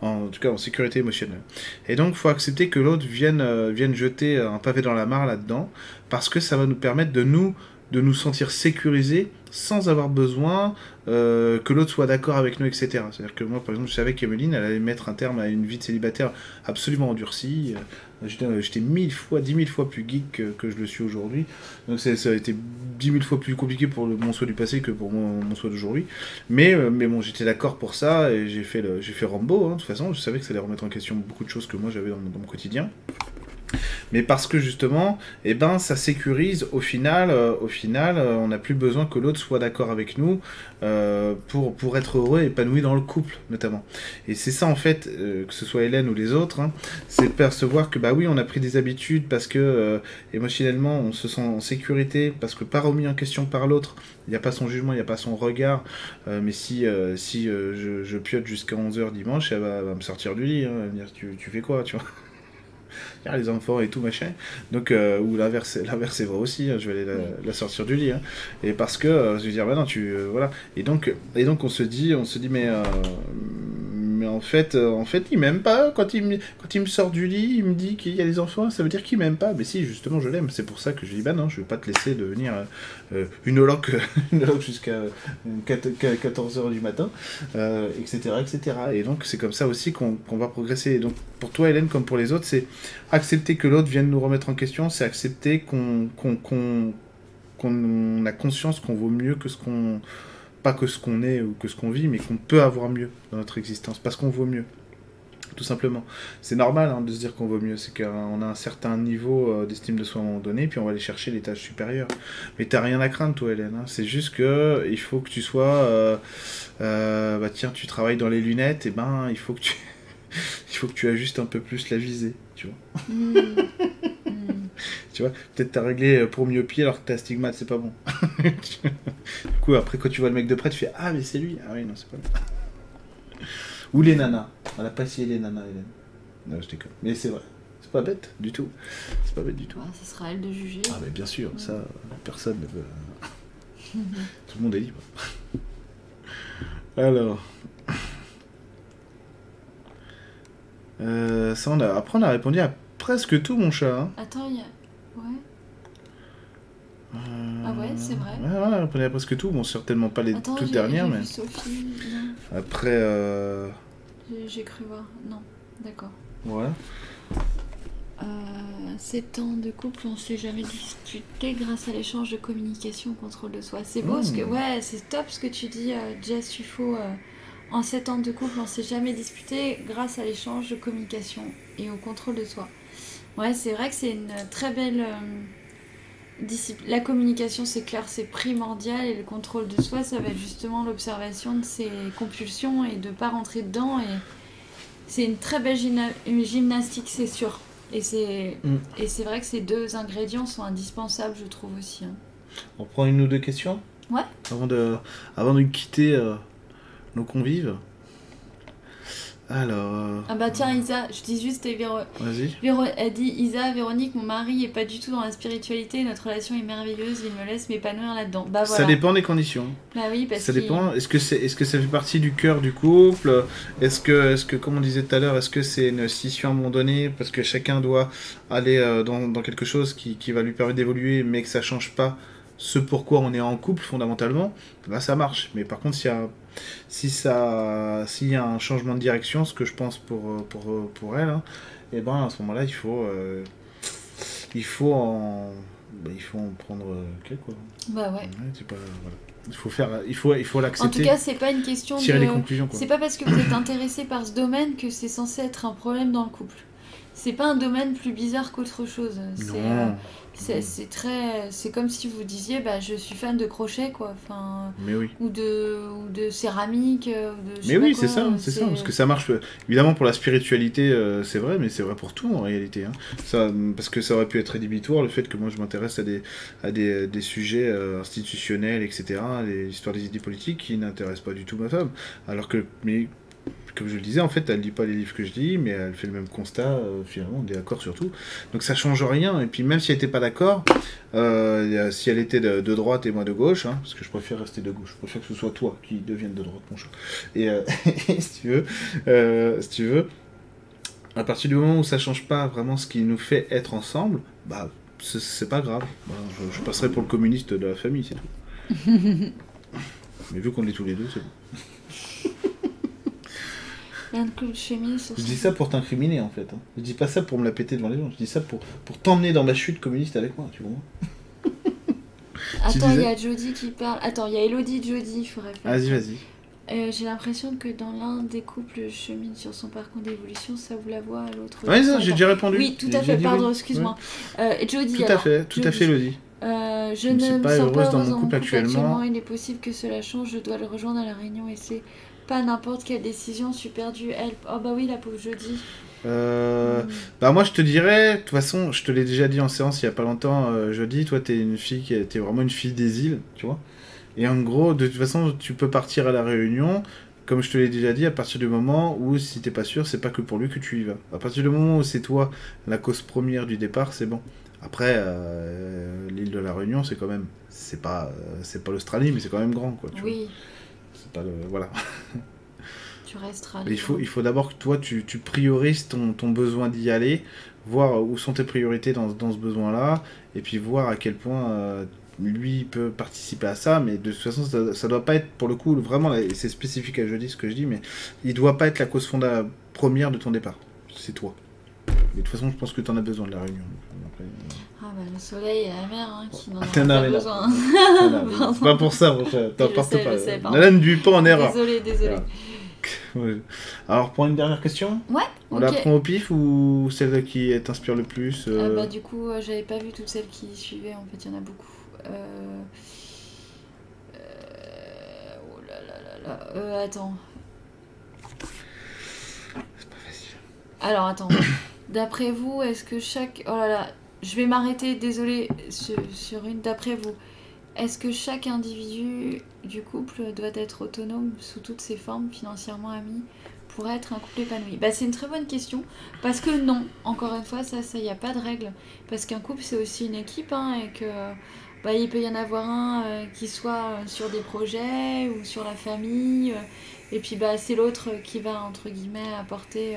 En tout cas, en sécurité émotionnelle. Et donc, faut accepter que l'autre vienne, euh, vienne jeter un pavé dans la mare là-dedans parce que ça va nous permettre de nous de nous sentir sécurisés sans avoir besoin euh, que l'autre soit d'accord avec nous, etc. C'est-à-dire que moi, par exemple, je savais qu'Emeline, elle allait mettre un terme à une vie de célibataire absolument endurcie. Euh, J'étais j'étais mille fois, dix mille fois plus geek que, que je le suis aujourd'hui. Donc ça a été dix mille fois plus compliqué pour le, mon souhait du passé que pour mon, mon d'aujourd'hui. Mais, euh, mais bon, j'étais d'accord pour ça et j'ai fait, le- fait Rambo, hein, de toute façon. Je savais que ça allait remettre en question beaucoup de choses que moi j'avais dans mon quotidien. Mais parce que justement, eh ben, ça sécurise au final, euh, au final, euh, on n'a plus besoin que l'autre soit d'accord avec nous euh, pour, pour être heureux et épanoui dans le couple, notamment. Et c'est ça en fait, euh, que ce soit Hélène ou les autres, hein, c'est de percevoir que bah oui, on a pris des habitudes parce que euh, émotionnellement on se sent en sécurité, parce que pas remis en question par l'autre, il n'y a pas son jugement, il n'y a pas son regard. Euh, mais si, si je, je piote jusqu'à 11h dimanche, elle va, va me sortir du lit, hein, elle va me dire tu, tu fais quoi, tu vois? Les enfants et tout machin. Donc, euh, ou l'inverse, l'inverse est vrai aussi. hein, je vais aller la, Oui. la sortir du lit. hein. Et parce que, euh, je veux dire, bah non, tu, euh, voilà. Et donc, et donc, on se dit, on se dit, mais, euh, mais en fait, en fait, il m'aime pas. Quand il me, quand il me sort du lit, il me dit qu'il y a des enfants. Ça veut dire qu'il m'aime pas. Mais si, justement, je l'aime. C'est pour ça que je dis, bah non, je vais pas te laisser devenir euh, euh, une holoc jusqu'à 14 h du matin, euh, etc., etc. Et donc, c'est comme ça aussi qu'on va progresser. Donc, pour toi, Hélène, comme pour les autres, c'est accepter que l'autre vienne nous remettre en question, c'est accepter qu'on a conscience qu'on vaut mieux que ce qu'on pas que ce qu'on est ou que ce qu'on vit, mais qu'on peut avoir mieux dans notre existence, parce qu'on vaut mieux. Tout simplement. C'est normal hein, de se dire qu'on vaut mieux, c'est qu'on a un certain niveau euh, d'estime de soi à un moment donné, puis on va aller chercher les tâches supérieures. Mais t'as rien à craindre, toi, Hélène. hein. C'est juste que il faut que tu sois. euh, euh, bah tiens, tu travailles dans les lunettes, et ben il faut que tu. il faut que tu ajustes un peu plus la visée, tu vois. Hmm. Hmm. Tu vois, peut-être t'as réglé pour myopie alors que t'as astigmate, c'est pas bon. du coup, après, quand tu vois le mec de près, tu fais Ah, mais c'est lui. Ah oui, non, c'est pas lui. Ou les nanas. On a pas essayé les nanas, Hélène. Non, je déconne. Mais c'est vrai. C'est pas bête du tout. C'est pas bête du tout. Ouais, ce sera à elle de juger. Ah, mais bien sûr, ça, personne ne veut. Tout le monde est libre. Alors. Euh, ça, on a... Après, on a répondu à presque tout, mon chat. hein. Attends, il y a... Ouais. Euh, Ah ouais, c'est vrai. Ouais, ouais, on a répondu à presque tout. Bon, certainement pas les Attends, toutes dernières, mais. vu Sophie, non. Après, euh... J'ai- cru voir. Non, d'accord. ouais. Euh, 7 ans de couple, on s'est jamais disputé grâce à l'échange de communication, au contrôle de soi. C'est beau, Mmh. ce que, ouais, c'est top ce que tu dis, euh, Jess Ufo. en 7 ans de couple, on s'est jamais disputé grâce à l'échange de communication et au contrôle de soi. Ouais, c'est vrai que c'est une très belle euh. La communication, c'est clair, c'est primordial et le contrôle de soi, ça va être justement l'observation de ses compulsions et de pas rentrer dedans. Et c'est une très belle gymna- une gymnastique, c'est sûr. Et c'est Mm. et c'est vrai que ces deux ingrédients sont indispensables, je trouve aussi. hein. On prend une ou deux questions? Ouais. Avant de, avant de quitter euh, nos convives? Alors. Ah bah tiens, Isa, je dis juste, Véro... Vas-y. Véro... elle dit Isa, Véronique, mon mari est pas du tout dans la spiritualité, notre relation est merveilleuse, il me laisse m'épanouir là-dedans. Bah voilà. Ça dépend des conditions. Bah oui, parce Ça qu'il- dépend. Est-ce que, c'est, est-ce que ça fait partie du cœur du couple? Est-ce que, est-ce que, comme on disait tout à l'heure, est-ce que c'est une scission à un moment donné? Parce que chacun doit aller euh, dans, dans quelque chose qui, qui va lui permettre d'évoluer, mais que ça change pas ce pourquoi on est en couple fondamentalement. Là, ça marche. Mais par contre, s'il y a, si ça, s'il y a un changement de direction, ce que je pense pour, euh, pour, euh, pour elle, hein, et ben à ce moment-là, il faut, euh, il faut en, ben, il faut en prendre quel quoi. Bah ouais. Ouais, c'est pas, voilà. Il faut faire, il faut, il faut En tout l'accepter, cas, c'est pas une question tirer de. les conclusions. C'est pas parce que vous êtes intéressé par ce domaine que c'est censé être un problème dans le couple. C'est pas un domaine plus bizarre qu'autre chose. C'est, Non, c'est très, c'est comme si vous disiez, bah, je suis fan de crochet, quoi. Enfin, mais oui. ou de, ou de céramique, euh, ou de. Mais oui, c'est ça, c'est ça, parce que ça marche. euh, Évidemment, pour la spiritualité, euh, c'est vrai, mais c'est vrai pour tout en réalité. hein. Ça, hum, parce que ça aurait pu être rédhibitoire le fait que moi je m'intéresse à des, à des, des sujets euh, institutionnels, etc., les histoires des idées politiques qui n'intéressent pas du tout ma femme. Alors que, mais, comme je le disais, en fait, elle lit pas les livres que je lis, mais elle fait le même constat, euh, finalement, on est d'accord sur tout. Donc ça change rien, et puis même si elle n'était pas d'accord, euh, a- si elle était de, de droite et moi de gauche, hein, parce que je préfère rester de gauche, je préfère que ce soit toi qui devienne de droite, mon chat. Et, euh, si tu veux, euh, si tu veux, à partir du moment où ça change pas vraiment ce qui nous fait être ensemble, bah c'est- c'est pas grave. Bah, je, je passerai pour le communiste de la famille, c'est tout. Mais vu qu'on est tous les deux, c'est bon. Il y a un coup de chemise sur Je dis ça pour t'incriminer en fait. hein. Je dis pas ça pour me la péter devant les gens. Je dis ça pour, pour t'emmener dans ma chute communiste avec moi, tu vois. Attends, il y a Jodie qui parle. Attends, il y a Elodie Jodie, il faudrait faire. Vas-y, vas-y. Euh, J'ai l'impression que dans l'un des couples chemine sur son parcours d'évolution, ça vous la voit, à l'autre. Ça, Attends. j'ai déjà répondu. Oui, tout à fait, pardon, oui. excuse-moi. Euh, Jodie, Ouais. Tout à fait, tout à fait, Elodie. Euh, je Je ne me pas sens heureuse pas dans heureuse mon couple actuellement. Il est possible que cela change. Je dois le rejoindre à la réunion et c'est pas n'importe quelle décision. Super du help. Oh bah oui, la pauvre jeudi. Euh, Bah moi je te dirais, de toute façon, je te l'ai déjà dit en séance il y a pas longtemps, euh, jeudi, toi t'es une fille qui t'es vraiment une fille des îles, tu vois. Et en gros, de toute façon, tu peux partir à la réunion, comme je te l'ai déjà dit, à partir du moment où si t'es pas sûr, c'est pas que pour lui que tu y vas. À partir du moment où c'est toi la cause première du départ, c'est bon. Après, euh, l'île de la Réunion, c'est quand même, c'est pas, euh, c'est pas l'Australie, mais c'est quand même grand, quoi. Tu vois. Oui, C'est pas le, voilà. tu resteras. Mais il faut, il faut d'abord que toi, tu, tu priorises ton, ton besoin d'y aller, voir où sont tes priorités dans, dans ce besoin-là, et puis voir à quel point euh, lui peut participer à ça. Mais de toute façon, ça, ça doit pas être, pour le coup, vraiment, c'est spécifique à jeudi ce que je dis, mais il doit pas être la cause fonda première de ton départ. C'est toi. Mais de toute façon, je pense que tu en as besoin de la réunion. Ah bah le soleil et la mer hein, qui n'en ont pas besoin. c'est pas pour ça, mon cher. Sais, pas. Ne l'induis pas en erreur. Désolée. Ouais. Alors, pour une dernière question Ouais, On la prend au pif ou celle qui t'inspire le plus Ah euh, bah du coup, euh, j'avais pas vu toutes celles qui suivaient, en fait, il y en a beaucoup. Euh... euh, Oh là là là là. Euh, attends. Alors attends. D'après vous, est-ce que chaque... Oh là là, je vais m'arrêter, désolé, sur, une. D'après vous, est-ce que chaque individu du couple doit être autonome sous toutes ses formes, financièrement ami, pour être un couple épanoui? Bah, C'est une très bonne question. Parce que non, encore une fois, ça, il n'y a pas de règle. Parce qu'un couple, c'est aussi une équipe, hein, et que bah, il peut y en avoir un euh, qui soit euh, sur des projets ou sur la famille, euh, et puis bah, c'est l'autre qui va, entre guillemets, apporter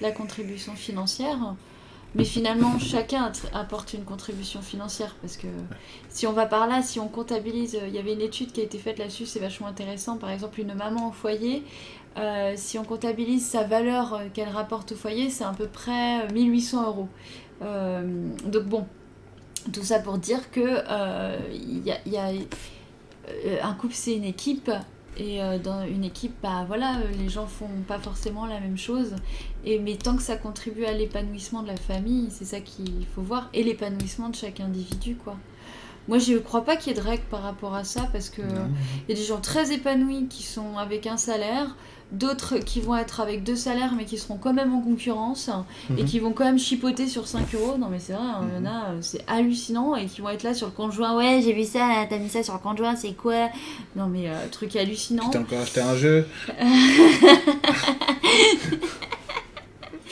la contribution financière. Mais finalement, chacun apporte une contribution financière, parce que si on va par là, si on comptabilise, euh, il y avait une étude qui a été faite là-dessus, c'est vachement intéressant. Par exemple, une maman au foyer, euh, si on comptabilise sa valeur euh, qu'elle rapporte au foyer, c'est à peu près euh, 1800 euros. Donc bon, tout ça pour dire que y a, un couple c'est une équipe et euh, dans une équipe bah voilà euh, les gens font pas forcément la même chose. Et mais tant que ça contribue à l'épanouissement de la famille c'est ça qu'il faut voir. Et l'épanouissement de chaque individu quoi Moi, je ne crois pas qu'il y ait de règles par rapport à ça parce que il y a des gens très épanouis qui sont avec un salaire, d'autres qui vont être avec deux salaires mais qui seront quand même en concurrence et mhm. qui vont quand même chipoter sur 5 euros. Non, mais c'est vrai, il y en a, euh, c'est hallucinant et qui vont être là sur le conjoint. Ouais, j'ai vu ça, t'as mis ça sur le conjoint, c'est quoi? Non, mais euh, truc hallucinant. Tu t'as encore acheté un jeu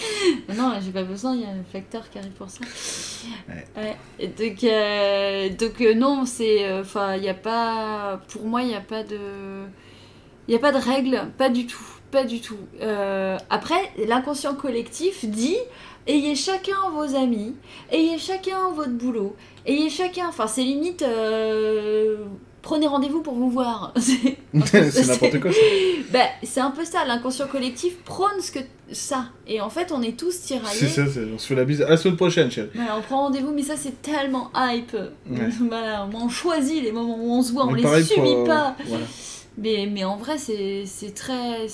non, j'ai pas besoin, il y a un facteur qui arrive pour ça. Ouais. Et donc, euh, donc euh, non, c'est. Euh, enfin, il n'y a pas. Pour moi, il n'y a pas de. Il n'y a pas de règle, pas du tout. Pas du tout. après, l'inconscient collectif dit ayez chacun vos amis, ayez chacun votre boulot, ayez chacun. Enfin, c'est limite prenez rendez-vous pour vous voir. c'est n'importe quoi. Bah, c'est un peu ça, l'inconscient collectif prône ce que ça. Et en fait, on est tous tiraillés. C'est ça, on se fait la bise. À la semaine prochaine, chérie. on prend rendez-vous, mais ça, c'est tellement hype. Voilà, on choisit les moments où on se voit, on les subit pas. Mais, mais en vrai, c'est très,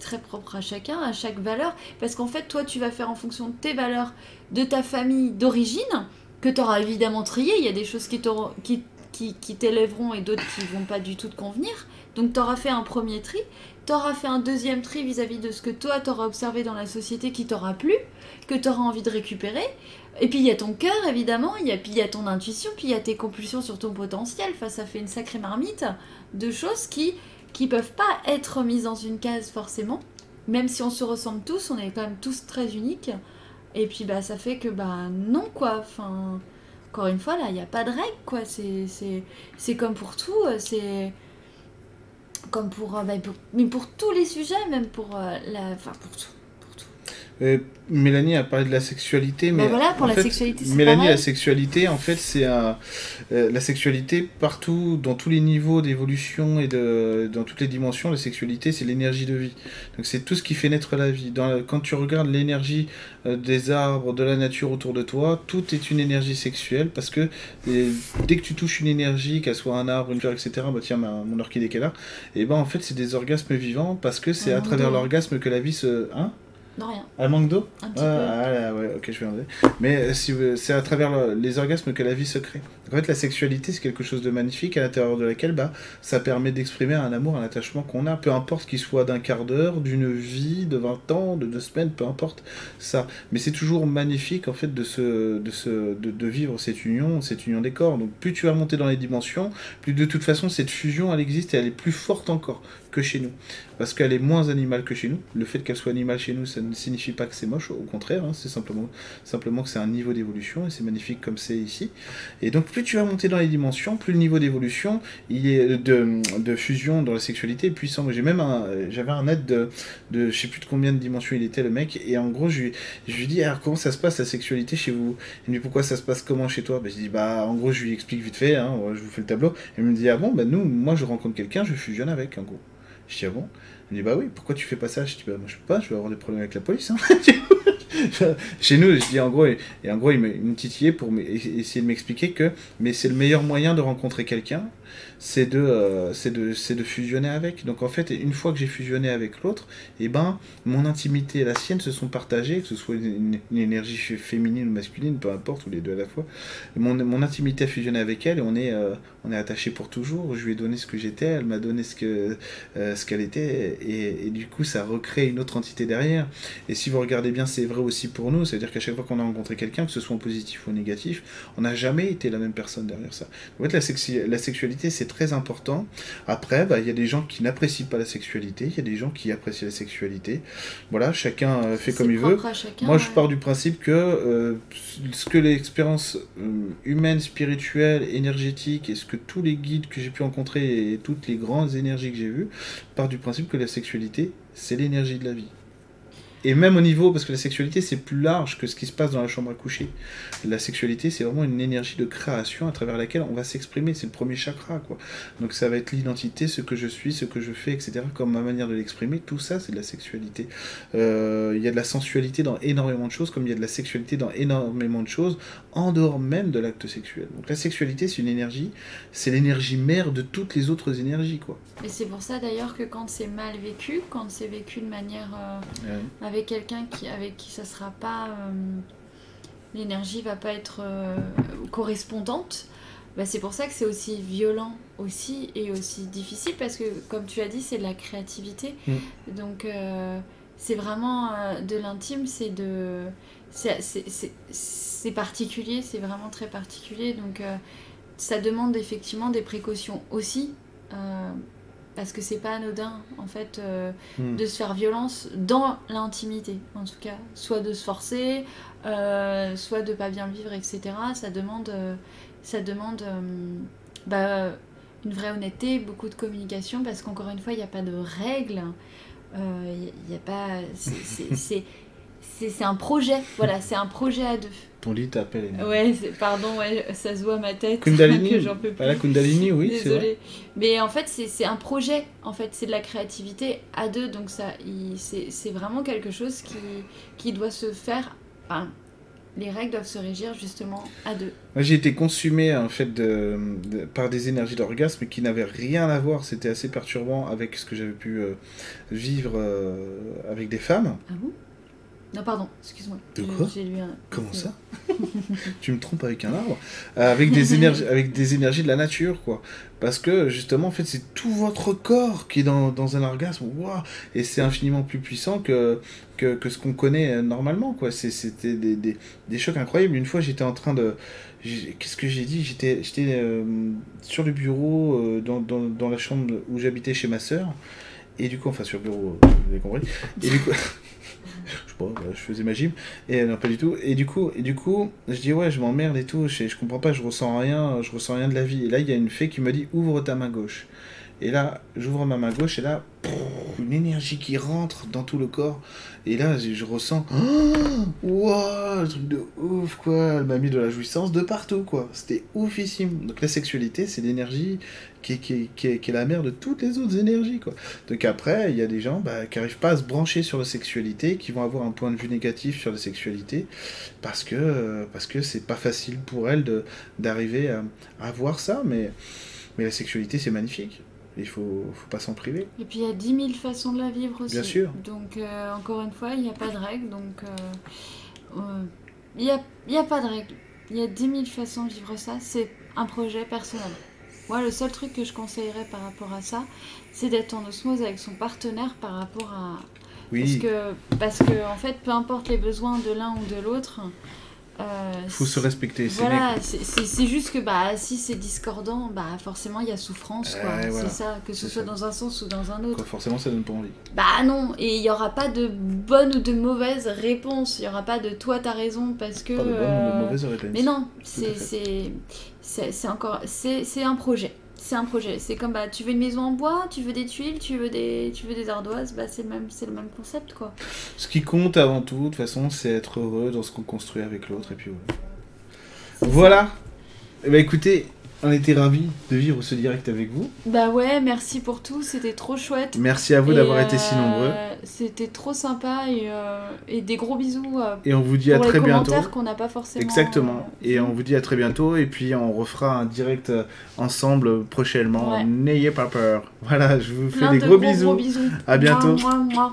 très propre à chacun, à chaque valeur. Parce qu'en fait, toi, tu vas faire en fonction de tes valeurs, de ta famille d'origine, que tu auras évidemment trié. Il y a des choses qui, qui qui, t'élèveront et d'autres qui vont pas du tout te convenir. Donc tu auras fait un premier tri, tu auras fait un deuxième tri vis-à-vis de ce que toi tu auras observé dans la société qui t'aura plu, que tu auras envie de récupérer. Et puis il y a ton cœur évidemment, y a, puis il y a ton intuition, puis il y a tes compulsions sur ton potentiel. Enfin, ça fait une sacrée marmite de choses qui qui peuvent pas être mises dans une case forcément. Même si on se ressemble tous, on est quand même tous très uniques. Et puis bah ça fait que bah non quoi. Encore une fois, là, il n'y a pas de règle, quoi. C'est comme pour tout, euh, c'est comme pour, euh, bah, pour, mais pour tous les sujets, même pour euh, la, enfin pour tout, tout. Mélanie a parlé de la sexualité, mais voilà, pour la sexualité, Mélanie, la sexualité, en fait, c'est euh, la sexualité partout, dans tous les niveaux d'évolution et de, dans toutes les dimensions, la sexualité, c'est l'énergie de vie. Donc c'est tout ce qui fait naître la vie. Dans quand tu regardes l'énergie euh, des arbres, de la nature autour de toi, tout est une énergie sexuelle parce que dès que tu touches une énergie, qu'elle soit un arbre, une fleur, etc., bah tiens, mon orchidée qu'elle a, et ben en fait, c'est des orgasmes vivants parce que c'est à travers l'orgasme que la vie se. Hein? Non, rien. Elle manque d'eau Un petit ah, peu. Ah, ouais, ok, je vais enlever. Mais euh, si c'est à travers les orgasmes que la vie se crée. En fait, la sexualité, c'est quelque chose de magnifique à l'intérieur de laquelle bah, ça permet d'exprimer un amour, un attachement qu'on a, peu importe qu'il soit d'un quart d'heure, d'une vie, de 20 ans, de deux semaines, peu importe ça. Mais c'est toujours magnifique, en fait, de, se, de, se, de, de, vivre cette union, cette union des corps. Donc, plus tu vas monter dans les dimensions, plus de toute façon, cette fusion, elle existe et elle est plus forte encore que chez nous. Parce qu'elle est moins animale que chez nous. Le fait qu'elle soit animale chez nous, ça ne signifie pas que c'est moche, au contraire, hein. c'est simplement, simplement que c'est un niveau d'évolution et c'est magnifique comme c'est ici. Et donc plus tu vas monter dans les dimensions, plus le niveau d'évolution il est de, de, fusion dans la sexualité est puissant. J'ai même un, j'avais un aide de, de je sais plus de combien de dimensions il était le mec, et en gros je je lui dis alors comment ça se passe la sexualité chez vous? Il me dit pourquoi ça se passe comment chez toi? Ben, Je dis bah en gros je lui explique vite fait, hein, je vous fais le tableau. Et il me dit ah bon? Bah nous moi je rencontre quelqu'un, je fusionne avec en gros. Je dis ah bon Il dit bah oui, pourquoi tu fais pas ça? Je dis bah moi je peux pas, je vais avoir des problèmes avec la police. Hein. Chez nous, je dis en gros, et, en gros il me titillait pour essayer de m'expliquer que mais c'est le meilleur moyen de rencontrer quelqu'un c'est de, euh, c'est de, de, fusionner avec. Donc en fait, une fois que j'ai fusionné avec l'autre, et eh ben, mon intimité et la sienne se sont partagées, que ce soit une, énergie féminine ou masculine, peu importe, ou les deux à la fois. Mon, mon intimité a fusionné avec elle et on est, euh, on est attaché pour toujours. Je lui ai donné ce que j'étais, elle m'a donné ce, que, euh, ce qu'elle était, et, et, du coup, ça recrée une autre entité derrière. Et si vous regardez bien, c'est vrai aussi pour nous, c'est-à-dire qu'à chaque fois qu'on a rencontré quelqu'un, que ce soit en positif ou en négatif, on n'a jamais été la même personne derrière ça. En fait, la, la sexualité, c'est très important. Après, bah, il y a des gens qui n'apprécient pas la sexualité, il y a des gens qui apprécient la sexualité. Voilà, chacun euh, fait comme il veut. Moi, je pars du principe que euh, ce que l'expérience humaine, spirituelle, énergétique, et ce que tous les guides que j'ai pu rencontrer et toutes les grandes énergies que j'ai vues, part du principe que la sexualité, c'est l'énergie de la vie. Et même au niveau, parce que la sexualité c'est plus large que ce qui se passe dans la chambre à coucher. La sexualité c'est vraiment une énergie de création à travers laquelle on va s'exprimer. C'est le premier chakra, quoi. Donc ça va être l'identité, ce que je suis, ce que je fais, etc. Comme ma manière de l'exprimer. Tout ça c'est de la sexualité. Euh, il y a de la sensualité dans énormément de choses, comme il y a de la sexualité dans énormément de choses, en dehors même de l'acte sexuel. Donc la sexualité c'est une énergie, c'est l'énergie mère de toutes les autres énergies, quoi. Et c'est pour ça d'ailleurs que quand c'est mal vécu, quand c'est vécu de manière. Euh, avec quelqu'un qui, avec qui ça sera pas. Euh, l'énergie va pas être euh, correspondante. bah, c'est pour ça que c'est aussi violent aussi et aussi difficile parce que comme tu as dit c'est de la créativité Mm. donc euh, c'est vraiment euh, de l'intime c'est de c'est- particulier c'est vraiment très particulier donc euh, ça demande effectivement des précautions aussi parce que c'est pas anodin en fait euh, Hmm. de se faire violence dans l'intimité en tout cas. Soit de se forcer euh, soit de pas bien le vivre etc ça demande euh, ça demande bah, une vraie honnêteté beaucoup de communication parce qu'encore une fois il n'y a pas de règles. Il y, a pas c'est un projet. Voilà c'est un projet à deux Ton lit t'appelle. Ouais pardon ouais ça se voit à ma tête Kundalini. que j'en peux plus Voilà, Kundalini, oui, c'est vrai. Mais en fait, c'est un projet. En fait, c'est de la créativité à deux. Donc, ça, c'est vraiment quelque chose qui, qui doit se faire. Enfin, les règles doivent se régir justement à deux. Moi, j'ai été consumé en fait de, de- par des énergies d'orgasme qui n'avaient rien à voir. C'était assez perturbant avec ce que j'avais pu euh, vivre euh, avec des femmes. Ah bon? Non, pardon, excuse-moi. De quoi J'ai lu un. Comment ça Tu me trompes avec un arbre Euh, Avec des énergies, avec des énergies de la nature, quoi. Parce que justement, en fait, c'est tout votre corps qui est dans, dans un orgasme. Waouh Et c'est infiniment plus puissant que, que, que ce qu'on connaît euh, normalement, quoi. C'était des, des, des chocs incroyables. Une fois, j'étais en train de. Qu'est-ce que j'ai dit? J'étais euh, sur le bureau, euh, dans, dans, dans la chambre où j'habitais chez ma sœur. Et du coup, enfin, sur le bureau, vous avez compris. Et du coup. je sais pas, je faisais ma gym. Et non, pas du tout. Et du coup, et du coup je dis ouais, je m'emmerde et tout, je, je comprends pas, je ressens rien, je ressens rien de la vie. Et là, il y a une fée qui me dit ouvre ta main gauche. Et là, j'ouvre ma main gauche et là, une énergie qui rentre dans tout le corps. Et là, je, ressens, oh, wow, un truc de ouf quoi. Elle m'a mis de la jouissance de partout quoi. C'était oufissime. Donc la sexualité, c'est l'énergie qui est, la mère de toutes les autres énergies quoi. Donc après, il y a des gens bah, qui n'arrivent pas à se brancher sur la sexualité, qui vont avoir un point de vue négatif sur la sexualité, parce que euh, parce que c'est pas facile pour elles d'arriver à, à voir ça, mais mais la sexualité c'est magnifique. Il faut faut pas s'en priver. Et puis, il y a 10 000 façons de la vivre aussi. Bien sûr. Donc, euh, encore une fois, il n'y a pas de règle. Donc, euh, euh, il n'y a, y a pas de règle. Il y a 10 000 façons de vivre ça. C'est un projet personnel. Moi, le seul truc que je conseillerais par rapport à ça, c'est d'être en osmose avec son partenaire par rapport à, Oui, Parce que, parce que, en fait, peu importe les besoins de l'un ou de l'autre, faut se respecter. c'est Voilà, c'est- juste que bah, si c'est discordant, bah, forcément il y a souffrance. quoi. Ouais, voilà. C'est ça, que ce soit ça. dans un sens ou dans un Quoi, autre. forcément, ça donne pas envie. Bah non, et il n'y aura pas de bonne ou de mauvaise réponse. Il n'y aura pas de toi t'as raison parce que. Pas de bonne ou euh, de mauvaise réponse. Mais non, c'est encore c'est un projet. C'est un projet. C'est comme bah tu veux une maison en bois, tu veux des tuiles, tu veux des tu veux des ardoises, bah c'est le même c'est le même concept quoi. Ce qui compte avant tout, de toute façon, c'est être heureux dans ce qu'on construit avec l'autre, et puis voilà. Voilà. Ben, écoutez, on était ravis de vivre ce direct avec vous. Bah ouais, merci pour tout, c'était trop chouette. Merci à vous d'avoir été si euh, nombreux. C'était trop sympa et, euh, et des gros bisous euh, Et on vous dit à très les bientôt. commentaires qu'on n'a pas forcément. Exactement. Et on vous dit à très bientôt. Et puis on refera un direct ensemble prochainement. Ouais. N'ayez pas peur. Voilà, je vous fais des de gros gros, bisous. gros bisous. À bientôt. Mouah, mouah, mouah.